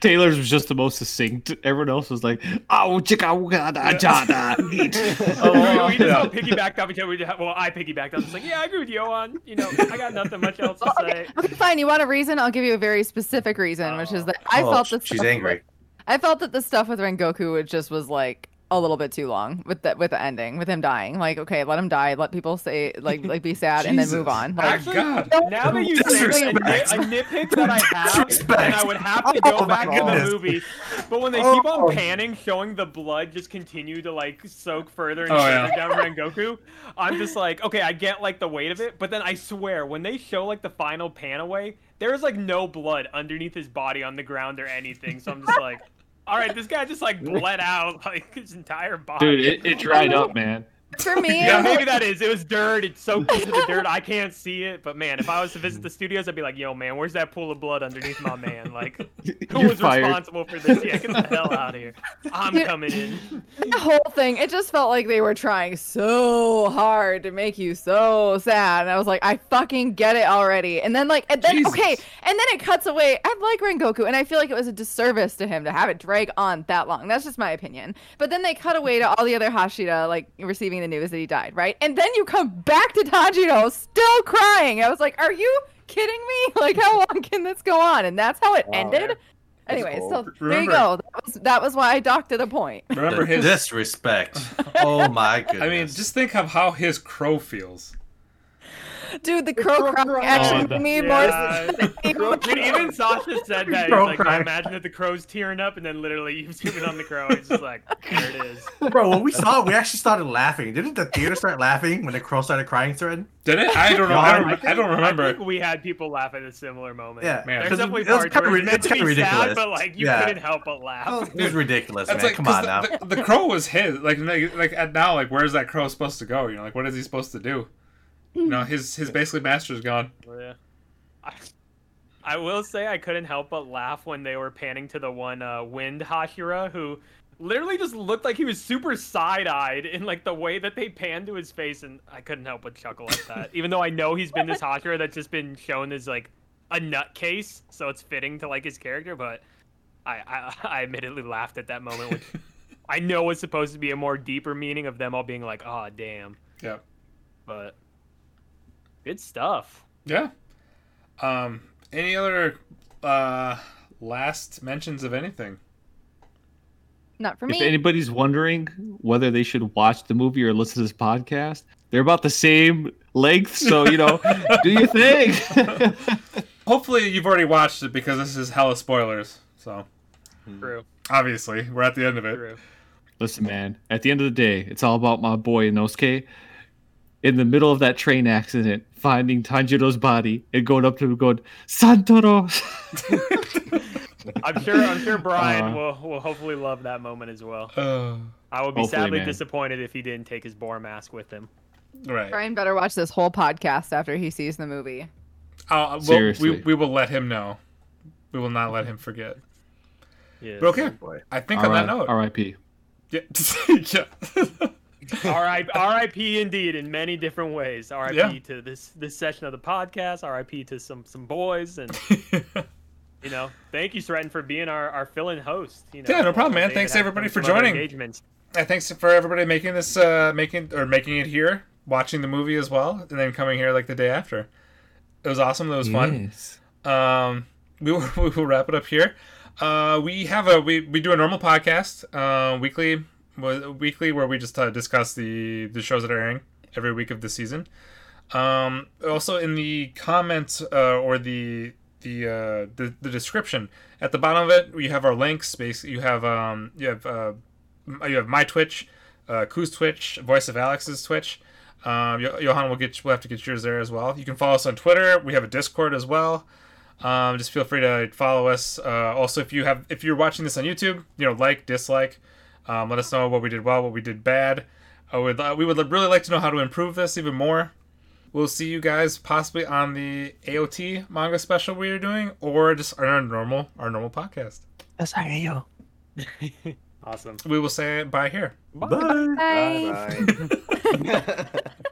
Taylor's was just the most succinct. Everyone else was like, "Oh, chicka wugga da jada." Oh, we, we just Yeah. all piggybacked off each other. We just, well, I piggybacked. I was just like, yeah, I agree with Johan. You know, I got nothing much else to say. Okay, fine. You want a reason? I'll give you a very specific reason, which is that I Oh, felt that she's stuff- angry. I felt that the stuff with Rengoku was just was like a little bit too long with the with the ending with him dying. Like, okay, let him die. Let people say like like be sad and then move on. Like, Actually, God. now that you say it, a, a nitpick that I have, and Disrespect. I would have to go Oh back to the movie, but when they keep Oh. on panning, showing the blood just continue to like soak further and Oh, yeah. down Rengoku, I'm just like, okay, I get like the weight of it, but then I swear when they show like the final pan away, there is like no blood underneath his body on the ground or anything. So I'm just like, all right, this guy just like bled out like his entire body. Dude, it, it dried up, man. For me, Yeah, maybe that is. It was dirt. It soaked into the dirt. I can't see it, but man, if I was to visit the studios, I'd be like, "Yo, man, where's that pool of blood underneath my man? Like, who You're was fired. responsible for this? Yeah, get the hell out of here. I'm Dude. coming in." the whole thing, it just felt like they were trying so hard to make you so sad. And I was like, I fucking get it already. And then like, and then Jesus. okay, and then it cuts away. I like Rengoku, and I feel like it was a disservice to him to have it drag on that long. That's just my opinion. But then they cut away to all the other Hashira like receiving the news that he died, right? And then you come back to Tanjiro still crying. I was like, are you kidding me? Like, how long can this go on? And that's how it Wow. ended. Anyway, cool. so there you go. That was, that was why I docked to the point. Remember The his. disrespect. Oh my goodness. I mean, just think of how his crow feels. Dude, the crow crow crying crying. actually Oh, the- made Yeah. more Dude, even Sasha said that. He's Crow like, "Yeah, crying. imagine that the crow's tearing up, and then literally you zoom in on the crow. It's just like, there it is. bro, when we saw it, we actually started laughing. Didn't the theater start laughing when the crow started crying? Thread? Did it? I don't know. No, I I don't. I don't I remember. think we had people laugh at a similar moment. Yeah, Man. There's 'cause definitely it was parts kinda where it's ri- meant to it's be kinda sad, ridiculous. but like you Yeah. couldn't help but laugh. Oh, it was ridiculous, That's man. like Come 'cause on now. the, the, the crow was his. Like, like, like at now, like, where's that crow supposed to go? You know, like, what is he supposed to do? You know, his his basically master's gone. Yeah. I, I will say I couldn't help but laugh when they were panning to the one uh, Wind Hashira who literally just looked like he was super side-eyed in like the way that they panned to his face and I couldn't help but chuckle at that. Even though I know he's been this Hashira that's just been shown as like a nutcase, so it's fitting to like his character, but I, I, I admittedly laughed at that moment, which I know was supposed to be a more deeper meaning of them all being like, oh damn. Yeah. But good stuff. Yeah. Um. Any other uh last mentions of anything? Not for me. If anybody's wondering whether they should watch the movie or listen to this podcast, they're about the same length. So you know, do your thing. Hopefully, you've already watched it because this is hella spoilers. So True. obviously, we're at the end of it. True. Listen, man. At the end of the day, it's all about my boy Inosuke. In the middle of that train accident, finding Tanjiro's body and going up to him, going Santoro. I'm sure. I'm sure Brian Uh, will will hopefully love that moment as well. Uh, I would be sadly man. disappointed if he didn't take his boar mask with him. right. Brian better watch this whole podcast after he sees the movie. Uh, well, Seriously. we we will let him know. We will not let him forget. Yes. But okay, boy. I think on that note, R.I.P. yeah, yeah. R.I.P. R.I.P. Indeed, in many different ways. R.I.P. Yeah. to this this session of the podcast. R.I.P. to some some boys, and you know, thank you, Stratton, for being our our fill-in host. You know, Yeah, no problem, man. David Thanks, had everybody, for some other joining. Engagements. Thanks for everybody making this, uh, making or making it here, watching the movie as well, and then coming here like the day after. It was awesome. It was fun. Um, we will, we will wrap it up here. Uh, we have a we, we do a normal podcast uh, weekly wa- weekly where we just uh, discuss the the shows that are airing every week of the season. Um, also in the comments uh, or the the, uh, the the description at the bottom of it, you have our links. Basically, you have um you have uh, you have my Twitch, uh, Koo's Twitch, Voice of Alex's Twitch. Um, Johan will get we'll have to get yours there as well. You can follow us on Twitter. We have a Discord as well. Um, just feel free to follow us. Uh, also, if you have if you're watching this on YouTube, you know, like, dislike. Um, let us know what we did well, what we did bad. I would uh, we would really like to know how to improve this even more. We'll see you guys possibly on the AOT manga special we are doing, or just our normal our normal podcast. Awesome. We will say bye here. Bye. Bye. Bye bye.